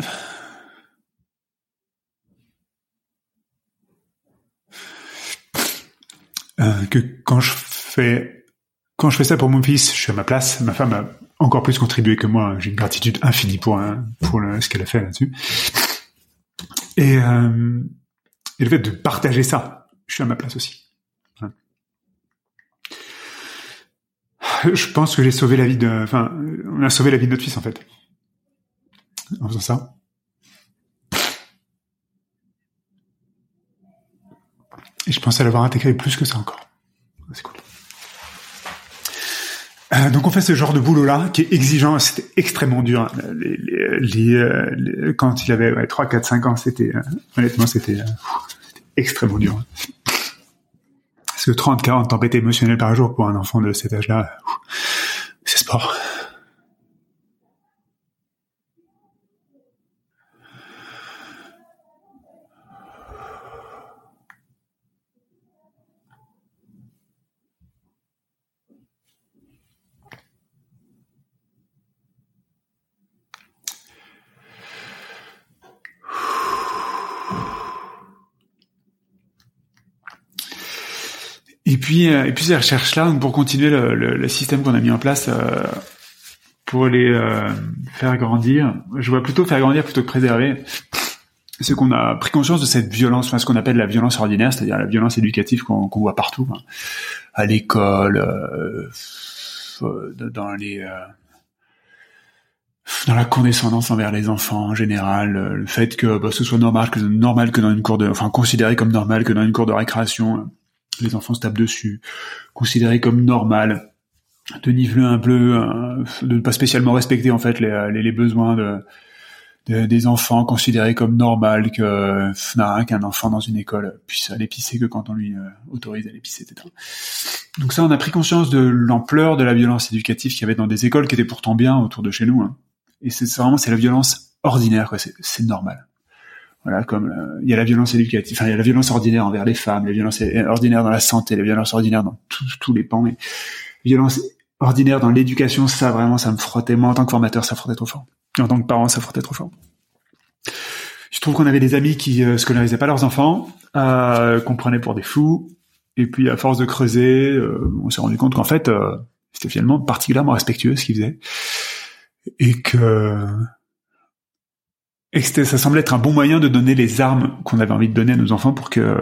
euh, que quand je fais ça pour mon fils, je suis à ma place. Ma femme a encore plus contribué que moi. J'ai une gratitude infinie pour pour ce qu'elle a fait là-dessus. Et euh, et le fait de partager ça, je suis à ma place aussi. Je pense que j'ai sauvé la vie de, enfin, on a sauvé la vie de notre fils en fait, en faisant ça. Et je pensais l'avoir intégré plus que ça encore. C'est cool. Euh, donc on fait ce genre de boulot là qui est exigeant, c'était extrêmement dur. Hein. Les, les, euh, quand il avait ouais, 3, 4, 5 ans, c'était euh, honnêtement c'était extrêmement dur. Parce que 30, 40 tempêtes émotionnelles par jour pour un enfant de cet âge-là, c'est sport. Et euh, et puis ces recherches-là, pour continuer le, système qu'on a mis en place euh, pour les euh, faire grandir, je vois plutôt faire grandir plutôt que préserver. C'est qu'on a pris conscience de cette violence, enfin, ce qu'on appelle la violence ordinaire, c'est-à-dire la violence éducative qu'on voit partout, hein. à l'école, dans la condescendance envers les enfants en général, le fait que bah, ce soit normal que normal que dans une cour de, enfin considéré comme normal que dans une cour de récréation, les enfants se tapent dessus, considéré comme normal de niveler un peu, euh, de ne pas spécialement respecter en fait les, les, besoins de, des enfants, considérés comme normal que qu'un enfant dans une école puisse aller pisser que quand on lui euh, autorise à aller pisser, etc. Donc ça, on a pris conscience de l'ampleur de la violence éducative qu'il y avait dans des écoles qui étaient pourtant bien autour de chez nous. Hein. Et c'est vraiment c'est la violence ordinaire. C'est normal. Voilà, comme euh, il y a la violence éducative, enfin il y a la violence ordinaire envers les femmes, la violence ordinaire dans la santé, la violence ordinaire dans tous les pans, mais violence ordinaire dans l'éducation, ça vraiment, ça me frottait. Moi, en tant que formateur, ça frottait trop fort. En tant que parent, ça frottait trop fort. Je trouve qu'on avait des amis qui euh, scolarisaient pas leurs enfants, euh, qu'on prenait pour des fous, et puis à force de creuser, euh, on s'est rendu compte qu'en fait, euh, c'était finalement particulièrement respectueux ce qu'ils faisaient, et que et ça semblait être un bon moyen de donner les armes qu'on avait envie de donner à nos enfants pour que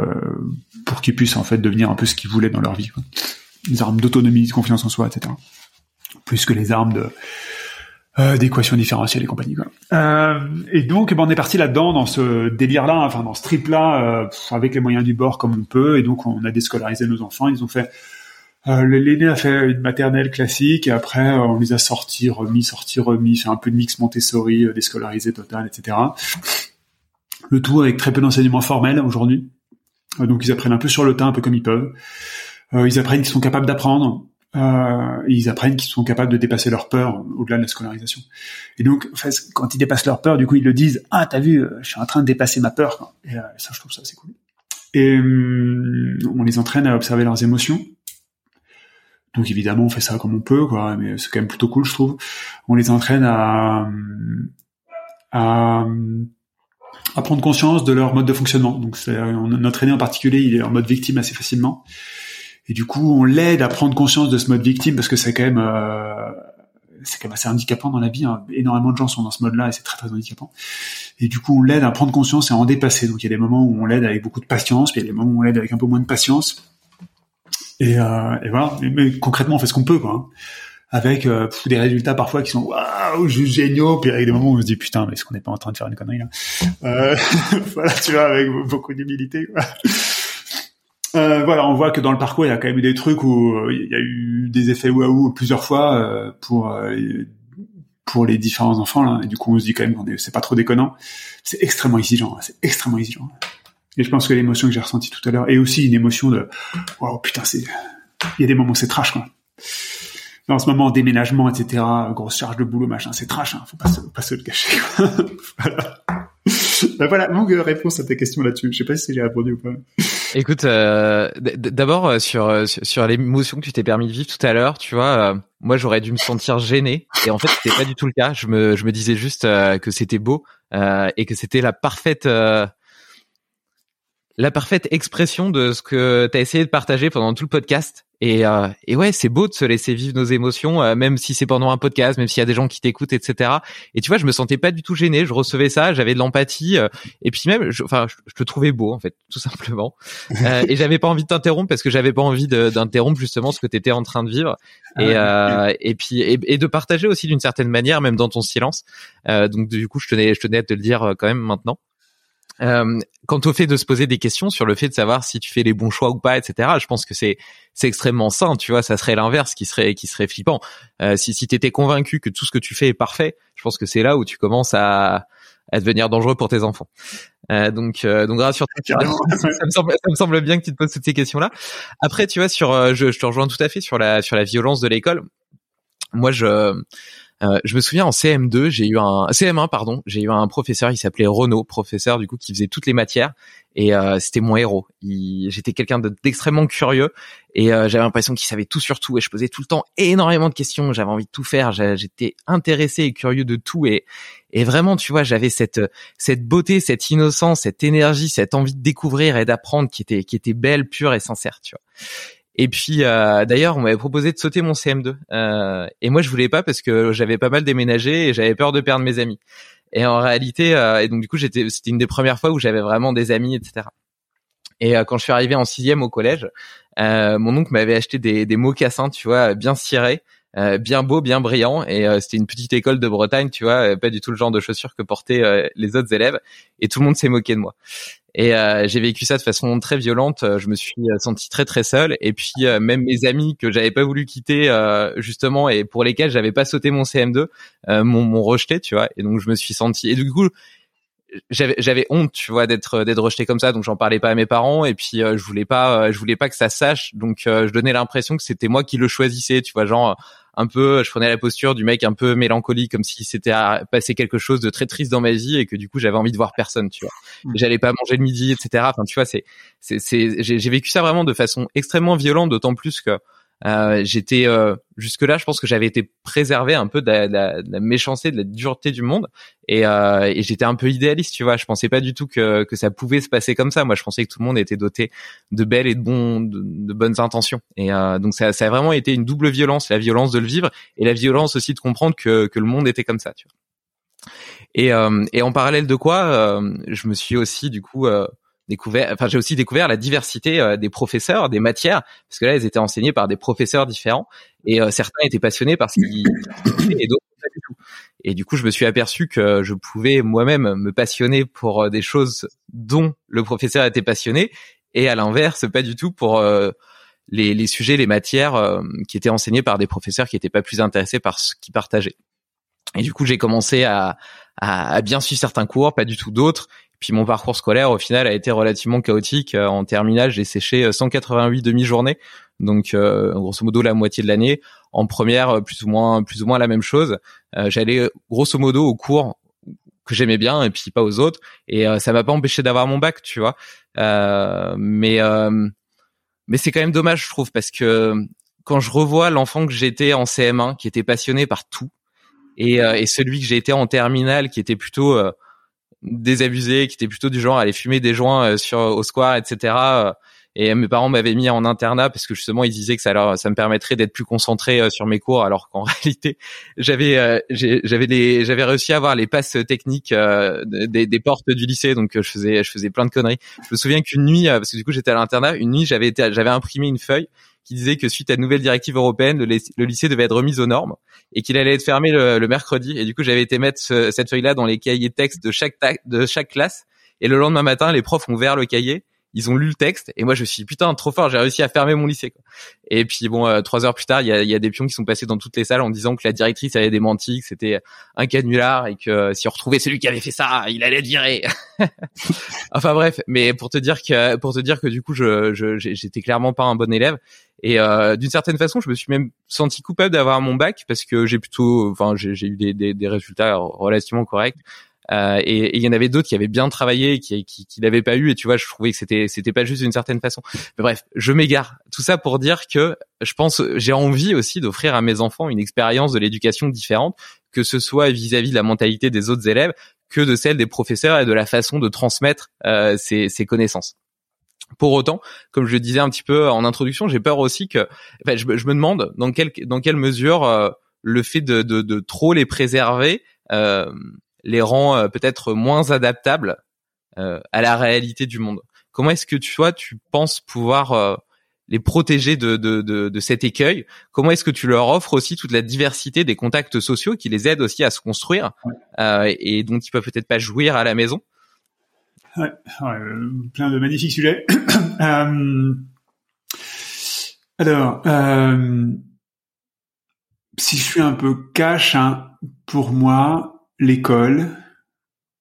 pour qu'ils puissent en fait devenir un peu ce qu'ils voulaient dans leur vie. Les armes d'autonomie, de confiance en soi, etc. Plus que les armes euh, d'équation différentielle et compagnie. Quoi. Euh, et donc, ben, on est parti là-dedans, dans ce délire-là, enfin dans ce trip-là, euh, avec les moyens du bord comme on peut. Et donc, on a déscolarisé nos enfants. Ils ont fait euh, L'aîné a fait une maternelle classique et après euh, on les a sortis, remis, sortis, remis, fait un peu de mix Montessori, euh, déscolarisé total, etc. Le tout avec très peu d'enseignement formel aujourd'hui. donc ils apprennent un peu sur le tas, un peu comme ils peuvent. Euh, ils apprennent qu'ils sont capables d'apprendre. Euh, ils apprennent qu'ils sont capables de dépasser leur peur au-delà de la scolarisation. Et donc, en fait, quand ils dépassent leur peur, du coup, ils le disent ah t'as vu, je suis en train de dépasser ma peur. Et euh, ça, je trouve ça c'est cool. Et hum, on les entraîne à observer leurs émotions. Donc évidemment, on fait ça comme on peut, quoi. Mais c'est quand même plutôt cool, je trouve. On les entraîne à à, prendre conscience de leur mode de fonctionnement. Donc c'est, notre aîné en particulier, il est en mode victime assez facilement. Et du coup, on l'aide à prendre conscience de ce mode victime parce que c'est quand même euh, c'est quand même assez handicapant dans la vie. Hein. Énormément de gens sont dans ce mode-là et c'est très très handicapant. Et du coup, on l'aide à prendre conscience et à en dépasser. Donc il y a des moments où on l'aide avec beaucoup de patience, puis il y a des moments où on l'aide avec un peu moins de patience. Et, euh, et voilà. Mais, concrètement, on fait ce qu'on peut, quoi. Hein. Avec euh, des résultats parfois qui sont waouh, géniaux, puis avec des moments où on se dit putain, mais est-ce qu'on n'est pas en train de faire une connerie là euh, Voilà, tu vois, avec beaucoup d'humilité. Voilà, on voit que dans le parcours, il y a quand même eu des trucs où il y a eu des effets waouh plusieurs fois pour pour les différents enfants là. Et du coup, on se dit quand même c'est pas trop déconnant. C'est extrêmement exigeant, hein, c'est extrêmement exigeant. Et je pense que l'émotion que j'ai ressentie tout à l'heure est aussi une émotion de oh putain, c'est il y a des moments c'est trash quoi. En ce moment, déménagement, etc., grosse charge de boulot, machin, c'est trash, hein, faut pas se, pas se le cacher. voilà. ben voilà, longue réponse à ta question là-dessus. Je sais pas si j'ai répondu ou pas. Écoute, euh, d'abord euh, sur, euh, sur, sur l'émotion que tu t'es permis de vivre tout à l'heure, tu vois, moi j'aurais dû me sentir gêné et en fait c'était pas du tout le cas. Je me je me disais juste que c'était beau et que c'était la parfaite la parfaite expression de ce que tu as essayé de partager pendant tout le podcast. Et, euh, et ouais, c'est beau de se laisser vivre nos émotions, euh, même si c'est pendant un podcast, même s'il y a des gens qui t'écoutent, etc. Et tu vois, je me sentais pas du tout gêné. Je recevais ça, j'avais de l'empathie, euh, et puis même, je, enfin, je, te trouvais beau en fait, tout simplement. et j'avais pas envie de t'interrompre parce que j'avais pas envie d'interrompre justement ce que tu étais en train de vivre. Et, et puis et, de partager aussi d'une certaine manière, même dans ton silence. donc du coup, je tenais, je tenais à te le dire quand même maintenant. Euh, quant au fait de se poser des questions sur le fait de savoir si tu fais les bons choix ou pas, etc. Je pense que c'est c'est extrêmement sain, tu vois. Ça serait l'inverse qui serait qui serait flippant. Euh, si si t'étais convaincu que tout ce que tu fais est parfait, je pense que c'est là où tu commences à à devenir dangereux pour tes enfants. Euh, donc donc rassure-toi. ça, me semble, ça me semble bien que tu te poses toutes ces questions là. Après, tu vois, sur je, je te rejoins tout à fait sur la sur la violence de l'école. Moi, je euh, je me souviens en CM2, j'ai eu un CM1 pardon, j'ai eu un professeur, il s'appelait Renaud, professeur du coup qui faisait toutes les matières et euh, c'était mon héros. J'étais quelqu'un d'extrêmement curieux et euh, j'avais l'impression qu'il savait tout sur tout et je posais tout le temps énormément de questions. J'avais envie de tout faire, j'étais intéressé et curieux de tout et et vraiment tu vois j'avais cette cette beauté, cette innocence, cette énergie, cette envie de découvrir et d'apprendre qui était qui était belle, pure et sincère, tu vois. Et puis euh, d'ailleurs, on m'avait proposé de sauter mon CM2. Euh, et moi, je voulais pas parce que j'avais pas mal déménagé et j'avais peur de perdre mes amis. Et en réalité, euh, et donc du coup, j'étais, c'était une des premières fois où j'avais vraiment des amis, etc. Et quand je suis arrivé en sixième au collège, mon oncle m'avait acheté des, des mocassins, tu vois, bien cirés, bien beau, bien brillant, et c'était une petite école de Bretagne, tu vois, pas du tout le genre de chaussures que portaient les autres élèves, et tout le monde s'est moqué de moi. Et euh, j'ai vécu ça de façon très violente. Je me suis euh, senti très très seul. Et puis euh, même mes amis que j'avais pas voulu quitter justement et pour lesquels j'avais pas sauté mon CM2 m'ont rejeté, tu vois. Et donc je me suis senti. Et du coup j'avais j'avais honte, tu vois, d'être d'être rejeté comme ça. Donc j'en parlais pas à mes parents. Et puis je voulais pas je voulais pas que ça sache. Donc je donnais l'impression que c'était moi qui le choisissais, tu vois, genre un peu, je prenais la posture du mec un peu mélancolique, comme si c'était passé quelque chose de très triste dans ma vie et que du coup j'avais envie de voir personne, tu vois. Mmh. J'allais pas manger le midi, etc. Enfin, tu vois, c'est, c'est, c'est, j'ai vécu ça vraiment de façon extrêmement violente, d'autant plus que j'étais euh, jusque là, je pense que j'avais été préservé un peu de la, de, la, de la, méchanceté, de la dureté du monde, et, euh, et j'étais un peu idéaliste, tu vois. Je pensais pas du tout que, que ça pouvait se passer comme ça. Moi, je pensais que tout le monde était doté de belles et de de, bonnes intentions. Et euh, donc ça, ça a vraiment été une double violence, la violence de le vivre et la violence aussi de comprendre que, que le monde était comme ça, tu vois. Et, euh, et en parallèle de quoi, je me suis aussi du coup découvert, enfin j'ai aussi découvert la diversité euh, des professeurs, des matières, parce que là elles étaient enseignées par des professeurs différents et euh, certains étaient passionnés par ce qu'ils et d'autres pas du tout. Et du coup je me suis aperçu que je pouvais moi-même me passionner pour euh, des choses dont le professeur était passionné et à l'inverse pas du tout pour les, sujets, les matières qui étaient enseignées par des professeurs qui n'étaient pas plus intéressés par ce qu'ils partageaient. Et du coup, j'ai commencé à, bien suivre certains cours, pas du tout d'autres. Puis mon parcours scolaire au final a été relativement chaotique. Euh, en terminale, j'ai séché 188 euh, demi-journées, donc euh, grosso modo la moitié de l'année. En première, plus ou moins plus ou moins la même chose. J'allais grosso modo aux cours que j'aimais bien et puis pas aux autres. Et ça m'a pas empêché d'avoir mon bac, tu vois. mais mais c'est quand même dommage, je trouve, parce que quand je revois l'enfant que j'étais en CM1, qui était passionné par tout, et, et celui que j'ai été en terminale, qui était plutôt désabusé, qui était plutôt du genre à aller fumer des joints euh, sur au square, etc. Euh, et mes parents m'avaient mis en internat parce que justement ils disaient que ça leur ça me permettrait d'être plus concentré euh, sur mes cours alors qu'en réalité j'avais j'avais j'avais réussi à avoir les passes techniques des, des, portes du lycée donc je faisais je faisais plein de conneries. Je me souviens qu'une nuit parce que du coup j'étais à l'internat, une nuit j'avais été j'avais imprimé une feuille qui disait que suite à de nouvelles directives européennes, le, lycée devait être remis aux normes et qu'il allait être fermé le, mercredi. Et du coup, j'avais été mettre cette feuille-là dans les cahiers de texte de chaque, de chaque classe. Et le lendemain matin, les profs ont ouvert le cahier ils ont lu le texte et moi je suis putain trop fort j'ai réussi à fermer mon lycée quoi. et puis bon euh, trois heures plus tard il y a, y a, des pions qui sont passés dans toutes les salles en disant que la directrice avait démenti que c'était un canular et que si on retrouvait celui qui avait fait ça il allait être viré. Enfin bref mais pour te dire que pour te dire que du coup je j'étais clairement pas un bon élève. Et euh, d'une certaine façon je me suis même senti coupable d'avoir mon bac parce que j'ai plutôt enfin j'ai eu des, des, des résultats relativement corrects euh, et il y en avait d'autres qui avaient bien travaillé, qui qui, qui l'avaient pas eu. Et tu vois, je trouvais que c'était c'était pas juste d'une certaine façon. Mais bref, je m'égare. Tout ça pour dire que je pense j'ai envie aussi d'offrir à mes enfants une expérience de l'éducation différente, que ce soit vis-à-vis de la mentalité des autres élèves, que de celle des professeurs et de la façon de transmettre euh, ces, ces connaissances. Pour autant, comme je le disais un petit peu en introduction, j'ai peur aussi que, enfin, je, je, me demande dans quelle dans quelle mesure euh, le fait de, de, de, trop les préserver euh, les rend euh, peut-être moins adaptables euh, à la réalité du monde. Comment est-ce que tu vois, tu penses pouvoir euh, les protéger de, de, de, de cet écueil? Comment est-ce que tu leur offres aussi toute la diversité des contacts sociaux qui les aident aussi à se construire euh, et dont ils peuvent peut-être pas jouir à la maison? Ouais, ouais, plein de magnifiques sujets. euh, alors, euh, si je suis un peu cash, hein, pour moi, l'école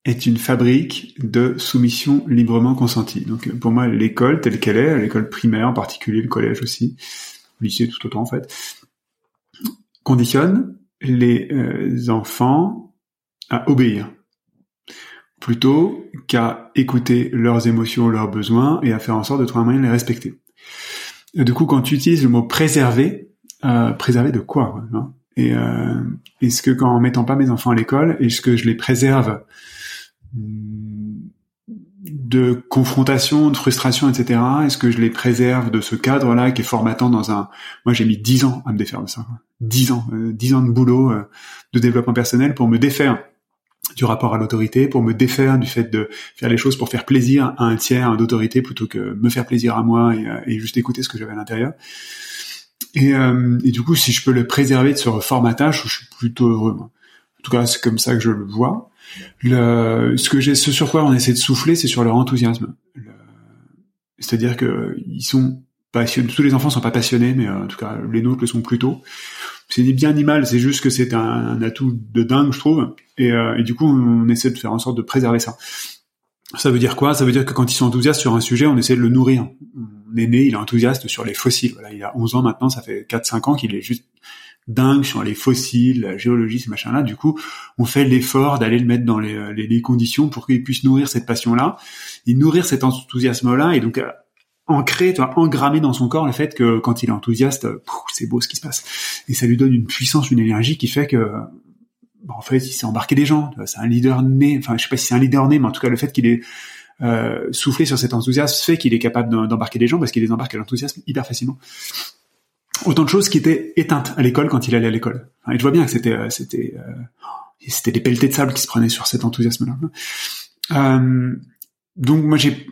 est une fabrique de soumission librement consentie. Donc pour moi, l'école telle qu'elle est, l'école primaire en particulier, le collège aussi, le lycée tout autant en fait, conditionne les euh, enfants à obéir plutôt qu'à écouter leurs émotions, leurs besoins et à faire en sorte de trouver un moyen de les respecter. du coup, quand tu utilises le mot préserver, euh, préserver de quoi hein? Et euh, est-ce que qu'en mettant pas mes enfants à l'école, est-ce que je les préserve hmm, de confrontation, de frustration, etc. Est-ce que je les préserve de ce cadre-là qui est formatant dans un... Moi, j'ai mis dix ans à me défaire de ça. Dix ans, euh, dix ans de boulot, euh, de développement personnel pour me défaire du rapport à l'autorité, pour me défaire du fait de faire les choses pour faire plaisir à un tiers d'autorité plutôt que me faire plaisir à moi et, et juste écouter ce que j'avais à l'intérieur. Et, euh, du coup, si je peux le préserver de ce reformatage, je suis plutôt heureux. En tout cas, c'est comme ça que je le vois. Le, ce que j'ai, ce sur quoi on essaie de souffler, c'est sur leur enthousiasme. C'est-à-dire que ils sont passionnés. Tous les enfants sont pas passionnés, mais euh, en tout cas, les nôtres le sont plutôt. C'est ni bien ni mal. C'est juste que c'est un, un, atout de dingue, je trouve. Et, euh, et du coup, on, essaie de faire en sorte de préserver ça. Ça veut dire quoi? Ça veut dire que quand ils sont enthousiastes sur un sujet, on essaie de le nourrir. Est il est enthousiaste sur les fossiles. Voilà, il a 11 ans maintenant, ça fait 4-5 ans qu'il est juste dingue sur les fossiles, la géologie, ce machin-là. Du coup, on fait l'effort d'aller le mettre dans les, les, les conditions pour qu'il puisse nourrir cette passion-là nourrir cet enthousiasme-là et donc euh, ancrer, tu vois, engrammer dans son corps le fait que quand il est enthousiaste, c'est beau ce qui se passe. Et ça lui donne une puissance, une énergie qui fait que bah, en fait, il s'est embarqué des gens. C'est un leader né. Enfin, je sais pas si c'est un leader né, mais en tout cas, le fait qu'il ait euh, soufflé sur cet enthousiasme fait qu'il est capable d'embarquer des gens parce qu'il les embarque à l'enthousiasme hyper facilement. Autant de choses qui étaient éteintes à l'école quand il allait à l'école. et je vois bien que c'était euh, c'était euh, c'était des pelletés de sable qui se prenaient sur cet enthousiasme-là. Donc moi j'ai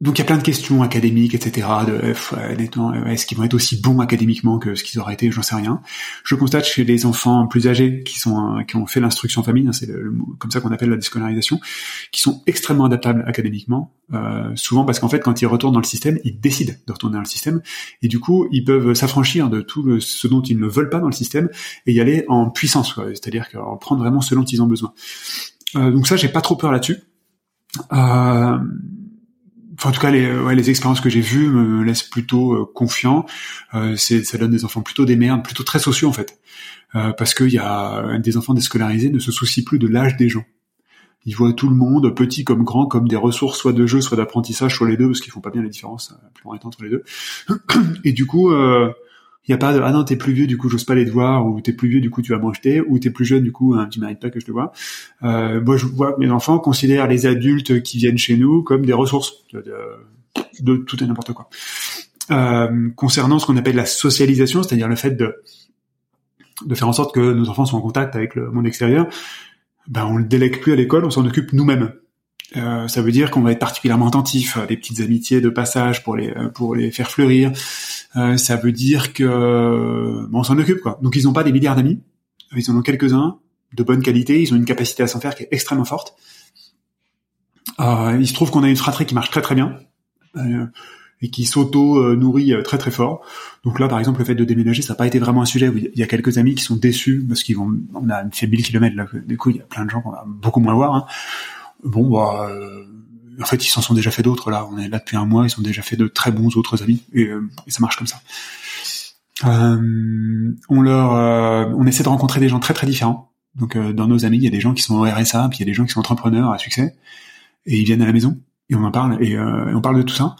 donc il y a plein de questions académiques, etc. De euh, est-ce qu'ils vont être aussi bons académiquement que ce qu'ils auraient été, j'en sais rien. Je constate chez les enfants plus âgés qui sont euh, qui ont fait l'instruction famille, hein, c'est comme ça qu'on appelle la déscolarisation, qui sont extrêmement adaptables académiquement. Euh, souvent parce qu'en fait quand ils retournent dans le système, ils décident de retourner dans le système et du coup ils peuvent s'affranchir de tout ce dont ils ne veulent pas dans le système et y aller en puissance, c'est-à-dire qu'en prendre vraiment ce dont ils ont besoin. Euh, donc ça j'ai pas trop peur là-dessus. Euh, Enfin, en tout cas, les, ouais, les expériences que j'ai vues me laissent plutôt euh, confiant. Euh, ça donne des enfants plutôt des merdes, plutôt très sociaux en fait, euh, parce qu'il y a des enfants déscolarisés ne se soucient plus de l'âge des gens. Ils voient tout le monde, petit comme grand, comme des ressources soit de jeu, soit d'apprentissage, soit les deux, parce qu'ils font pas bien la différence la plupart entre les deux. Et du coup, euh, il y a pas de ah non t'es plus vieux du coup j'ose pas les devoirs ou t'es plus vieux du coup tu vas m'en ou t'es plus jeune du coup hein, tu mérites pas que je te vois euh, moi je vois que mes enfants considèrent les adultes qui viennent chez nous comme des ressources de, de, tout et n'importe quoi. Euh, concernant ce qu'on appelle la socialisation c'est-à-dire le fait de de faire en sorte que nos enfants soient en contact avec le monde extérieur ben on le délègue plus à l'école on s'en occupe nous-mêmes euh, ça veut dire qu'on va être particulièrement attentif à des petites amitiés de passage pour les euh, pour les faire fleurir. Euh, ça veut dire que bon, on s'en occupe quoi. Donc ils n'ont pas des milliards d'amis, ils en ont quelques-uns de bonne qualité. Ils ont une capacité à s'en faire qui est extrêmement forte. il se trouve qu'on a une fratrie qui marche très très bien et qui s'auto nourrit très très fort. Donc là, par exemple, le fait de déménager, ça n'a pas été vraiment un sujet. Il y a quelques amis qui sont déçus parce qu'ils vont, on a fait 1000 kilomètres là. Du coup, il y a plein de gens qu'on va beaucoup moins voir. Hein bon bah euh, en fait ils s'en sont déjà fait d'autres là. On est là depuis un mois ils sont déjà fait de très bons autres amis et, euh, ça marche comme ça. Euh, on leur on essaie de rencontrer des gens très très différents. Donc dans nos amis il y a des gens qui sont au RSA puis il y a des gens qui sont entrepreneurs à succès et ils viennent à la maison et on en parle et, on parle de tout ça.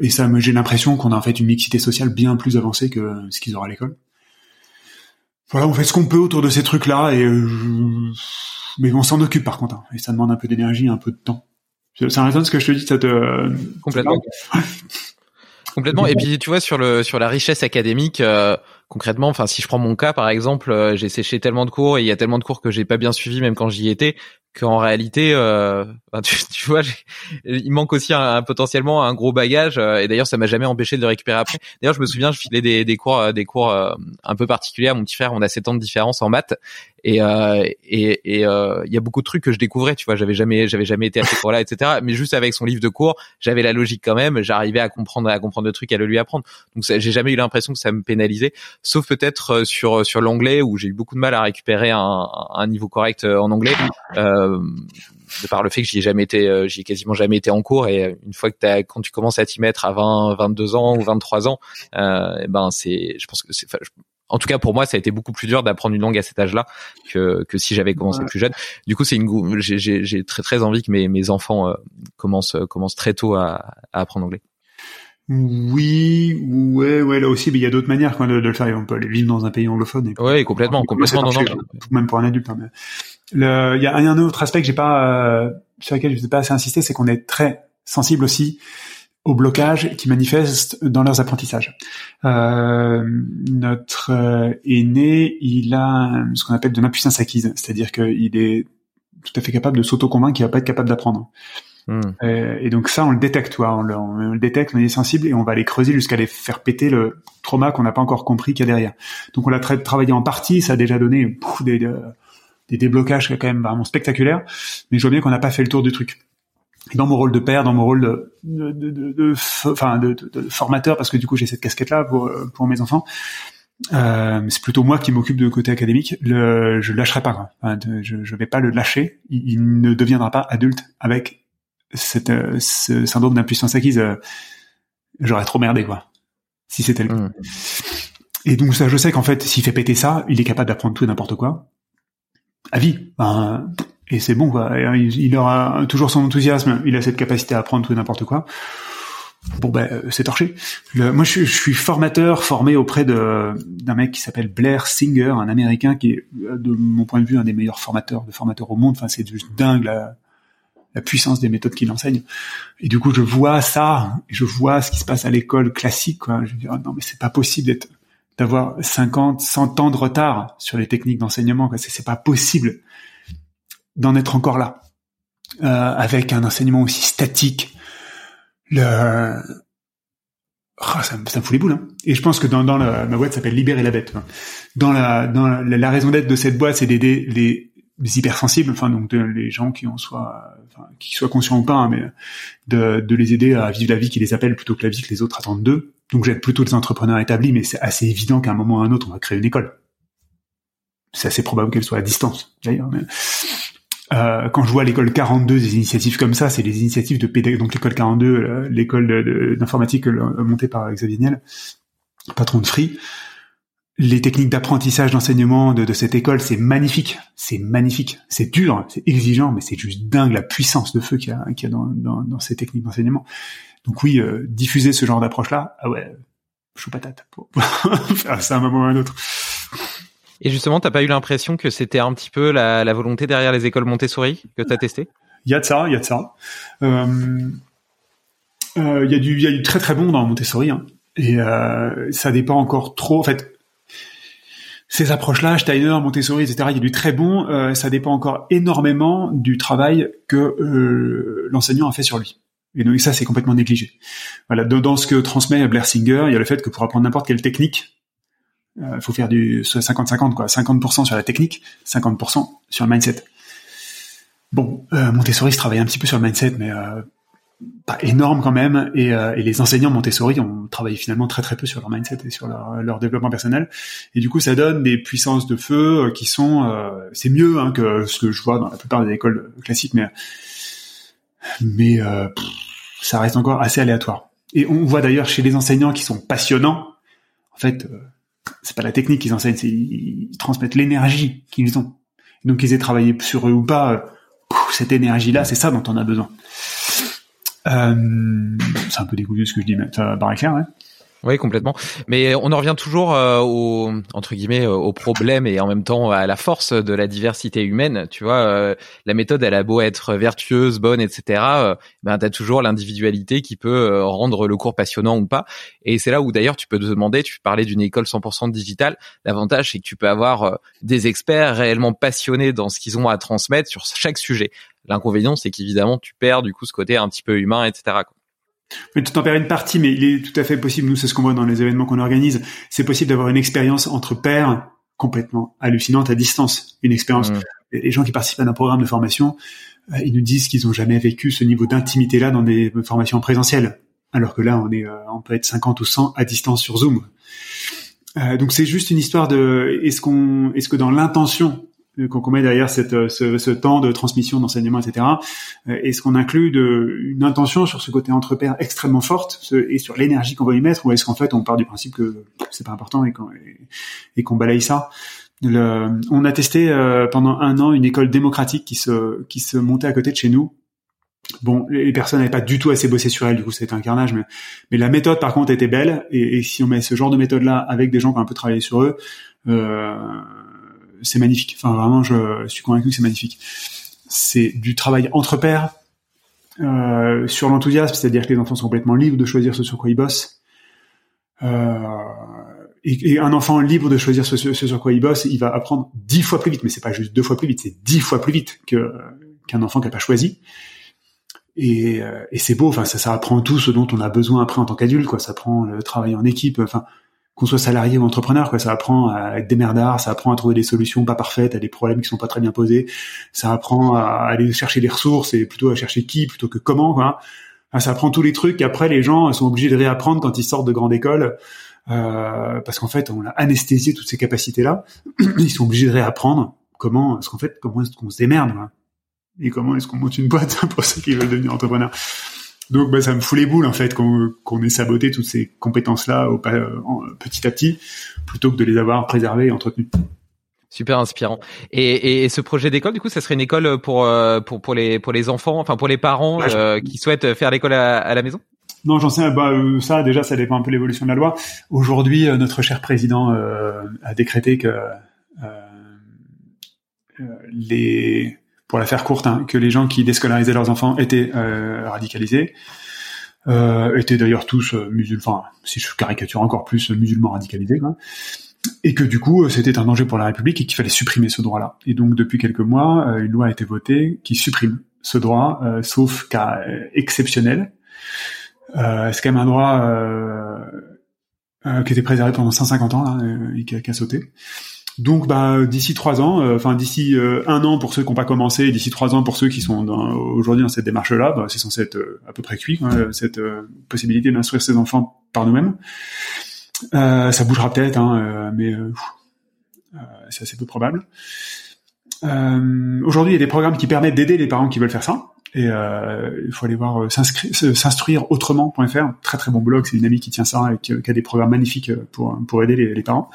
Et ça me j'ai l'impression qu'on a en fait une mixité sociale bien plus avancée que ce qu'ils auront à l'école. Voilà on fait ce qu'on peut autour de ces trucs là et mais on s'en occupe par contre, hein, et ça demande un peu d'énergie, un peu de temps. Ça résonne ce que je te dis, ça te complètement. complètement. Et puis tu vois sur le sur la richesse académique, euh, concrètement, enfin si je prends mon cas par exemple, euh, j'ai séché tellement de cours et il y a tellement de cours que j'ai pas bien suivi même quand j'y étais qu'en réalité, euh, tu, vois, il manque aussi un, potentiellement un gros bagage. Euh, et d'ailleurs, ça m'a jamais empêché de le récupérer après. D'ailleurs, je me souviens, je filais des, cours, des cours euh, un peu particuliers à mon petit frère. On a 7 ans de différence en maths. Et et il y a beaucoup de trucs que je découvrais. Tu vois, j'avais jamais, j'avais jamais été à ces cours-là, etc. Mais juste avec son livre de cours, j'avais la logique quand même. J'arrivais à comprendre, à comprendre le truc, à le lui apprendre. Donc, j'ai jamais eu l'impression que ça me pénalisait, sauf peut-être sur sur l'anglais où j'ai eu beaucoup de mal à récupérer un, un niveau correct en anglais. Euh, de par le fait que j'y ai jamais été, euh, j'y ai quasiment jamais été en cours et une fois que t'as, quand tu commences à t'y mettre à 20, 22 ans ou 23 ans, euh, eh ben c'est, je pense que c'est, en tout cas pour moi ça a été beaucoup plus dur d'apprendre une langue à cet âge-là que que si j'avais commencé plus jeune. Du coup c'est une, j'ai, j'ai très très envie que mes mes enfants euh, commencent commencent très tôt à, à apprendre anglais. Oui, ouais, ouais, là aussi, mais il y a d'autres manières quoi, de, le faire. On peut aller vivre dans un pays anglophone. Oui, complètement, complètement. Non, même pour un adulte. Hein, il y a un autre aspect que j'ai pas, euh, sur lequel je n'ai pas assez insisté, c'est qu'on est très sensible aussi au blocage qui manifeste dans leurs apprentissages. Euh, notre euh, aîné, il a ce qu'on appelle de l'impuissance acquise, c'est-à-dire qu'il est tout à fait capable de s'auto-convaincre qu'il va pas être capable d'apprendre. Hmm. Euh, et donc ça, on le détecte, toi, on le, on le détecte, on est sensible et on va aller creuser jusqu'à aller faire péter le trauma qu'on n'a pas encore compris qu'il y a derrière. Donc on l'a tra- travaillé en partie, ça a déjà donné des, des, déblocages quand même vraiment spectaculaires, mais je vois bien qu'on n'a pas fait le tour du truc. Dans mon rôle de père, dans mon rôle de, de, de, de, enfin formateur, parce que du coup j'ai cette casquette-là pour, euh, pour mes enfants, euh, c'est plutôt moi qui m'occupe de côté académique. Le, je lâcherai pas. Je, je vais pas le lâcher. Il ne deviendra pas adulte avec cette, euh, ce syndrome d'impuissance acquise. euh, J'aurais trop merdé quoi. Si c'était le cas. Mm. Et donc ça, je sais qu'en fait, s'il fait péter ça, il est capable d'apprendre tout et n'importe quoi à vie. Ben, et c'est bon quoi. Et Il, il aura toujours son enthousiasme. Il a cette capacité à apprendre tout et n'importe quoi. Bon ben euh, c'est torché. Le- moi je, suis- je suis formateur formé auprès de d'un mec qui s'appelle Blair Singer, un Américain qui est de mon point de vue un des meilleurs formateurs de formateurs au monde. Enfin c'est juste dingue la, la puissance des méthodes qu'il enseigne. Et du coup je vois ça, je vois ce qui se passe à l'école classique. Quoi. Je dis ah non mais c'est pas possible d'être d'avoir 50, 100 ans de retard sur les techniques d'enseignement. C'est c'est pas possible d'en être encore là euh, avec un enseignement aussi statique. Le Oh, ça, ça me fout les boules. Hein. Et je pense que dans, dans la, ma boîte s'appelle Libérer la bête. hein. Dans la, dans la raison d'être de cette boîte, c'est d'aider les, les hypersensibles, enfin donc de, les gens qui en soient, enfin, qui soient conscients ou pas, hein, mais de, de les aider à vivre la vie qui les appelle plutôt que la vie que les autres attendent d'eux. Donc j'aide plutôt les entrepreneurs établis, mais c'est assez évident qu'à un moment ou à un autre, on va créer une école. C'est assez probable qu'elle soit à distance, d'ailleurs. Mais... Euh, quand je vois l'école 42 des initiatives comme ça, c'est les initiatives de pédagogie. Donc l'école 42, euh, l'école d'informatique euh, montée par Xavier Niel, patron de Free. Les techniques d'apprentissage, d'enseignement de, de cette école, c'est magnifique. C'est magnifique. C'est dur, c'est exigeant, mais c'est juste dingue la puissance de feu qu'il y a, qu'il y a dans, dans, dans ces techniques d'enseignement. Donc oui, euh, diffuser ce genre d'approche-là, ah ouais, chou patate pour, pour faire ça à un moment ou à un autre. Et justement, t'as pas eu l'impression que c'était un petit peu la, la volonté derrière les écoles Montessori que t'as testé Il y a de ça, il y a de ça. Euh, euh, Il y a du, il y a du très très bon dans Montessori, hein. et euh, ça dépend encore trop. En fait, ces approches-là, Steiner, Montessori, etc. Il y a du très bon. euh, ça dépend encore énormément du travail que euh, l'enseignant a fait sur lui. Et donc ça, c'est complètement négligé. Voilà, dans ce que transmet Blair Singer, il y a le fait que pour apprendre n'importe quelle technique, il faut faire du 50-50 quoi, 50% sur la technique, 50% sur le mindset. Bon, euh, Montessori se travaille un petit peu sur le mindset, mais euh, pas énorme quand même. Et, euh, et les enseignants Montessori ont travaillé finalement très très peu sur leur mindset et sur leur, leur développement personnel. Et du coup, ça donne des puissances de feu euh, qui sont, euh, c'est mieux hein, que ce que je vois dans la plupart des écoles classiques, mais mais euh, ça reste encore assez aléatoire. Et on voit d'ailleurs chez les enseignants qui sont passionnants, en fait, euh, c'est pas la technique qu'ils enseignent, c'est ils, transmettent l'énergie qu'ils ont. Donc qu'ils aient travaillé sur eux ou pas, euh, pff, cette énergie-là, c'est ça dont on a besoin. Euh, c'est un peu dégoûté ce que je dis, mais ça paraît clair, ouais. Oui, complètement. Mais on en revient toujours euh, au entre guillemets euh, au problème et en même temps à la force de la diversité humaine. Tu vois, euh, la méthode, elle a beau être vertueuse, bonne, etc. Euh, ben t'as toujours l'individualité qui peut euh, rendre le cours passionnant ou pas. Et c'est là où d'ailleurs tu peux te demander. Tu parlais d'une école 100% digitale. L'avantage, c'est que tu peux avoir euh, des experts réellement passionnés dans ce qu'ils ont à transmettre sur chaque sujet. L'inconvénient, c'est qu'évidemment, tu perds du coup ce côté un petit peu humain, etc. Mais tu t'en perds une partie, mais il est tout à fait possible, nous c'est ce qu'on voit dans les événements qu'on organise, c'est possible d'avoir une expérience entre pairs complètement hallucinante à distance. Une expérience. Mm. Les gens qui participent à un programme de formation, euh, ils nous disent qu'ils ont jamais vécu ce niveau d'intimité-là dans des formations présentielles. Alors que là, on est, euh, on peut être 50 ou 100 à distance sur Zoom. Euh, donc c'est juste une histoire de, est-ce qu'on, est-ce que dans l'intention qu'on met derrière cette, euh, ce, ce temps de transmission, d'enseignement, etc. euh, Est-ce qu'on inclut de, une intention sur ce côté entre pairs extrêmement forte ce- et sur l'énergie qu'on va y mettre, ou est-ce qu'en fait on part du principe que c'est pas important et qu'on et, et balaye ça? Le- On a testé euh, pendant un an une école démocratique qui se qui se montait à côté de chez nous. Bon, les personnes n'avaient pas du tout assez bossé sur elle, du coup c'était un carnage, mais, mais la méthode par contre était belle, et, et si on met ce genre de méthode-là avec des gens qui ont un peu travaillé sur eux, euh, c'est magnifique. Enfin, vraiment, je suis convaincu que c'est magnifique. C'est du travail entre pairs, euh, sur l'enthousiasme, c'est-à-dire que les enfants sont complètement libres de choisir ce sur quoi ils bossent. Euh, et, un enfant libre de choisir ce, sur quoi il bosse, il va apprendre dix fois plus vite. Mais c'est pas juste deux fois plus vite, c'est dix fois plus vite que qu'un enfant qui a pas choisi. et, euh, et c'est beau. Enfin, ça, ça apprend tout ce dont on a besoin après en tant qu'adulte, quoi. Ça apprend le travail en équipe. Enfin, qu'on soit salarié ou entrepreneur, quoi. Ça apprend à être démerdard, ça apprend à trouver des solutions pas parfaites à des problèmes qui sont pas très bien posés. Ça apprend à aller chercher des ressources et plutôt à chercher qui plutôt que comment, quoi. Ça apprend tous les trucs qu'après les gens sont obligés de réapprendre quand ils sortent de grande école. Euh, parce qu'en fait, on a anesthésié toutes ces capacités-là. Ils sont obligés de réapprendre comment, qu'en fait, comment est-ce qu'on se démerde, quoi et comment est-ce qu'on monte une boîte pour ceux qui veulent devenir entrepreneurs. Donc bah, ça me fout les boules en fait qu'on ait saboté toutes ces compétences-là petit à petit, plutôt que de les avoir préservées et entretenues. Super inspirant. Et, et ce projet d'école, du coup, ça serait une école pour euh, pour pour les pour les enfants, enfin pour les parents euh, qui souhaitent faire l'école à, à, la maison? Non, j'en sais. Bah, euh, ça, déjà, ça dépend un peu de l'évolution de la loi. Aujourd'hui, notre cher président a décrété que les pour la faire courte, hein, que les gens qui déscolarisaient leurs enfants étaient euh, radicalisés, euh, étaient d'ailleurs tous euh, musulmans, si je caricature encore plus, musulmans radicalisés, et que du coup c'était un danger pour la République et qu'il fallait supprimer ce droit-là. Et donc depuis quelques mois, une loi a été votée qui supprime ce droit, sauf cas exceptionnel. c'est quand même un droit qui était préservé pendant 150 ans là, et qui a, qui a sauté. Donc, bah, d'ici trois ans, euh, enfin d'ici euh, un an pour ceux qui n'ont pas commencé, d'ici trois ans pour ceux qui sont aujourd'hui dans cette démarche-là, bah, c'est censé être euh, à peu près cuit, cette possibilité d'instruire ses enfants par nous-mêmes. ça bougera peut-être, hein, mais c'est assez peu probable. aujourd'hui, il y a des programmes qui permettent d'aider les parents qui veulent faire ça. Et il faut aller voir s'instruire autrement.fr, très très bon blog, c'est une amie qui tient ça et qui, a des programmes magnifiques pour pour aider les, les parents.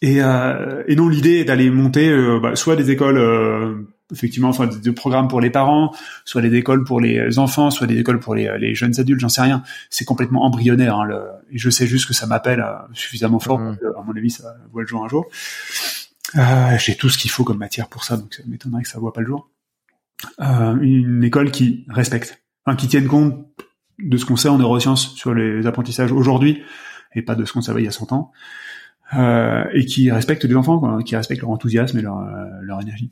Et, euh, et non, l'idée est d'aller monter euh, bah, soit des écoles, euh, effectivement, enfin des, programmes pour les parents, soit des écoles pour les enfants, soit des écoles pour les, les jeunes adultes, j'en sais rien. C'est complètement embryonnaire. Hein, le, et je sais juste que ça m'appelle euh, suffisamment fort. Mmh. à mon avis, ça voit le jour un jour. J'ai tout ce qu'il faut comme matière pour ça, donc ça m'étonnerait que ça voit pas le jour. une école qui respecte, enfin, qui tienne compte de ce qu'on sait en neurosciences sur les apprentissages aujourd'hui et pas de ce qu'on savait il y a 100 ans euh, et qui respectent les enfants, quoi, qui respectent leur enthousiasme et leur, euh, leur énergie.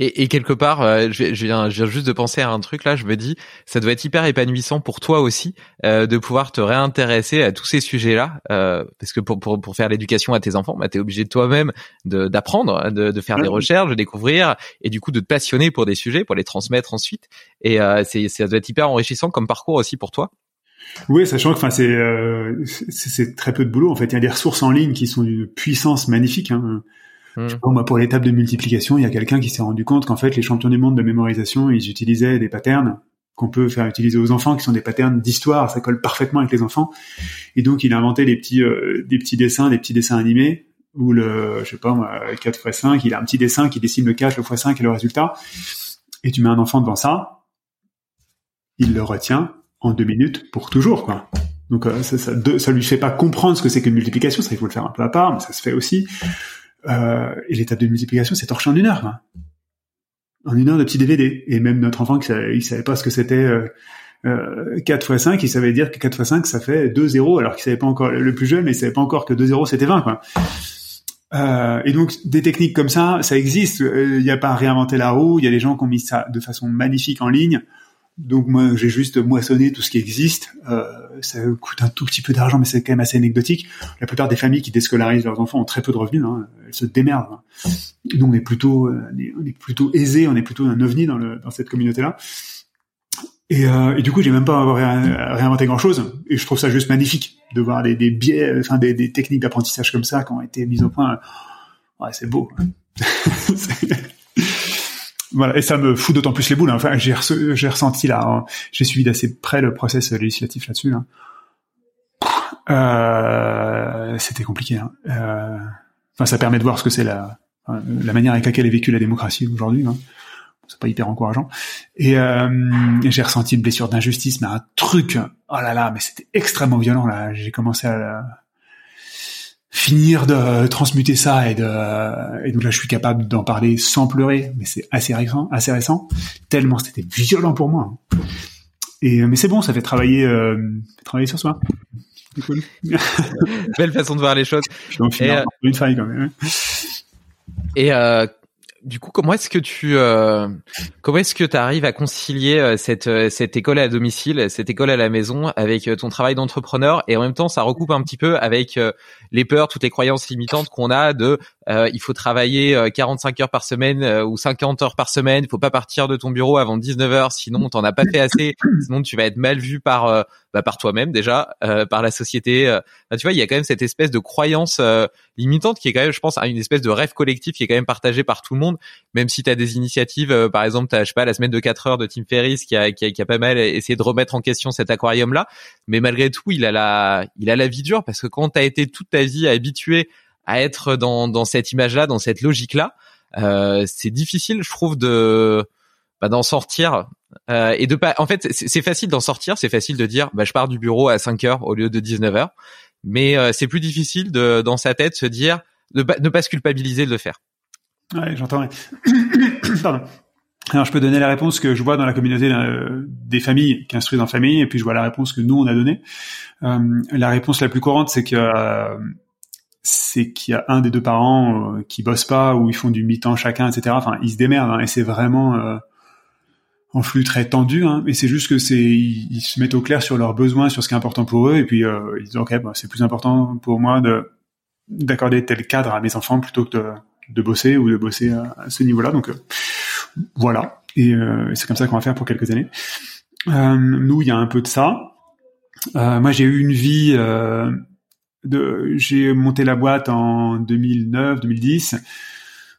Et, et, quelque part, euh, je, je, viens, je, viens, juste de penser à un truc là. Je me dis, ça doit être hyper épanouissant pour toi aussi euh, de pouvoir te réintéresser à tous ces sujets-là, euh, parce que pour, pour, pour faire l'éducation à tes enfants, bah, t'es obligé toi-même d'apprendre, de, de, faire des recherches, de découvrir, et du coup de te passionner pour des sujets, pour les transmettre ensuite. Et euh, c'est, ça doit être hyper enrichissant comme parcours aussi pour toi. Oui, sachant que enfin c'est euh, c'est très peu de boulot en fait. Il y a des ressources en ligne qui sont d'une puissance magnifique. Hein. Hmm. Je sais pas, moi, pour l'étape de multiplication, il y a quelqu'un qui s'est rendu compte qu'en fait, les champions du monde de mémorisation, ils utilisaient des patterns qu'on peut faire utiliser aux enfants, qui sont des patterns d'histoire. Ça colle parfaitement avec les enfants. Et donc, il a inventé des petits euh, des petits dessins, des petits dessins animés où le je sais pas moi 4 x 5, il a un petit dessin qui dessine le 4, le x 5 et le résultat. Et tu mets un enfant devant ça, il le retient en deux minutes pour toujours, quoi. Donc euh, ça, ça, ça, lui fait pas comprendre ce que c'est qu'une multiplication, ça il faut le faire un peu à part, mais ça se fait aussi. Euh, et l'étape de multiplication, c'est torché en une heure, quoi. en une heure de petit DVD. Et même notre enfant, il savait pas ce que c'était euh, euh, 4 x 5, il savait dire que 4 x 5, ça fait 2 zéros, alors qu'il savait pas encore, le plus jeune, mais il savait pas encore que 2 zéros, c'était 20, quoi. Euh, et donc des techniques comme ça, ça existe. Il n'y a pas à réinventer la roue. Il y a des gens qui ont mis ça de façon magnifique en ligne. Donc moi j'ai juste moissonné tout ce qui existe. Euh, ça coûte un tout petit peu d'argent, mais c'est quand même assez anecdotique. La plupart des familles qui déscolarisent leurs enfants ont très peu de revenus. Hein. Elles se démerdent. Hein. Nous on est plutôt, euh, on est plutôt aisé, on est plutôt un ovni dans, le, dans cette communauté-là. Et, euh, et, du coup j'ai même pas réinventé grand chose. Et je trouve ça juste magnifique de voir des, biais, enfin des, techniques d'apprentissage comme ça qui ont été mises au point. Ouais, c'est beau. Voilà, et ça me fout d'autant plus les boules. Hein. Enfin, j'ai, ressenti là, hein. j'ai suivi d'assez près le process législatif là-dessus. Hein. Euh, c'était compliqué. Hein. Euh, enfin, ça permet de voir ce que c'est la, la manière avec laquelle est vécue la démocratie aujourd'hui. Hein. C'est pas hyper encourageant. Et euh, j'ai ressenti une blessure d'injustice, mais un truc. Oh là là, mais c'était extrêmement violent là. J'ai commencé à finir de transmuter ça et de et donc là je suis capable d'en parler sans pleurer mais c'est assez récent assez récent tellement c'était violent pour moi. Et mais c'est bon ça fait travailler euh, travailler sur soi. Cool. belle façon de voir les choses. Je et, euh, une faille quand même. et euh, du coup, comment est-ce que tu euh, comment est-ce que tu arrives à concilier euh, cette euh, cette école à domicile, cette école à la maison avec ton travail d'entrepreneur et en même temps ça recoupe un petit peu avec les peurs, toutes les croyances limitantes qu'on a de il faut travailler 45 heures par semaine ou 50 heures par semaine, il faut pas partir de ton bureau avant 19 heures sinon t'en as pas fait assez, sinon tu vas être mal vu par bah, par toi-même déjà, par la société. Bah, tu vois, il y a quand même cette espèce de croyance limitante qui est quand même, je pense, une espèce de rêve collectif qui est quand même partagé par tout le monde même si tu as des initiatives, euh, par exemple, tu je sais pas, la semaine de 4 heures de Tim Ferriss qui a, qui a, qui a pas mal essayé de remettre en question cet aquarium-là, mais malgré tout, il a la, il a la vie dure parce que quand tu as été toute ta vie habitué à être dans, dans cette image-là, dans cette logique-là, euh, c'est difficile, je trouve, de bah, d'en sortir euh, et de pas. En fait, c'est facile d'en sortir, c'est facile de dire, bah, je pars du bureau à 5 heures au lieu de 19 heures, mais euh, c'est plus difficile de, dans sa tête, se dire, de ne pas se culpabiliser de le faire. Ouais, j'entends. Pardon. Alors, je peux donner la réponse que je vois dans la communauté euh, des familles qui instruisent en famille, et puis je vois la réponse que nous on a donnée. Euh, la réponse la plus courante, c'est que euh, c'est qu'il y a un des deux parents euh, qui bosse pas ou ils font du mi-temps chacun, etc. Enfin, ils se démerdent, hein, et c'est vraiment euh, en flux très tendu. Hein, et c'est juste que c'est ils, se mettent au clair sur leurs besoins, sur ce qui est important pour eux, et puis ils disent ok, bah, c'est plus important pour moi de d'accorder tel cadre à mes enfants plutôt que de de bosser ou de bosser à, ce niveau-là. Donc euh, voilà, et euh, c'est comme ça qu'on va faire pour quelques années. Euh, nous, il y a un peu de ça. moi, j'ai eu une vie de, j'ai monté la boîte en 2009, 2010.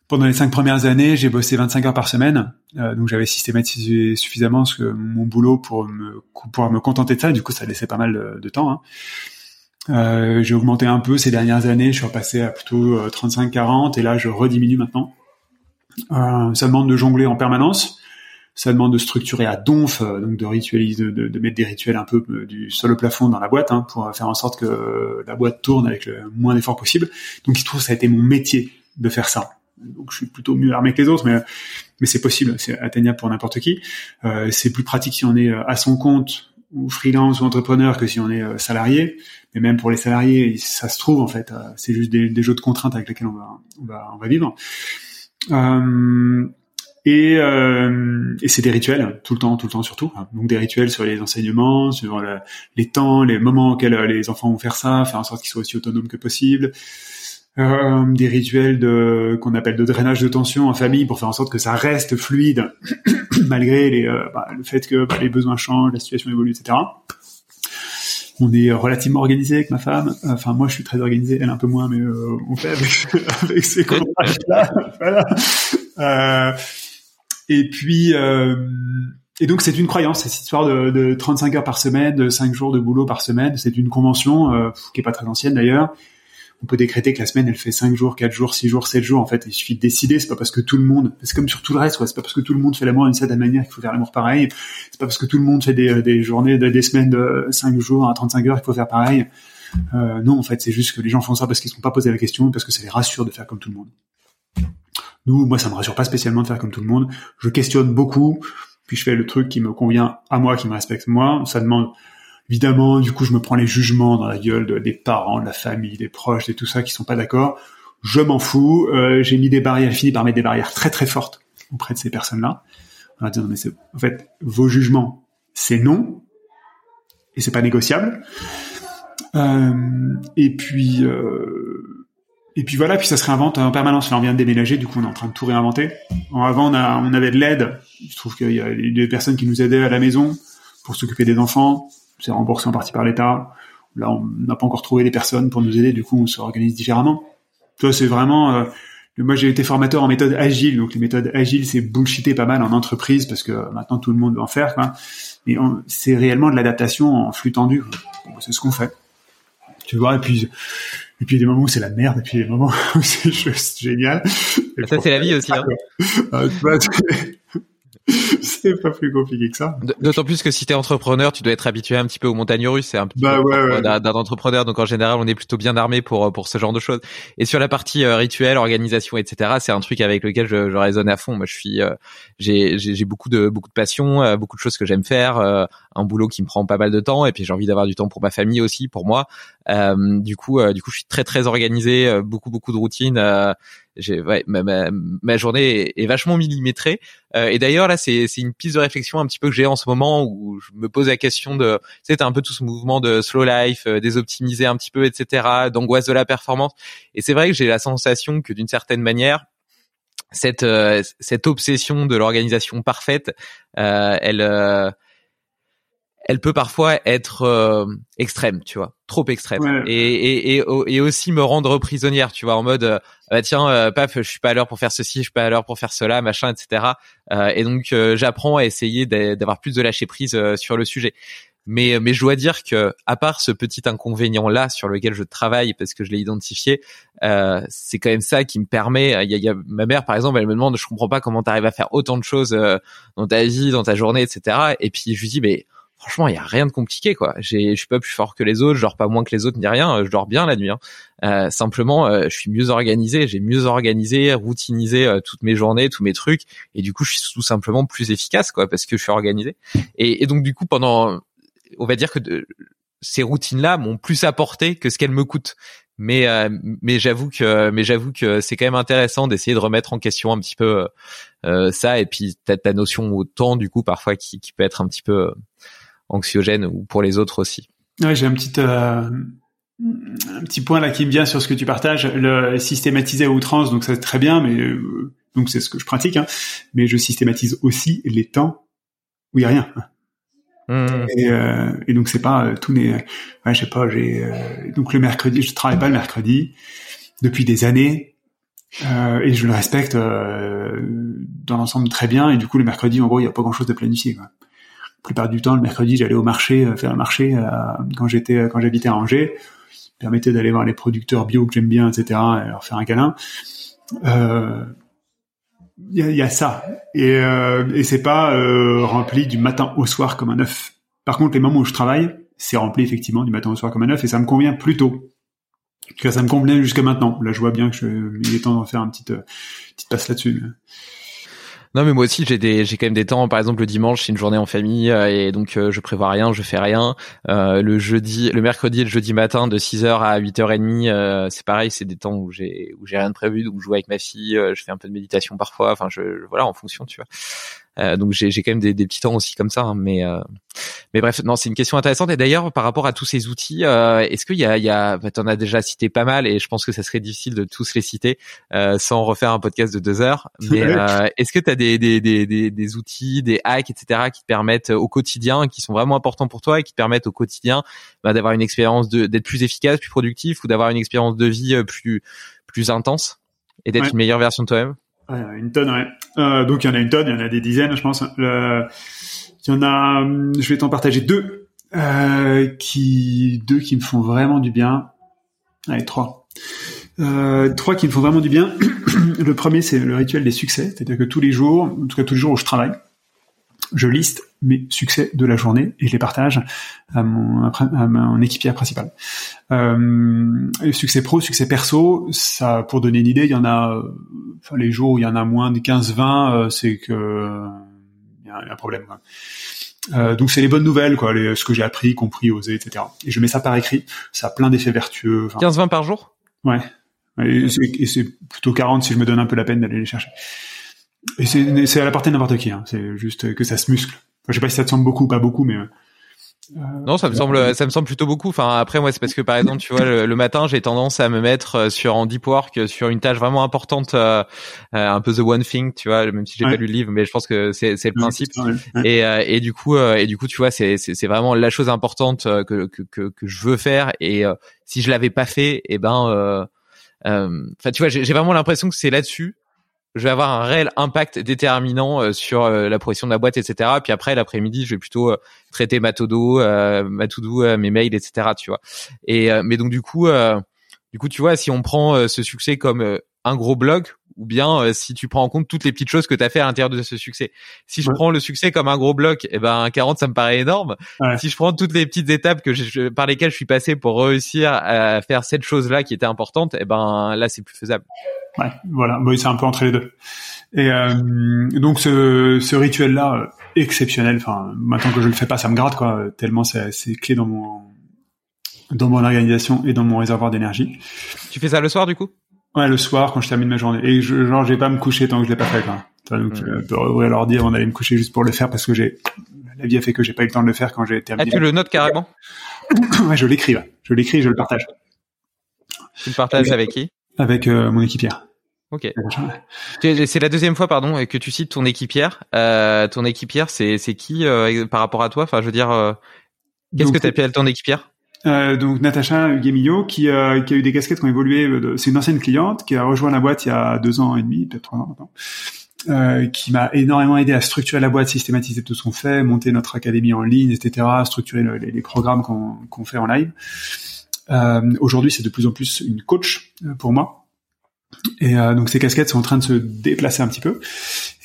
Pendant les cinq premières années, j'ai bossé 25 heures par semaine, donc j'avais systématisé suffisamment ce que, mon boulot pour me pouvoir me contenter de ça. Du coup, ça laissait pas mal de, temps. Hein. Euh, j'ai augmenté un peu ces dernières années, je suis repassé à plutôt 35-40 euh, et là je rediminue maintenant. Euh, ça demande de jongler en permanence, ça demande de structurer à donf, euh, donc de ritualiser, de, de, mettre des rituels un peu du sol au plafond dans la boîte hein, pour faire en sorte que la boîte tourne avec le moins d'efforts possible. Donc il se trouve ça a été mon métier de faire ça. Donc je suis plutôt mieux armé que les autres, mais mais c'est possible, c'est atteignable pour n'importe qui. Euh, c'est plus pratique si on est à son compte ou freelance ou entrepreneur que si on est salarié mais même pour les salariés, ça se trouve en fait, euh, c'est juste des, jeux de contraintes avec lesquels on va, on va, on va vivre. Euh, et, euh, et c'est des rituels tout le temps, tout le temps surtout. Donc des rituels sur les enseignements, sur les temps, les moments auxquels euh, les enfants vont faire ça, faire en sorte qu'ils soient aussi autonomes que possible. Des rituels de qu'on appelle de drainage de tension en famille pour faire en sorte que ça reste fluide malgré les, euh, bah, le fait que bah, les besoins changent, la situation évolue, etc on est relativement organisé avec ma femme. Enfin, moi, je suis très organisé, elle un peu moins, mais euh, on fait avec, ces collages-là. voilà. Euh, et puis, et donc, c'est une croyance, cette histoire de, de, 35 heures par semaine, de 5 jours de boulot par semaine. C'est une convention qui est pas très ancienne d'ailleurs, on peut décréter que la semaine elle fait 5 jours, 4 jours, 6 jours, 7 jours. En fait, il suffit de décider. C'est pas parce que tout le monde, c'est comme sur tout le reste. C'est pas parce que tout le monde fait l'amour d'une certaine manière qu'il faut faire l'amour pareil. C'est pas parce que tout le monde fait des, des journées, des semaines de 5 jours à 35 heures qu'il faut faire pareil. Euh, non, en fait, c'est juste que les gens font ça parce qu'ils ne sont pas posé la question, parce que ça les rassure de faire comme tout le monde. Nous, moi, ça me rassure pas spécialement de faire comme tout le monde. Je questionne beaucoup, puis je fais le truc qui me convient à moi, qui me respecte moi. Ça demande Évidemment, du coup, je me prends les jugements dans la gueule des parents, de la famille, des proches, et tout ça qui sont pas d'accord. Je m'en fous. Euh, j'ai mis des barrières, fini par mettre des barrières très très fortes auprès de ces personnes-là. On va dire, mais c'est, en fait, vos jugements, c'est non, et c'est pas négociable. Euh, et puis, euh, et puis voilà, puis ça se réinvente en permanence. Là, on vient de déménager, du coup, on est en train de tout réinventer. avant, on, on avait de l'aide. Je trouve qu'il y a des personnes qui nous aidaient à la maison pour s'occuper des enfants c'est remboursé en partie par l'État. Là, on n'a pas encore trouvé les personnes pour nous aider, du coup, on s'organise différemment. Toi, c'est vraiment... Euh, moi, j'ai été formateur en méthode agile, donc les méthodes agiles, c'est bullshité pas mal en entreprise parce que maintenant tout le monde doit en faire. Quoi. Mais c'est réellement de l'adaptation en flux tendu. c'est ce qu'on fait. Tu vois, et puis et puis il y a des moments où c'est la merde, et puis il y a des moments où c'est juste génial. ça, c'est la vie aussi. Hein. Euh, c'est pas plus compliqué que ça. D'autant plus que si t'es entrepreneur, tu dois être habitué un petit peu aux montagnes russes. C'est un petit bah, peu d'un entrepreneur. Donc en général, on est plutôt bien armé pour pour ce genre de choses. Et sur la partie euh, rituel, organisation, etc., c'est un truc avec lequel je, je raisonne à fond. Moi, je suis, euh, j'ai j'ai beaucoup de beaucoup de passion, euh, beaucoup de choses que j'aime faire, un boulot qui me prend pas mal de temps, et puis j'ai envie d'avoir du temps pour ma famille aussi, pour moi. du coup, du coup, je suis très très organisé, beaucoup beaucoup de routines j'ai ouais, ma, ma, ma, journée est, vachement millimétrée. Euh, et d'ailleurs là, c'est c'est une piste de réflexion un petit peu que j'ai en ce moment où je me pose la question de, sais, un peu tout ce mouvement de slow life, euh, désoptimiser un petit peu, etc., d'angoisse de la performance. Et c'est vrai que j'ai la sensation que d'une certaine manière, cette euh, cette obsession de l'organisation parfaite, euh, elle euh, elle peut parfois être euh, extrême, tu vois, trop extrême, et, et, et, et, aussi me rendre prisonnière, tu vois, en mode, euh, bah tiens, euh, paf, je suis pas à l'heure pour faire ceci, je suis pas à l'heure pour faire cela, machin, etc. et donc j'apprends à essayer d'avoir plus de lâcher prise sur le sujet. Mais, mais je dois dire que, à part ce petit inconvénient là sur lequel je travaille parce que je l'ai identifié, c'est quand même ça qui me permet. Il y a, y a, ma mère, par exemple, elle me demande, je comprends pas comment tu arrives à faire autant de choses dans ta vie, dans ta journée, etc. Et puis je lui dis, mais franchement, il y a rien de compliqué quoi. Je suis pas plus fort que les autres, je dors pas moins que les autres ni rien, euh, je dors bien la nuit. Hein. Euh, simplement, euh, je suis mieux organisé, j'ai mieux organisé, routinisé euh, toutes mes journées, tous mes trucs, et du coup, je suis tout simplement plus efficace quoi, parce que je suis organisé. Et, et donc du coup, pendant, on va dire que de, ces routines-là m'ont plus apporté que ce qu'elles me coûtent. Mais mais j'avoue que mais j'avoue que c'est quand même intéressant d'essayer de remettre en question un petit peu ça et puis ta, ta notion au temps du coup parfois qui, qui peut être un petit peu anxiogène ou pour les autres aussi. Ouais, j'ai un petit euh, un petit point là qui me vient sur ce que tu partages, le systématiser à outrance, donc c'est très bien, mais euh, donc c'est ce que je pratique, hein, mais je systématise aussi les temps où il y a rien. Mmh. Et, euh, et, donc c'est pas tous mes, ouais, je sais pas, j'ai donc le mercredi, je travaille pas le mercredi depuis des années. et je le respecte dans l'ensemble très bien et du coup le mercredi en gros il y a pas grand chose de planifié quoi plupart du temps, le mercredi, j'allais au marché, euh, faire un marché euh, quand j'étais, euh, quand j'habitais à Angers. permettait d'aller voir les producteurs bio que j'aime bien, etc., et leur faire un câlin. Il y, a, ça, et, et c'est pas rempli du matin au soir comme un œuf. Par contre, les moments où je travaille, c'est rempli effectivement du matin au soir comme un œuf, et ça me convient plutôt. Que ça me convient jusqu'à maintenant. Là, je vois bien que il est temps de faire une petite, petite passe là-dessus. Non mais moi aussi j'ai des j'ai quand même des temps par exemple le dimanche c'est une journée en famille euh, et donc euh, je prévois rien, je fais rien. Euh, le jeudi, le mercredi et le jeudi matin de 6h à 8h30 c'est pareil, c'est des temps où j'ai où j'ai rien de prévu, donc je joue avec ma fille, je fais un peu de méditation parfois, enfin je voilà en fonction, tu vois. Euh, donc j'ai quand même des, des, petits temps aussi comme ça, hein, mais euh, mais bref, non, c'est une question intéressante. Et d'ailleurs, par rapport à tous ces outils, euh, est-ce qu'il y a, il y a, bah, t'en as déjà cité pas mal, et je pense que ça serait difficile de tous les citer sans refaire un podcast de deux heures. Mais est-ce que tu as des, des, des, des, outils, des hacks, etc., qui te permettent au quotidien, qui sont vraiment importants pour toi et qui te permettent au quotidien bah, d'avoir une expérience d'être plus efficace, plus productif, ou d'avoir une expérience de vie plus plus intense et d'être une meilleure version de toi-même? Une tonne, ouais. Euh, donc il y en a une tonne, il y en a des dizaines, je pense. il y en a, je vais t'en partager deux, euh, qui, deux qui me font vraiment du bien. Allez, trois. Euh, trois qui me font vraiment du bien. le premier, c'est le rituel des succès, c'est-à-dire que tous les jours, en tout cas tous les jours où je travaille, je liste mes succès de la journée et je les partage à mon, à mon équipier principal. Euh, succès pro, succès perso, ça, pour donner une idée, il y en a, enfin, les jours où il y en a moins de 15-20, euh, c'est que il y, a un problème. Euh, donc c'est les bonnes nouvelles, quoi, les, ce que j'ai appris, compris, osé, etc. Et je mets ça par écrit. Ça a plein d'effets vertueux. 15-20 par jour? Ouais. Et c'est plutôt 40 si je me donne un peu la peine d'aller les chercher. Et c'est à la portée de n'importe qui. Hein. C'est juste que ça se muscle. je sais pas si ça te semble beaucoup ou pas beaucoup, mais euh, non, ça me semble, ça me semble plutôt beaucoup. Enfin, après, moi, c'est parce que par exemple, tu vois, le, matin, j'ai tendance à me mettre euh, sur en deep work, sur une tâche vraiment importante, euh, un peu the one thing, tu vois, même si j'ai pas lu le livre, mais je pense que c'est, c'est le principe. Et, et du coup, et du coup, tu vois, c'est, c'est, c'est vraiment la chose importante que, que, que, que je veux faire. Et si je l'avais pas fait, et eh ben, enfin, tu vois, j'ai, j'ai vraiment l'impression que c'est là-dessus je vais avoir un réel impact déterminant euh, sur euh, la progression de la boîte, etc. Puis après, l'après-midi, je vais plutôt euh, traiter ma todo, ma to mes mails, etc. Tu vois. Et mais donc du coup, du coup, tu vois, si on prend ce succès comme un gros bloc ou bien si tu prends en compte toutes les petites choses que tu as fait à l'intérieur de ce succès. Si je prends le succès comme un gros bloc, et eh ben 40 ça me paraît énorme. Si je prends toutes les petites étapes que je, par lesquelles je suis passé pour réussir à faire cette chose-là qui était importante, et eh ben là c'est plus faisable. Ouais, voilà, bon, c'est un peu entre les deux. Et euh, donc ce, ce rituel-là, euh, exceptionnel. Enfin, maintenant que je le fais pas, ça me gratte quoi. Tellement c'est, c'est clé dans mon dans mon organisation et dans mon réservoir d'énergie. Tu fais ça le soir du coup? Ouais, le soir quand je termine ma journée. Et je, genre, je vais pas me coucher tant que je l'ai pas fait. Quoi. Donc, Mm. je peux ouvrir l'ordi avant d'aller me coucher juste pour le faire parce que j'ai la vie a fait que j'ai pas eu le temps de le faire quand j'ai Ah, terminé. tu le notes carrément ouais, je l'écris. ouais. Je l'écris, et je le partage Tu le partages avec qui? Avec euh, mon équipière. Ok. Tu- C'est la deuxième fois, pardon, que tu cites ton équipière. Euh, ton équipière, c'est c'est qui euh, par rapport à toi? Enfin, je veux dire, euh, qu'est-ce que t'appelles ton équipière? Euh, donc Natacha Guémillot qui, euh, qui a eu des casquettes qui ont évolué. euh, C'est une ancienne cliente qui a rejoint la boîte il y a deux ans et demi, peut-être trois ans maintenant, qui m'a énormément aidé à structurer la boîte, systématiser tout ce qu'on fait, monter notre académie en ligne, etc., structurer le- les, programmes qu'on fait en live. Aujourd'hui, c'est de plus en plus une coach pour moi. Et euh, donc ces casquettes sont en train de se déplacer un petit peu.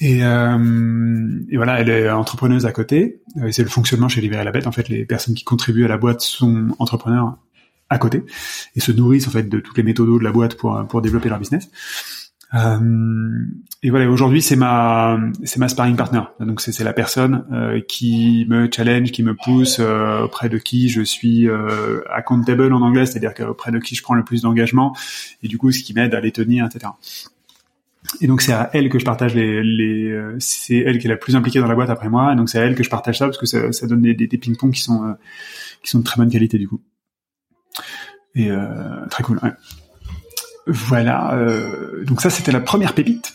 Et, euh, voilà, elle est entrepreneuse à côté. Euh, c'est le fonctionnement chez Libérer la Bête. En fait, les personnes qui contribuent à la boîte sont entrepreneurs à côté et se nourrissent en fait de toutes les méthodes de la boîte pour pour développer leur business. Euh, et voilà, aujourd'hui c'est ma c'est ma sparring partner. Donc c'est la personne euh, qui me challenge, qui me pousse, euh, auprès de qui je suis accountable en anglais, c'est-à-dire qu'auprès de qui je prends le plus d'engagement et du coup ce qui m'aide à les tenir, etc. Et donc c'est à elle que je partage les, les c'est elle qui est la plus impliquée dans la boîte après moi, et donc c'est à elle que je partage ça parce que ça, ça donne des, des, des ping-pong qui sont euh, qui sont de très bonne qualité du coup. Et euh, très cool. Ouais. Voilà. Euh, donc ça c'était la première pépite.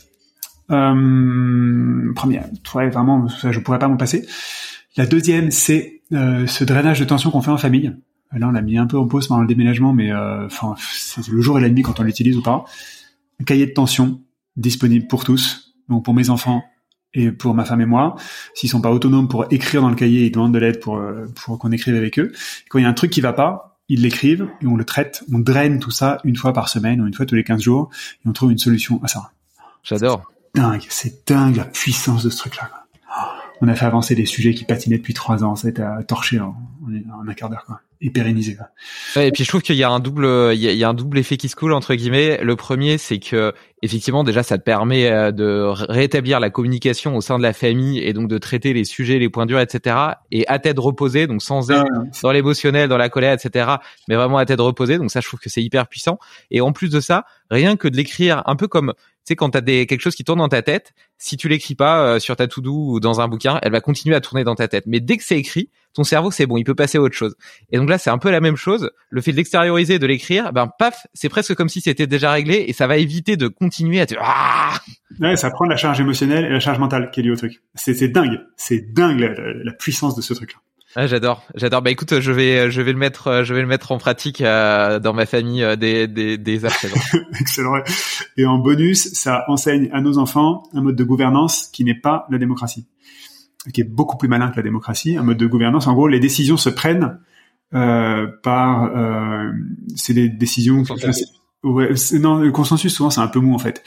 Euh, première, ouais, vraiment, ça, je pourrais pas m'en passer. La deuxième, c'est euh, ce drainage de tension qu'on fait en famille. Là, on l'a mis un peu en pause pendant le déménagement, mais enfin, c'est le jour et la nuit quand on l'utilise ou pas. Un cahier de tension disponible pour tous, donc pour mes enfants et pour ma femme et moi. S'ils sont pas autonomes pour écrire dans le cahier, ils demandent de l'aide pour pour qu'on écrive avec eux. Quand il y a un truc qui va pas, ils l'écrivent et on le traite, on draine tout ça une fois par semaine ou une fois tous les 15 jours et on trouve une solution à ça. J'adore. Dingue, c'est dingue la puissance de ce truc-là. quoi. On a fait avancer des sujets qui patinaient depuis trois ans, ça a été à torcher en, en un quart d'heure, quoi. Et pérenniser. Ouais, et puis je trouve qu'il y a un double, il y a, il y a un double effet qui se coule entre guillemets. Le premier, c'est que effectivement déjà ça te permet euh, de rétablir la communication au sein de la famille et donc de traiter les sujets, les points durs, etc. Et à tête reposée, donc sans être dans l'émotionnel, dans la colère, etc. Mais vraiment à tête reposée. Donc ça, je trouve que c'est hyper puissant. Et en plus de ça, rien que de l'écrire, un peu comme sais quand t'as des quelque chose qui tourne dans ta tête, si tu l'écris pas euh, sur ta to-do ou dans un bouquin, elle va continuer à tourner dans ta tête. Mais dès que c'est écrit, ton cerveau c'est bon, il peut passer à autre chose. Et donc là, c'est un peu la même chose. Le fait de l'extérioriser, de l'écrire, ben paf, c'est presque comme si c'était déjà réglé et ça va éviter de continuer à te ah Ouais, ça prend la charge émotionnelle et la charge mentale qui est liée au truc. C'est c'est dingue, c'est dingue la- la puissance de ce truc-là. Ah, j'adore, j'adore. Bah écoute, je vais, je vais le mettre, euh, je vais le mettre en pratique euh, dans ma famille euh, dès, dès, dès présent. Excellent. Et en bonus, ça enseigne à nos enfants un mode de gouvernance qui n'est pas la démocratie, qui est beaucoup plus malin que la démocratie. Un mode de gouvernance, en gros, les décisions se prennent euh, par, euh, c'est des décisions. Ouais, non, le consensus souvent c'est un peu mou en fait.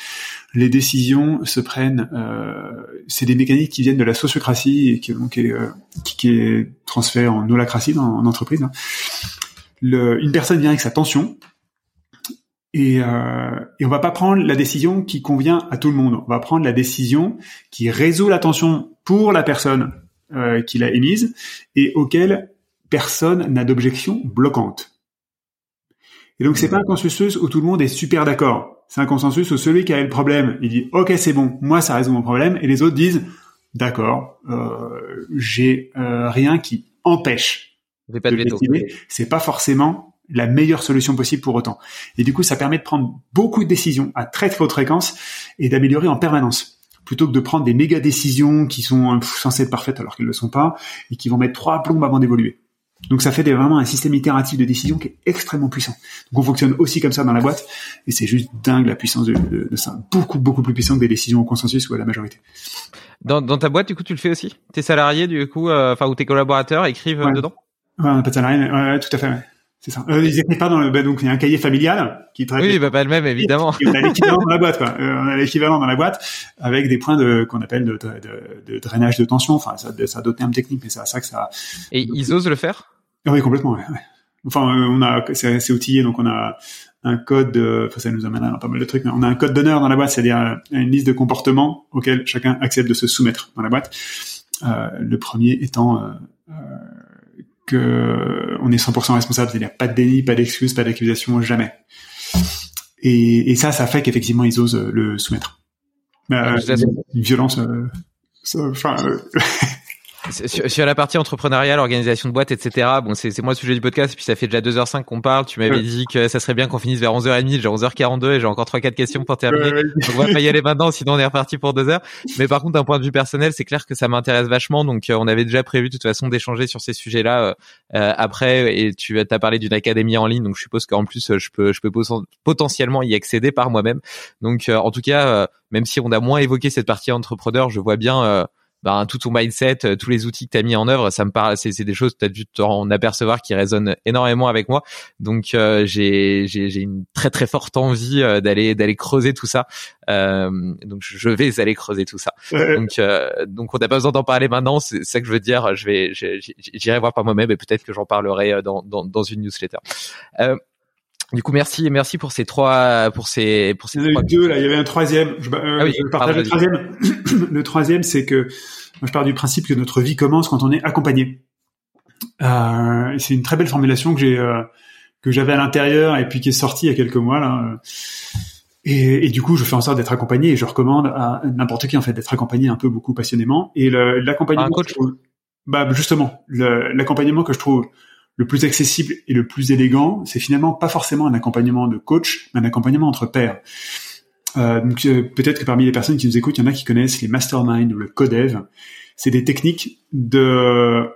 Les décisions se prennent, euh, c'est des mécaniques qui viennent de la sociocratie et qui, donc, est, euh, qui, est en holacratie dans, en entreprise. hein. Une personne vient avec sa tension, et, euh, et on va pas prendre la décision qui convient à tout le monde. On va prendre la décision qui résout la tension pour la personne euh, qui l'a émise et auquel personne n'a d'objection bloquante. Et donc c'est pas un consensus où tout le monde est super d'accord. C'est un consensus où celui qui a le problème, il dit OK c'est bon, moi ça résout mon problème, et les autres disent d'accord, euh, j'ai euh, rien qui empêche pas de c'est pas forcément la meilleure solution possible pour autant. Et du coup, ça permet de prendre beaucoup de décisions à très très haute fréquence et d'améliorer en permanence. Plutôt que de prendre des méga décisions qui sont euh, pff, censées être parfaites alors qu'elles ne le sont pas et qui vont mettre trois plombes avant d'évoluer. Donc ça fait des- vraiment un système itératif de décision qui est extrêmement puissant. Donc on fonctionne aussi comme ça dans la boîte et c'est juste dingue la puissance de, de- de ça. Beaucoup beaucoup plus puissant que des décisions au consensus ou à la majorité. Dans, dans ta boîte, du coup, tu le fais aussi? Tes salariés, du coup, euh, enfin ou tes collaborateurs écrivent euh, Ouais. dedans? Ouais, on n'a pas de salarié, mais ouais, ouais, tout à fait. Ouais. C'est ça. Euh, ils écrivent pas dans le, bah, donc il y a un cahier familial qui traite Oui, bah pas le même évidemment. On a l'équivalent dans la boîte, quoi. Euh, on a l'équivalent dans la boîte avec des points de qu'on appelle de, de, de drainage de tension. Enfin, ça, ça a d'autres termes techniques, mais c'est à ça que ça. Et ils osent le faire? Oui, complètement. Ouais, ouais. Enfin, euh, on a, c'est outillé, donc on a un code. de- Enfin, ça nous amène à pas mal de trucs, mais on a un code d'honneur dans la boîte, c'est-à-dire euh, une liste de comportements auxquels chacun accepte de se soumettre dans la boîte. Euh, le premier étant euh, euh, que on est 100% responsable, c'est-à-dire pas de déni, pas d'excuse, pas d'accusation, jamais. Et, et ça, ça fait qu'effectivement ils osent le soumettre. Euh, une violence. Euh, enfin, euh, Sur, sur, la partie entrepreneuriale, organisation de boîte, etc. Bon, c'est moi le sujet du podcast. Et puis ça fait déjà 2h05 qu'on parle. Tu m'avais dit que ça serait bien qu'on finisse vers 11h30. J'ai 11h42 et j'ai encore trois quatre questions pour terminer. Donc on va pas y aller maintenant, sinon on est reparti pour deux heures. Mais par contre, d'un point de vue personnel, c'est clair que ça m'intéresse vachement. Donc on avait déjà prévu de toute façon d'échanger sur ces sujets-là euh, après. Et tu as parlé d'une académie en ligne, donc je suppose qu'en plus je peux je peux potentiellement y accéder par moi-même. Donc en tout cas, même si on a moins évoqué cette partie entrepreneur, je vois bien ben, tout ton mindset, euh, tous les outils que tu as mis en œuvre, ça me parle, c'est, c'est des choses que tu as dû t'en apercevoir qui résonnent énormément avec moi. Donc euh, j'ai, j'ai, j'ai une très très forte envie euh, d'aller d'aller creuser tout ça. Euh, donc je vais aller creuser tout ça. Donc donc on n'a pas besoin d'en parler maintenant, c'est ça que je veux dire. Je vais j'irai voir par moi-même et peut-être que j'en parlerai dans, dans, dans une newsletter. Du coup, merci, merci pour ces trois, pour ces, pour ces il y trois. deux là. Il y avait un troisième. Je, euh, ah oui, je partage le troisième. le troisième, c'est que moi, je pars du principe que notre vie commence quand on est accompagné. Euh, c'est une très belle formulation que j'ai, euh, que j'avais à l'intérieur et puis qui est sortie il y a quelques mois là. Et, et, du coup, je fais en sorte d'être accompagné et je recommande à n'importe qui en fait d'être accompagné un peu beaucoup passionnément. Et l'accompagnement, bah justement, l'accompagnement que je trouve le plus accessible et le plus élégant, c'est finalement pas forcément un accompagnement de coach, mais un accompagnement entre pairs. Euh, donc euh, peut-être que parmi les personnes qui nous écoutent, il y en a qui connaissent les masterminds ou le codev. C'est des techniques de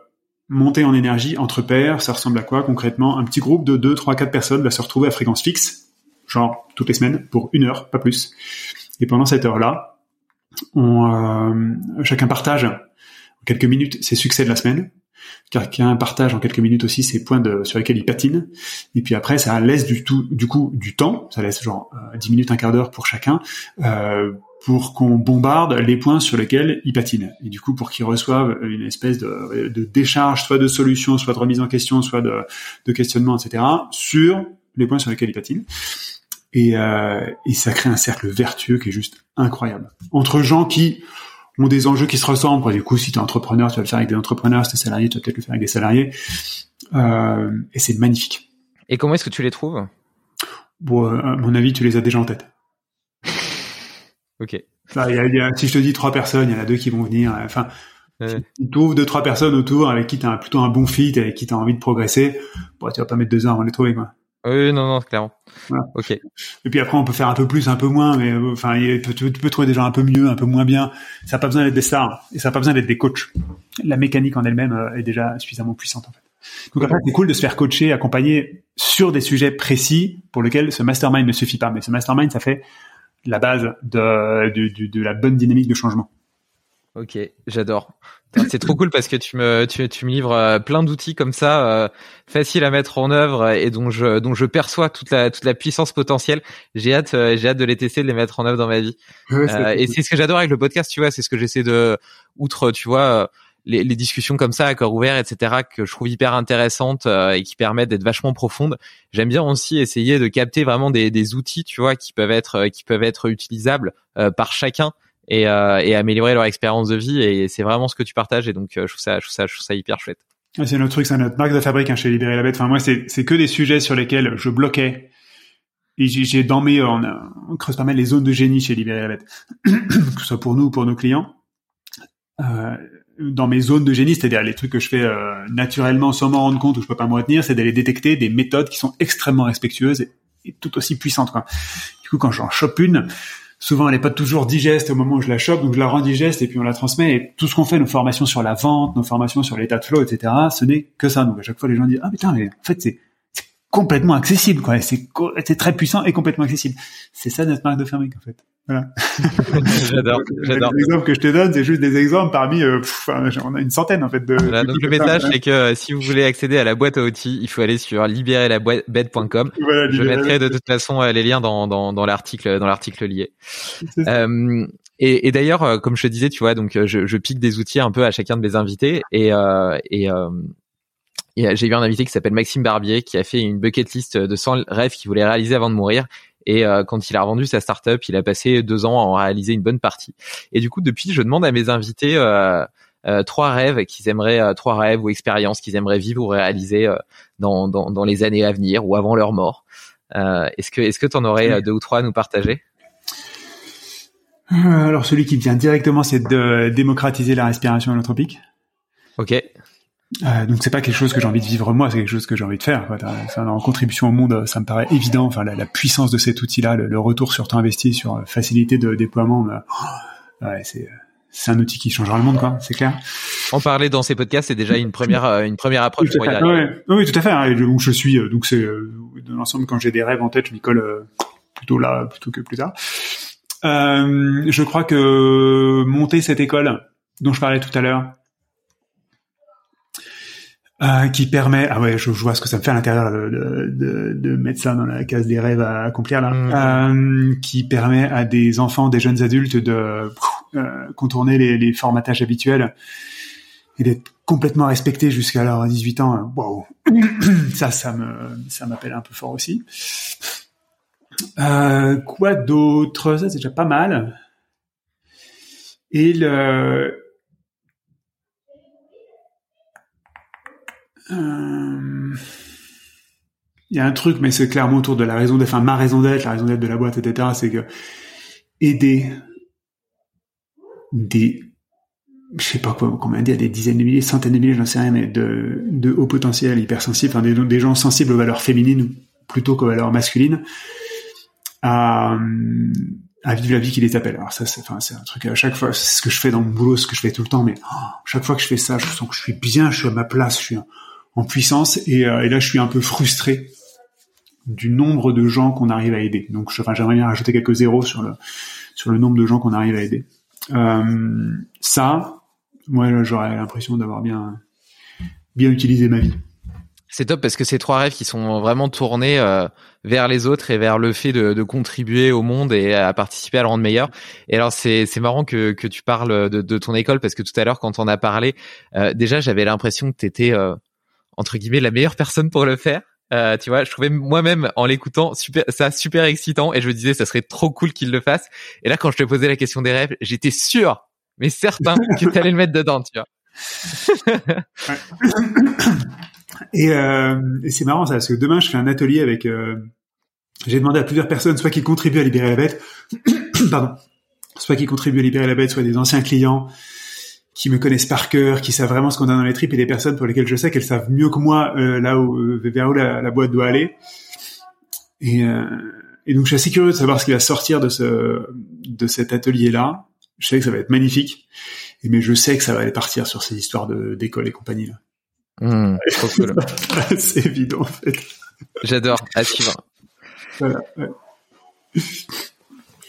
monter en énergie entre pairs. Ça ressemble à quoi concrètement? Un petit groupe de 2, 3, 4 personnes va se retrouver à fréquence fixe, genre toutes les semaines, pour une heure, pas plus. Et pendant cette heure-là, euh, chacun partage en quelques minutes ses succès de la semaine, Quelqu'un partage en quelques minutes aussi ses points de, sur lesquels il patine. Et puis après, ça laisse du, tout, du coup du temps, ça laisse genre euh, 10 minutes, un quart d'heure pour chacun, euh, pour qu'on bombarde les points sur lesquels il patine. Et du coup, pour qu'ils reçoivent une espèce de, de, décharge, soit de solution, soit de remise en question, soit de, de questionnement, etc., sur les points sur lesquels il patine. Et, euh, et ça crée un cercle vertueux qui est juste incroyable. Entre gens qui ont des enjeux qui se ressemblent. Du coup, si tu es entrepreneur, tu vas le faire avec des entrepreneurs. Si tu es salarié, tu vas peut-être le faire avec des salariés. Euh, et c'est magnifique. Et comment est-ce que tu les trouves? Bon, euh, à mon avis, tu les as déjà en tête. ok. y a, si je te dis trois personnes, il y en a deux qui vont venir. Enfin, tu trouves deux, trois personnes autour avec qui tu as plutôt un bon fit, avec qui tu as envie de progresser. Bon, tu vas pas mettre deux heures avant de les trouver. Quoi. Oui, non, non, clairement. Ok. Et puis après, on peut faire un peu plus, un peu moins, mais euh, enfin, tu, peux trouver des gens un peu mieux, un peu moins bien. Ça n'a pas besoin d'être des stars et ça n'a pas besoin d'être des coachs. La mécanique en elle-même euh, est déjà suffisamment puissante en fait. Donc après, c'est cool de se faire coacher, accompagner sur des sujets précis pour lesquels ce mastermind ne suffit pas. Mais ce mastermind, ça fait la base de, de, de la bonne dynamique de changement. Ok, j'adore. C'est trop cool parce que tu me tu, tu me livres euh, plein d'outils comme ça, euh, faciles à mettre en œuvre et dont je dont je perçois toute la toute la puissance potentielle. J'ai hâte euh, j'ai hâte de les tester, de les mettre en œuvre dans ma vie. et c'est ce que j'adore avec le podcast, tu vois, c'est ce que j'essaie de outre, tu vois. Les, les, discussions comme ça à corps ouvert, etc., que je trouve hyper intéressantes et qui permettent d'être vachement profondes. J'aime bien aussi essayer de capter vraiment des, des outils, tu vois, qui peuvent être qui peuvent être utilisables par chacun et, euh, et améliorer leur expérience de vie. Et c'est vraiment ce que tu partages. Et donc, euh, je trouve ça, je trouve ça, je trouve ça hyper chouette. C'est notre truc, c'est notre marque de fabrique hein, chez Libérer la Bête. Enfin, moi, c'est, que des sujets sur lesquels je bloquais. Et j'ai dans mes, on, on, creuse pas mal les zones de génie chez Libérer la Bête, que ce soit pour nous ou pour nos clients. Euh, dans mes zones de génie, c'est-à-dire les trucs que je fais euh, naturellement sans m'en rendre compte ou je peux pas me retenir, c'est d'aller détecter des méthodes qui sont extrêmement respectueuses et, et tout aussi puissantes. Quoi. Du coup, quand j'en chope une, souvent elle n'est pas toujours digeste au moment où je la chope, donc je la rends digeste et puis on la transmet. Et tout ce qu'on fait, nos formations sur la vente, nos formations sur l'état de flow, etc., ce n'est que ça. Donc à chaque fois, les gens disent ah putain, mais en fait c'est complètement accessible, quoi. C'est très puissant et complètement accessible. C'est ça notre marque de fabrique en fait. Voilà. j'adore, j'adore. Les exemples que je te donne, c'est juste des exemples parmi, euh, on a une centaine en fait de. Voilà, donc le message c'est que euh, si vous voulez accéder à la boîte à outils, il faut aller sur libérerlaboîte.com. Voilà, je mettrai de toute façon euh, les liens dans dans, dans l'article dans l'article lié. Euh, et, et d'ailleurs, comme je te disais, tu vois, donc je, je pique des outils un peu à chacun de mes invités et euh, et j'ai eu un invité qui s'appelle Maxime Barbier qui a fait une bucket list de 100 rêves qu'il voulait réaliser avant de mourir et euh, quand il a revendu sa startup, il a passé deux ans à en réaliser une bonne partie. Et du coup, depuis, je demande à mes invités euh, euh, trois rêves qu'ils aimeraient, trois rêves ou expériences qu'ils aimeraient vivre ou réaliser dans, dans, dans, les années à venir ou avant leur mort. est-ce que est-ce que tu en aurais deux ou trois à nous partager? Alors celui qui me vient directement, c'est de démocratiser la respiration holotropique. Ok. Euh, donc c'est pas quelque chose que j'ai envie de vivre moi, c'est quelque chose que j'ai envie de faire. en contribution au monde, ça me paraît évident. Enfin, la, puissance de cet outil-là, le, retour sur temps investi, sur facilité de déploiement, oh, ouais, c'est c'est un outil qui changera le monde, quoi. C'est clair. En parler dans ces podcasts, c'est déjà une première euh, une première approche. Pour Oui, tout à fait. Hein. Donc je suis euh, donc c'est de l'ensemble quand j'ai des rêves en tête, je m'y colle plutôt là plutôt que plus tard. je crois que monter cette école dont je parlais tout à l'heure, euh, qui permet ah ouais je, vois ce que ça me fait à l'intérieur de, de, de, mettre ça dans la case des rêves à accomplir là. Mmh. euh, qui permet à des enfants des jeunes adultes de euh, contourner les, les, formatages habituels et d'être complètement respectés jusqu'à leurs 18 ans. Wow ça ça me ça m'appelle un peu fort aussi. Euh, quoi d'autre? Ça c'est déjà pas mal. Et le Euh, il y a un truc, mais c'est clairement autour de la raison d'être, enfin ma raison d'être, la raison d'être de la boîte, etc. C'est que aider des, je sais pas quoi, combien dire, des dizaines de milliers, centaines de milliers, j'en sais rien, mais de, haut potentiel, hypersensibles, enfin des, gens sensibles aux valeurs féminines plutôt qu'aux valeurs masculines, à, à vivre la vie qui les appelle. Alors ça, c'est, enfin, c'est un truc à chaque fois, c'est ce que je fais dans mon boulot, ce que je fais tout le temps, mais oh, chaque fois que je fais ça, je sens que je suis bien, je suis à ma place, je suis en puissance et, euh, et, là je suis un peu frustré du nombre de gens qu'on arrive à aider. Donc j'aimerais bien rajouter quelques zéros sur le nombre de gens qu'on arrive à aider. Euh, ça, moi j'aurais l'impression d'avoir bien utilisé ma vie. C'est top parce que c'est trois rêves qui sont vraiment tournés euh, vers les autres et vers le fait de, contribuer au monde et à participer à le rendre meilleur. Et alors c'est marrant que tu parles de, ton école parce que tout à l'heure quand on a parlé, déjà j'avais l'impression que tu étais euh, entre guillemets la meilleure personne pour le faire. Euh, tu vois, je trouvais moi-même en l'écoutant super, ça super excitant et je me disais ça serait trop cool qu'il le fasse. Et là, quand je te posais la question des rêves, j'étais sûr, mais certain que tu allais le mettre dedans, tu vois. et, euh, et c'est marrant ça, parce que demain je fais un atelier avec. Euh, j'ai demandé à plusieurs personnes, soit qui contribuent à libérer la bête, pardon, soit qui contribuent à libérer la bête, soit des anciens clients, qui me connaissent par cœur, qui savent vraiment ce qu'on a dans les tripes et des personnes pour lesquelles je sais qu'elles savent mieux que moi euh, là où euh, vers où la, boîte doit aller. Et, euh, et, donc je suis assez curieux de savoir ce qui va sortir de ce de cet atelier là. Je sais que ça va être magnifique, et, mais je sais que ça va aller partir sur ces histoires de d'école et compagnie là. Mmh, C'est évident en fait. J'adore. À suivre. Voilà. Ouais.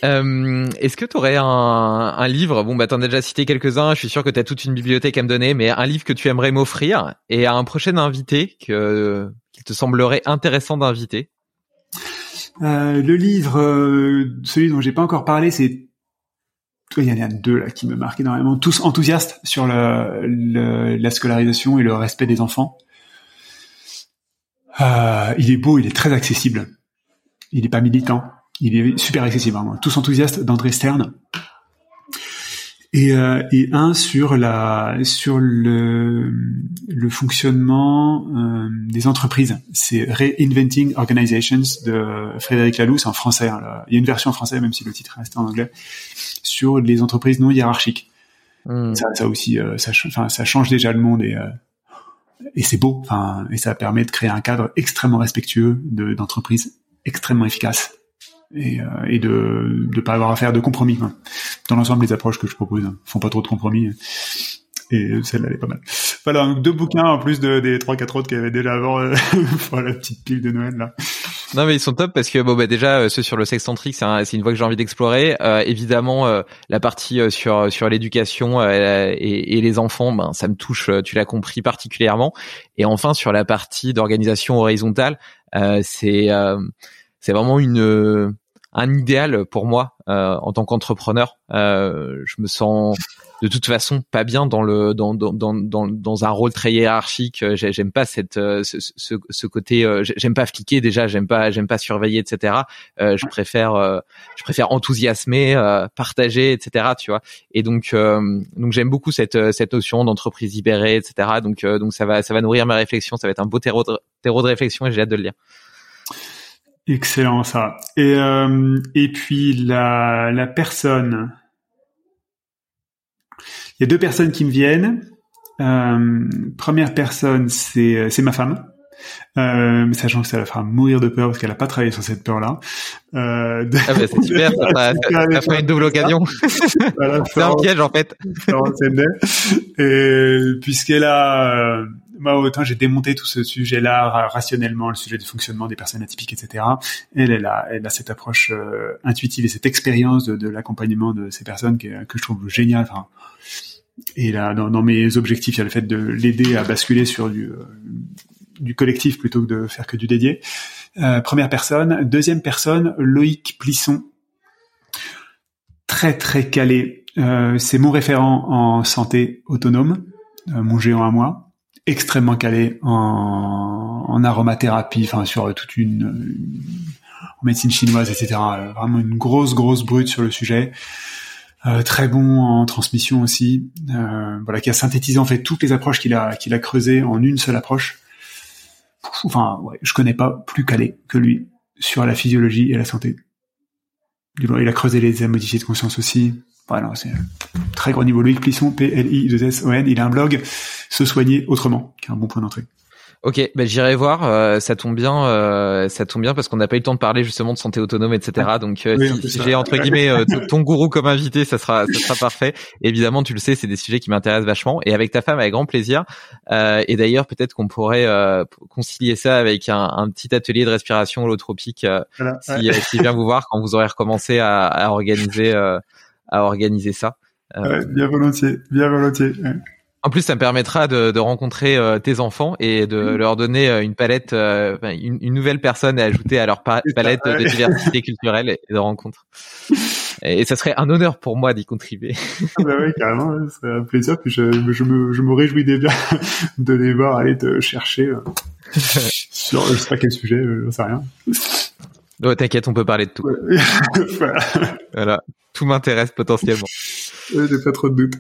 Euh, Est-ce que tu aurais un, livre Bon, bah t'en as déjà cité quelques-uns. Je suis sûr que tu as toute une bibliothèque à me donner, mais un livre que tu aimerais m'offrir et à un prochain invité que qu'il te semblerait intéressant d'inviter? Euh, le livre, euh, celui dont j'ai pas encore parlé, c'est il y en a deux là qui me marquent énormément. Tous enthousiastes sur la scolarisation et le respect des enfants. Il est beau, il est très accessible. Il n'est pas militant il est super accessible, vraiment. Tous enthousiastes d'André Stern. Et, euh, et, un sur la sur le le fonctionnement euh, des entreprises. C'est Reinventing Organizations de Frédéric Laloux, c'est en français. Hein, Il y a une version en français, même si le titre reste en anglais, sur les entreprises non hiérarchiques. Hmm. Ça, ça, aussi, euh, ça, change déjà le monde et et c'est beau. Enfin, et ça permet de créer un cadre extrêmement respectueux d'entreprises extrêmement efficaces et, euh, et de ne pas avoir à faire de compromis. Dans l'ensemble, les approches que je propose hein, font pas trop de compromis. Et celle-là, elle est pas mal. Voilà, deux bouquins en plus de, des trois quatre autres qu'il y avait déjà avant euh, pour la petite pile de Noël là. Non mais ils sont top parce que bon bah déjà euh, ceux sur le sexcentrique c'est c'est une voie que j'ai envie d'explorer. Euh, évidemment euh, la partie sur sur l'éducation et, et, les enfants ben ça me touche tu l'as compris particulièrement. Et enfin sur la partie d'organisation horizontale c'est c'est vraiment une euh, un idéal pour moi euh, en tant qu'entrepreneur. Euh, je me sens de toute façon pas bien dans le dans dans dans dans, un rôle très hiérarchique. J'aime pas cette ce, ce, ce côté. j'aime pas fliquer déjà. J'aime pas j'aime pas surveiller etc. je préfère je préfère enthousiasmer, partager etc. Tu vois. Et donc donc j'aime beaucoup cette cette notion d'entreprise libérée etc. Donc donc ça va ça va nourrir ma réflexion. Ça va être un beau terreau de, terreau de réflexion et j'ai hâte de le lire. Excellent ça. Et euh, et puis la la personne, il y a deux personnes qui me viennent. Euh, première personne, c'est ma femme. Euh, sachant que ça la fera mourir de peur parce qu'elle a pas travaillé sur cette peur-là. Euh, de... Ah bah c'est super, ça, ça, fait une double occasion. Voilà, c'est un piège en fait. Et puisqu'elle a, moi autant j'ai démonté tout ce sujet-là rationnellement, le sujet du fonctionnement des personnes atypiques, etc. Elle, elle a, elle a cette approche euh, intuitive et cette expérience de, de l'accompagnement de ces personnes que, je trouve génial. Enfin, et là, dans, dans, mes objectifs, il y a le fait de l'aider à basculer sur du, euh, du collectif plutôt que de faire que du dédié. Euh, première personne. Deuxième personne, Loïc Plisson. Très très calé. Euh, c'est mon référent en santé autonome, euh, mon géant à moi. Extrêmement calé en, aromathérapie, enfin sur toute une, en médecine chinoise, etc. Vraiment une grosse grosse brute sur le sujet. Euh, très bon en transmission aussi, euh, voilà, qui a synthétisé en fait toutes les approches qu'il a qu'il a creusées en une seule approche enfin, ouais, je connais pas plus calé que lui sur la physiologie et la santé. Il a creusé les modifiés de conscience aussi. Voilà, c'est très gros niveau. Loïc Plisson, P-L-I-2-S-O-N, il a un blog, Se soigner autrement, qui est un bon point d'entrée. Ok, bah j'irai voir. Euh, ça tombe bien, euh, ça tombe bien parce qu'on n'a pas eu le temps de parler justement de santé autonome, etc. Donc euh, si, j'ai entre guillemets ton gourou comme invité, ça sera, ça sera parfait. évidemment, tu le sais, c'est des sujets qui m'intéressent vachement. Et avec ta femme, avec grand plaisir. et d'ailleurs, peut-être qu'on pourrait concilier ça avec un, un, petit atelier de respiration holotropique si, si vient vous voir quand vous aurez recommencé à, à organiser, à organiser ça. bien volontiers, bien volontiers. En plus, ça me permettra de, de rencontrer euh, tes enfants et de leur donner euh, une palette, euh, une, une, nouvelle personne à ajouter à leur palette de diversité culturelle et de rencontres. Et, ça serait un honneur pour moi d'y contribuer. Ah bah oui, carrément, ce serait un plaisir. Puis je, je, me, je me réjouis déjà de les voir aller te chercher sur je sais pas quel sujet, je sais rien. Oh, T'inquiète, on peut parler de tout. voilà. voilà. Tout m'intéresse potentiellement. J'ai pas trop de doutes.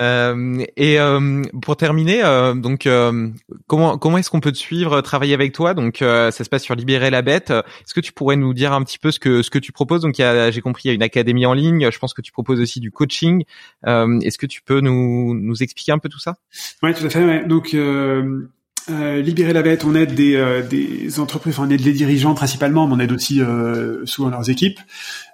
Euh, et euh, pour terminer, euh, donc euh, comment comment est-ce qu'on peut te suivre, travailler avec toi? Donc ça se passe sur Libérer la bête. Est-ce que tu pourrais nous dire un petit peu ce que ce que tu proposes? Donc j'ai compris, il y a une académie en ligne. Je pense que tu proposes aussi du coaching. est-ce que tu peux nous nous expliquer un peu tout ça? Oui, tout à fait. Ouais. Donc euh, libérer la bête, on aide des, euh, des entreprises, enfin, on aide les dirigeants principalement, mais on aide aussi euh, souvent leurs équipes,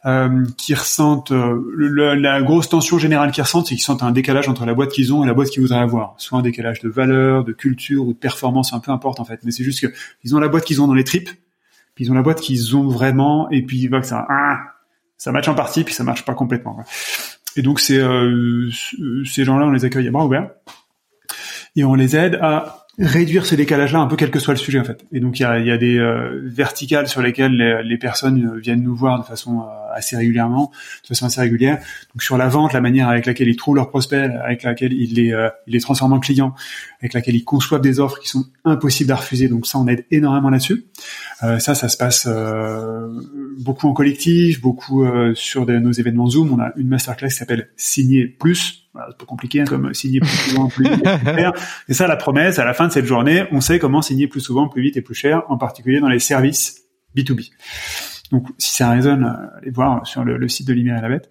euh, qui ressentent la grosse tension générale qu'ils ressentent, c'est qu'ils sentent un décalage entre la boîte qu'ils ont et la boîte qu'ils voudraient avoir, soit un décalage de valeur, de culture ou de performance, un peu importe en fait, mais c'est juste que ils ont la boîte qu'ils ont dans les tripes, puis ils ont la boîte qu'ils ont vraiment, et puis ils voient que ça, ah, ça match en partie, puis ça marche pas complètement. Et donc c'est ces gens-là, on les accueille à bras ouverts et on les aide à réduire ce décalage-là un peu quel que soit le sujet en fait. Et donc il y a, y a, des euh, verticales sur lesquelles les, les, personnes euh, viennent nous voir de façon euh, assez régulièrement, de façon assez régulière. Donc sur la vente, la manière avec laquelle ils trouvent leurs prospects, avec laquelle ils les, ils les transforment en clients, avec laquelle ils conçoivent des offres qui sont impossibles à refuser. Donc ça, on aide énormément là-dessus. ça, ça se passe beaucoup en collectif, beaucoup sur nos événements Zoom. On a une masterclass qui s'appelle Signer plus voilà, c'est pas compliqué hein, comme signer plus souvent, plus vite et plus cher. Et ça, la promesse, à la fin de cette journée, on sait comment signer plus souvent, plus vite et plus cher, en particulier dans les services B2B. Donc, si ça résonne, euh, allez voir sur le, site de Lumière et la Bête.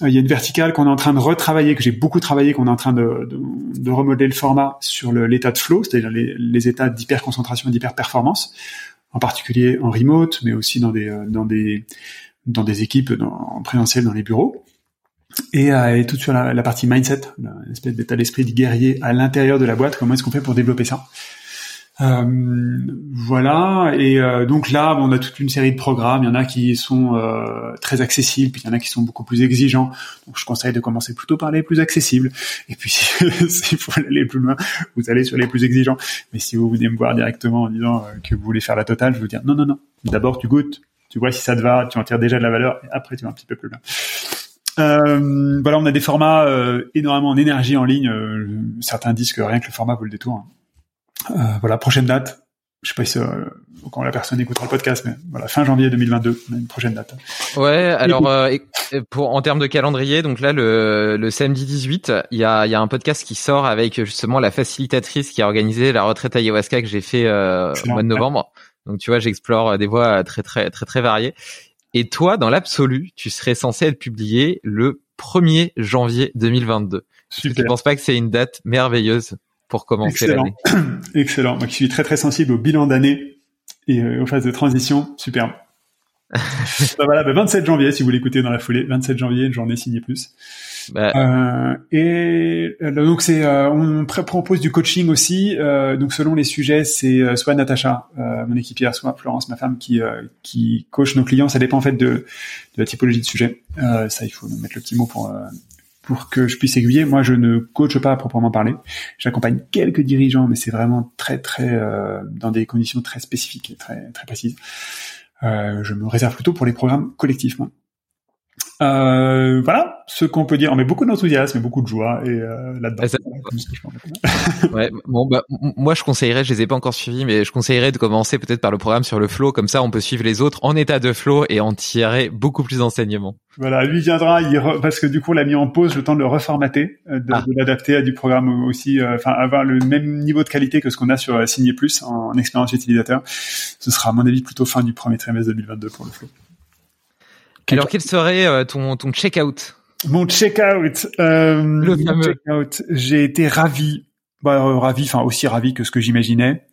Il y a une verticale qu'on est en train de retravailler, que j'ai beaucoup travaillé, qu'on est en train de, de, de remodeler le format sur l'état de flow, c'est-à-dire les, les, états d'hyperconcentration et d'hyperperformance, en particulier en remote, mais aussi dans des, euh, dans des, dans des équipes dans, en présentiel dans les bureaux et, euh, et tout sur la, la, partie mindset, une espèce d'état d'esprit de guerrier à l'intérieur de la boîte. Comment est-ce qu'on fait pour développer ça? Euh, Voilà. Et euh, donc là, on a toute une série de programmes. Il y en a qui sont euh, très accessibles, puis il y en a qui sont beaucoup plus exigeants. Donc je conseille de commencer plutôt par les plus accessibles. Et puis s'il faut aller plus loin, vous allez sur les plus exigeants. Mais si vous venez me voir directement en disant euh, que vous voulez faire la totale, je vous dire non, non, non. D'abord, tu goûtes, tu vois si ça te va, tu en tires déjà de la valeur, et après tu vas un petit peu plus loin. Euh, voilà, on a des formats euh, énormément en énergie en ligne. Euh, certains disent que rien que le format vaut le détour. Hein. Euh, voilà, prochaine date. Je sais pas si quand la personne écoutera le podcast, mais voilà, fin janvier 2022, on a une prochaine date. Ouais, alors pour en termes de calendrier, donc là le, le samedi 18, il y a, y a un podcast qui sort avec justement la facilitatrice qui a organisé la retraite ayahuasca que j'ai fait au mois de novembre. Donc tu vois, j'explore des voies très très très très variées. Et toi, dans l'absolu, tu serais censé être publié le 1er janvier 2022. Super. Tu penses pas que c'est une date merveilleuse pour commencer l'année Excellent. Moi qui suis très très sensible au bilan d'année et euh, aux phases de transition, superbe. bah voilà, 27 bah, janvier, si vous l'écoutez dans la foulée, 27 janvier, une journée signée plus. Bah. Euh, et euh, donc c'est, euh, on propose du coaching aussi. Euh, donc selon les sujets, c'est soit Natacha, mon équipière, soit Florence, ma femme, qui qui coach nos clients. Ça dépend en fait de, de la typologie de sujet. ça, il faut mettre le petit mot pour pour que je puisse aiguiller. Moi, je ne coache pas à proprement parler. J'accompagne quelques dirigeants, mais c'est vraiment très très dans des conditions très spécifiques et très très précises. Euh, je me réserve plutôt pour les programmes collectifs. Euh, voilà ce qu'on peut dire. On met beaucoup d'enthousiasme et beaucoup de joie et euh, là-dedans. ouais, bon bah moi je conseillerais, je les ai pas encore suivis, mais je conseillerais de commencer peut-être par le programme sur le flow, comme ça on peut suivre les autres en état de flow et en tirer beaucoup plus d'enseignements. Voilà, lui viendra, il parce que du coup on l'a mis en pause, le temps de le reformater, euh, de, ah. de l'adapter à du programme aussi, euh, enfin avoir le même niveau de qualité que ce qu'on a sur Signer Plus en, en expérience utilisateur. Ce sera à mon avis plutôt fin du premier trimestre 2022 pour le flow. Alors, quel serait euh, ton, ton check-out? Mon check-out. Euh, le J'ai été ravi, bah, euh, ravi, enfin aussi ravi que ce que j'imaginais.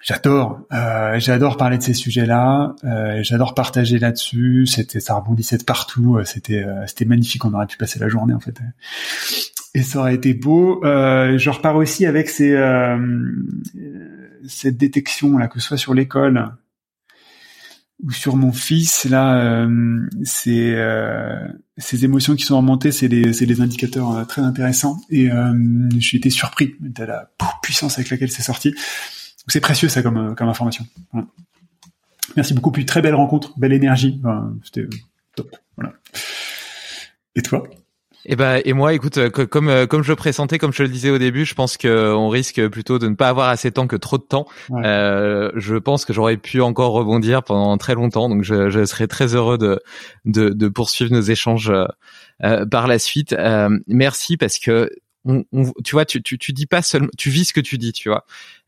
J'adore, euh, j'adore parler de ces sujets-là. Euh, j'adore partager là-dessus. C'était, ça rebondissait de partout. C'était, c'était magnifique. On aurait pu passer la journée en fait. Et ça aurait été beau. je repars aussi avec ces, cette détection là, que ce soit sur l'école, ou sur mon fils, là, euh, c'est euh, ces émotions qui sont remontées, c'est des, indicateurs euh, très intéressants. Et euh, j'ai été surpris de la puissance avec laquelle c'est sorti. C'est précieux ça comme, information. Merci beaucoup. Puis très belle rencontre, belle énergie. C'était top. Et toi? Et eh ben et moi, écoute, euh, comme euh, comme je le pressentais, comme je le disais au début, je pense que euh, on risque plutôt de ne pas avoir assez de temps que trop de temps. Euh, je pense que j'aurais pu encore rebondir pendant très longtemps, donc je, je serais très heureux de de, de poursuivre nos échanges euh, par la suite. Euh, merci parce que on, on, tu vois, tu, tu, tu dis pas seulement, tu vis ce que tu dis, tu vois.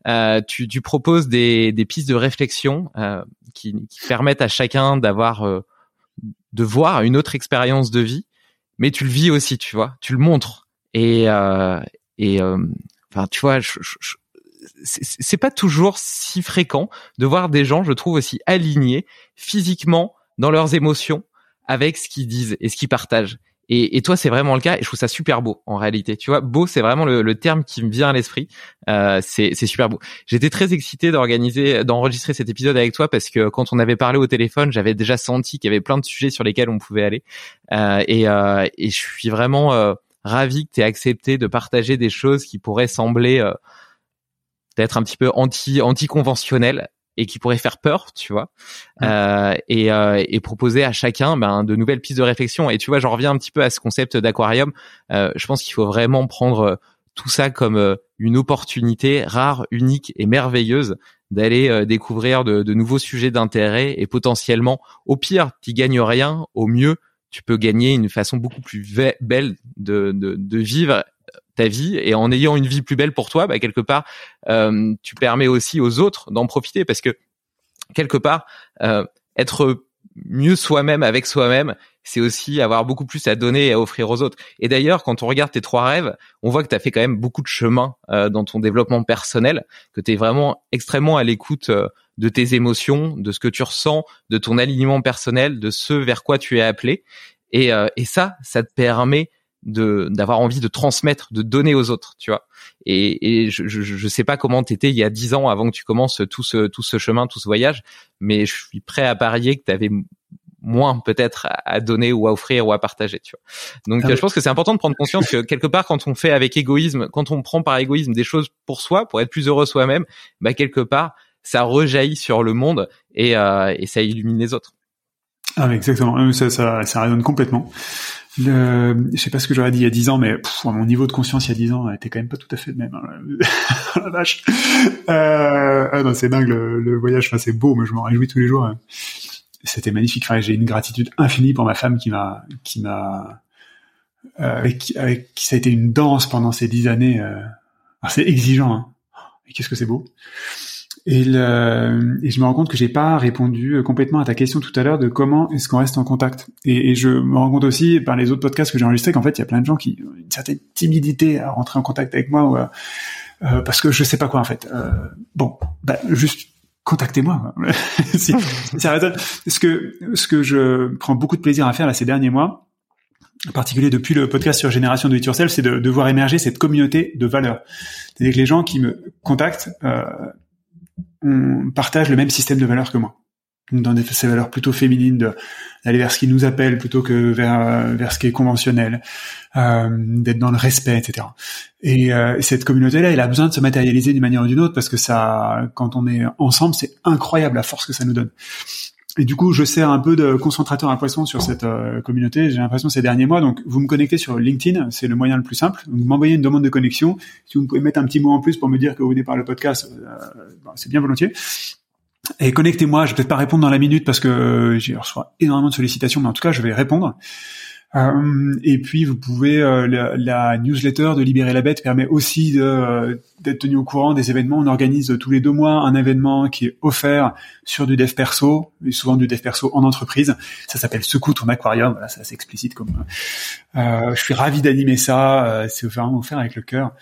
Euh, tu, tu proposes des, des pistes de réflexion euh, qui, qui permettent à chacun d'avoir, de voir une autre expérience de vie mais tu le vis aussi, tu vois, tu le montres. Et euh, et euh, enfin, tu vois, c'est pas toujours si fréquent de voir des gens, je trouve aussi alignés physiquement dans leurs émotions avec ce qu'ils disent et ce qu'ils partagent. Et, et, toi, c'est vraiment le cas, et je trouve ça super beau en réalité. Tu vois, beau, c'est vraiment le, le, terme qui me vient à l'esprit. Euh, c'est super beau. J'étais très excité d'organiser, d'enregistrer cet épisode avec toi parce que quand on avait parlé au téléphone, j'avais déjà senti qu'il y avait plein de sujets sur lesquels on pouvait aller. Euh, et, euh, et, je suis vraiment euh, ravi que tu aies accepté de partager des choses qui pourraient sembler euh, peut-être un petit peu anti anti et qui pourrait faire peur, tu vois, euh, et, euh, et, proposer à chacun ben, de nouvelles pistes de réflexion. Et tu vois, j'en reviens un petit peu à ce concept d'aquarium. Euh, je pense qu'il faut vraiment prendre euh, tout ça comme euh, une opportunité rare, unique et merveilleuse d'aller découvrir de, de, nouveaux sujets d'intérêt et potentiellement, au pire, tu gagnes rien, au mieux, tu peux gagner une façon beaucoup plus belle de, de, de vivre ta vie et en ayant une vie plus belle pour toi, bah, quelque part, euh, tu permets aussi aux autres d'en profiter parce que quelque part, euh, être mieux soi-même avec soi-même, c'est aussi avoir beaucoup plus à donner et à offrir aux autres. Et d'ailleurs, quand on regarde tes trois rêves, on voit que tu as fait quand même beaucoup de chemin euh, dans ton développement personnel, que tu es vraiment extrêmement à l'écoute de tes émotions, de ce que tu ressens, de ton alignement personnel, de ce vers quoi tu es appelé. Et, et ça, ça te permet de d'avoir envie de transmettre, de donner aux autres, tu vois. Et, et je, je, je sais pas comment t'étais il y a dix ans avant que tu commences tout ce tout ce chemin, tout ce voyage, mais je suis prêt à parier que tu avais moins peut-être à donner ou à offrir ou à partager, tu vois. Donc ah je pense que c'est important de prendre conscience que quelque part quand on fait avec égoïsme, quand on prend par égoïsme des choses pour soi, pour être plus heureux soi-même, bah quelque part ça rejaillit sur le monde et, euh, et ça illumine les autres. Ah exactement, ça, ça, ça résonne complètement. Le, je sais pas ce que j'aurais dit il y a dix ans, mais mon niveau de conscience il y a dix ans était quand même pas tout à fait le même. Hein. la vache. Euh, ah non, c'est dingue le, voyage. Enfin, c'est beau, mais je m'en réjouis tous les jours. Hein. C'était magnifique. Enfin, j'ai une gratitude infinie pour ma femme qui m'a, qui m'a, euh, avec, avec, qui ça a été une danse pendant ces dix années. Euh. c'est exigeant. Hein. Qu'est-ce que c'est beau. Et, le, et je me rends compte que j'ai pas répondu complètement à ta question tout à l'heure de comment est-ce qu'on reste en contact. Et, je me rends compte aussi par les autres podcasts que j'ai enregistrés qu'en fait il y a plein de gens qui ont une certaine timidité à rentrer en contact avec moi ou euh, parce que je sais pas quoi en fait. Euh, bon, bah, juste contactez-moi. si, Ce que ce que je prends beaucoup de plaisir à faire là ces derniers mois, en particulier depuis le podcast sur Génération de It Yourself, c'est de, de, voir émerger cette communauté de valeurs. C'est-à-dire que les gens qui me contactent euh, on partage le même système de valeurs que moi. Dans des, ces valeurs plutôt féminines d'aller vers ce qui nous appelle plutôt que vers vers ce qui est conventionnel euh, d'être dans le respect etc et euh, cette communauté là elle a besoin de se matérialiser d'une manière ou d'une autre parce que ça quand on est ensemble c'est incroyable la force que ça nous donne et du coup, je sers un peu de concentrateur à poisson sur cette euh, communauté. J'ai l'impression ces derniers mois. Donc, vous me connectez sur LinkedIn, c'est le moyen le plus simple. Vous m'envoyez une demande de connexion. Si vous pouvez mettre un petit mot en plus pour me dire que vous venez par le podcast, euh, bah, c'est bien volontiers. Et connectez-moi. Je vais peut-être pas répondre dans la minute parce que euh, j'ai reçois énormément de sollicitations, mais en tout cas, je vais répondre. Euh, et puis vous pouvez euh, la, newsletter de Libérer la Bête permet aussi de, euh, d'être tenu au courant des événements. On organise tous les deux mois un événement qui est offert sur du dev perso, et souvent du dev perso en entreprise. Ça s'appelle Secoue ton aquarium. Voilà, c'est assez explicite comme. je suis ravi d'animer ça. c'est vraiment offert avec le cœur.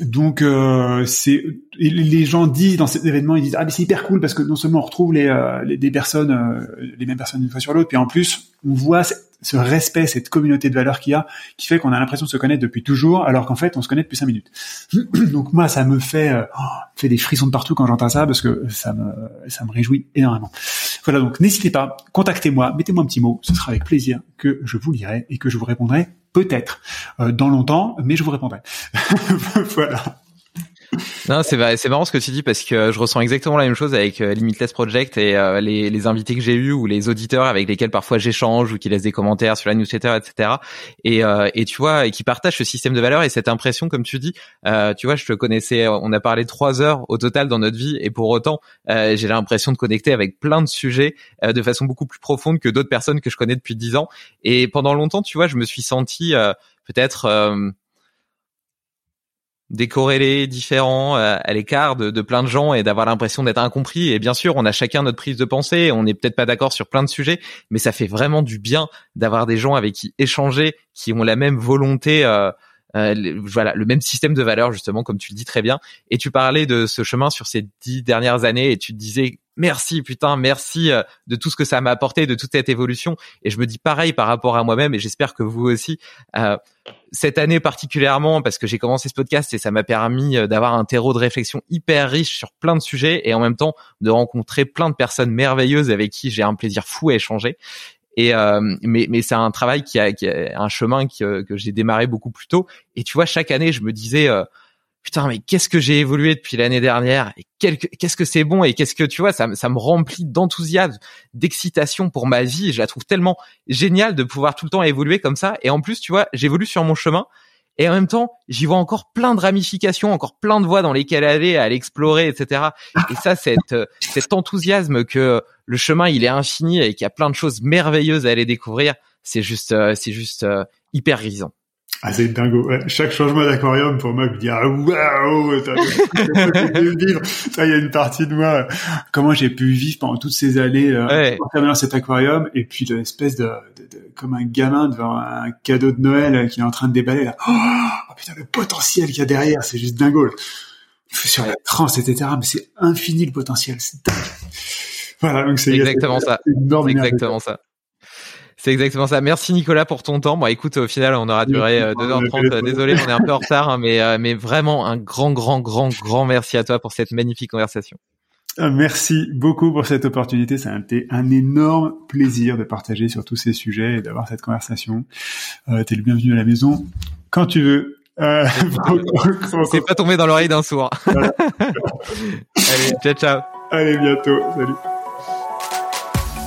Donc c'est les gens disent dans cet événement ils disent ah mais c'est hyper cool parce que non seulement on retrouve les, les des personnes les mêmes personnes une fois sur l'autre puis en plus on voit ce respect, cette communauté de valeurs qu'il y a, qui fait qu'on a l'impression de se connaître depuis toujours, alors qu'en fait, on se connaît depuis cinq minutes. Donc moi, ça me fait, euh, oh, fait des frissons de partout quand j'entends ça, parce que ça me, ça me réjouit énormément. Voilà, donc n'hésitez pas, contactez-moi, mettez-moi un petit mot, ce sera avec plaisir que je vous lirai et que je vous répondrai peut-être euh, dans longtemps, mais je vous répondrai. voilà. Non, c'est marrant ce que tu dis parce que je ressens exactement la même chose avec euh, Limitless Project et euh, les, les invités que j'ai eus ou les auditeurs avec lesquels parfois j'échange ou qui laissent des commentaires sur la newsletter, etc. Et, euh, et tu vois, et qui partagent ce système de valeurs et cette impression, comme tu dis, tu vois, je te connaissais, on a parlé trois heures au total dans notre vie et pour autant, j'ai l'impression de connecter avec plein de sujets de façon beaucoup plus profonde que d'autres personnes que je connais depuis dix ans. Et pendant longtemps, tu vois, je me suis senti peut-être décorrélé, différent, euh, à l'écart de, de, plein de gens et d'avoir l'impression d'être incompris. Et bien sûr, on a chacun notre prise de pensée, on n'est peut-être pas d'accord sur plein de sujets, mais ça fait vraiment du bien d'avoir des gens avec qui échanger, qui ont la même volonté. Euh, euh, voilà le même système de valeurs justement comme tu le dis très bien et tu parlais de ce chemin sur ces dix dernières années et tu disais merci putain merci euh, de tout ce que ça m'a apporté de toute cette évolution. Et je me dis pareil par rapport à moi-même et j'espère que vous aussi euh, cette année particulièrement parce que j'ai commencé ce podcast et ça m'a permis euh, d'avoir un terreau de réflexion hyper riche sur plein de sujets et en même temps de rencontrer plein de personnes merveilleuses avec qui j'ai un plaisir fou à échanger. Et mais mais c'est un travail qui a, qui a un chemin que j'ai démarré beaucoup plus tôt. Et tu vois chaque année je me disais putain mais qu'est-ce que j'ai évolué depuis l'année dernière et qu'est-ce que c'est bon et qu'est-ce que tu vois ça, me remplit d'enthousiasme d'excitation pour ma vie je la trouve tellement géniale de pouvoir tout le temps évoluer comme ça. Et en plus tu vois j'évolue sur mon chemin et en même temps j'y vois encore plein de ramifications encore plein de voies dans lesquelles aller à l'explorer etc et ça cette cet enthousiasme que le chemin il est infini et qu'il y a plein de choses merveilleuses à aller découvrir c'est juste euh, c'est juste euh, hyper grisant ah, c'est dingo. Chaque changement d'aquarium, pour moi, je me dis, ah, waouh, vivre. Ça, il y a une partie de moi, comment j'ai pu vivre pendant toutes ces années, euh, dans cet aquarium, et puis l'espèce de, de, de, comme un gamin devant un cadeau de Noël qui est en train de déballer, là. Oh, putain, le potentiel qu'il y a derrière, c'est juste dingo. Sur la trans, etc. Mais c'est infini le potentiel. C'est dingue. Voilà, donc c'est exactement ça. C'est exactement ça. C'est exactement ça. Merci Nicolas pour ton temps. Bon, écoute, au final, on aura duré 2h30. Euh, Désolé, on est un peu en retard, hein, mais, euh, mais vraiment un grand, grand, grand, grand merci à toi pour cette magnifique conversation. Euh, merci beaucoup pour cette opportunité. Ça a été un énorme plaisir de partager sur tous ces sujets et d'avoir cette conversation. Euh, T'es le bienvenu à la maison quand tu veux. Euh, C'est pas tombé dans l'oreille d'un sourd. Allez, ciao, ciao. Allez, bientôt. Salut.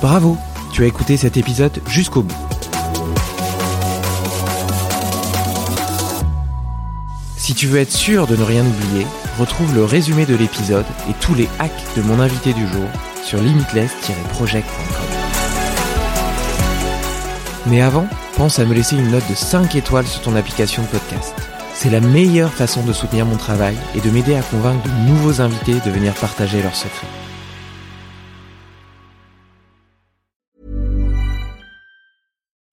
Bravo tu as écouté cet épisode jusqu'au bout. Si tu veux être sûr de ne rien oublier, retrouve le résumé de l'épisode et tous les hacks de mon invité du jour sur limitless-project.com. Mais avant, pense à me laisser une note de 5 étoiles sur ton application de podcast. C'est la meilleure façon de soutenir mon travail et de m'aider à convaincre de nouveaux invités de venir partager leurs secrets.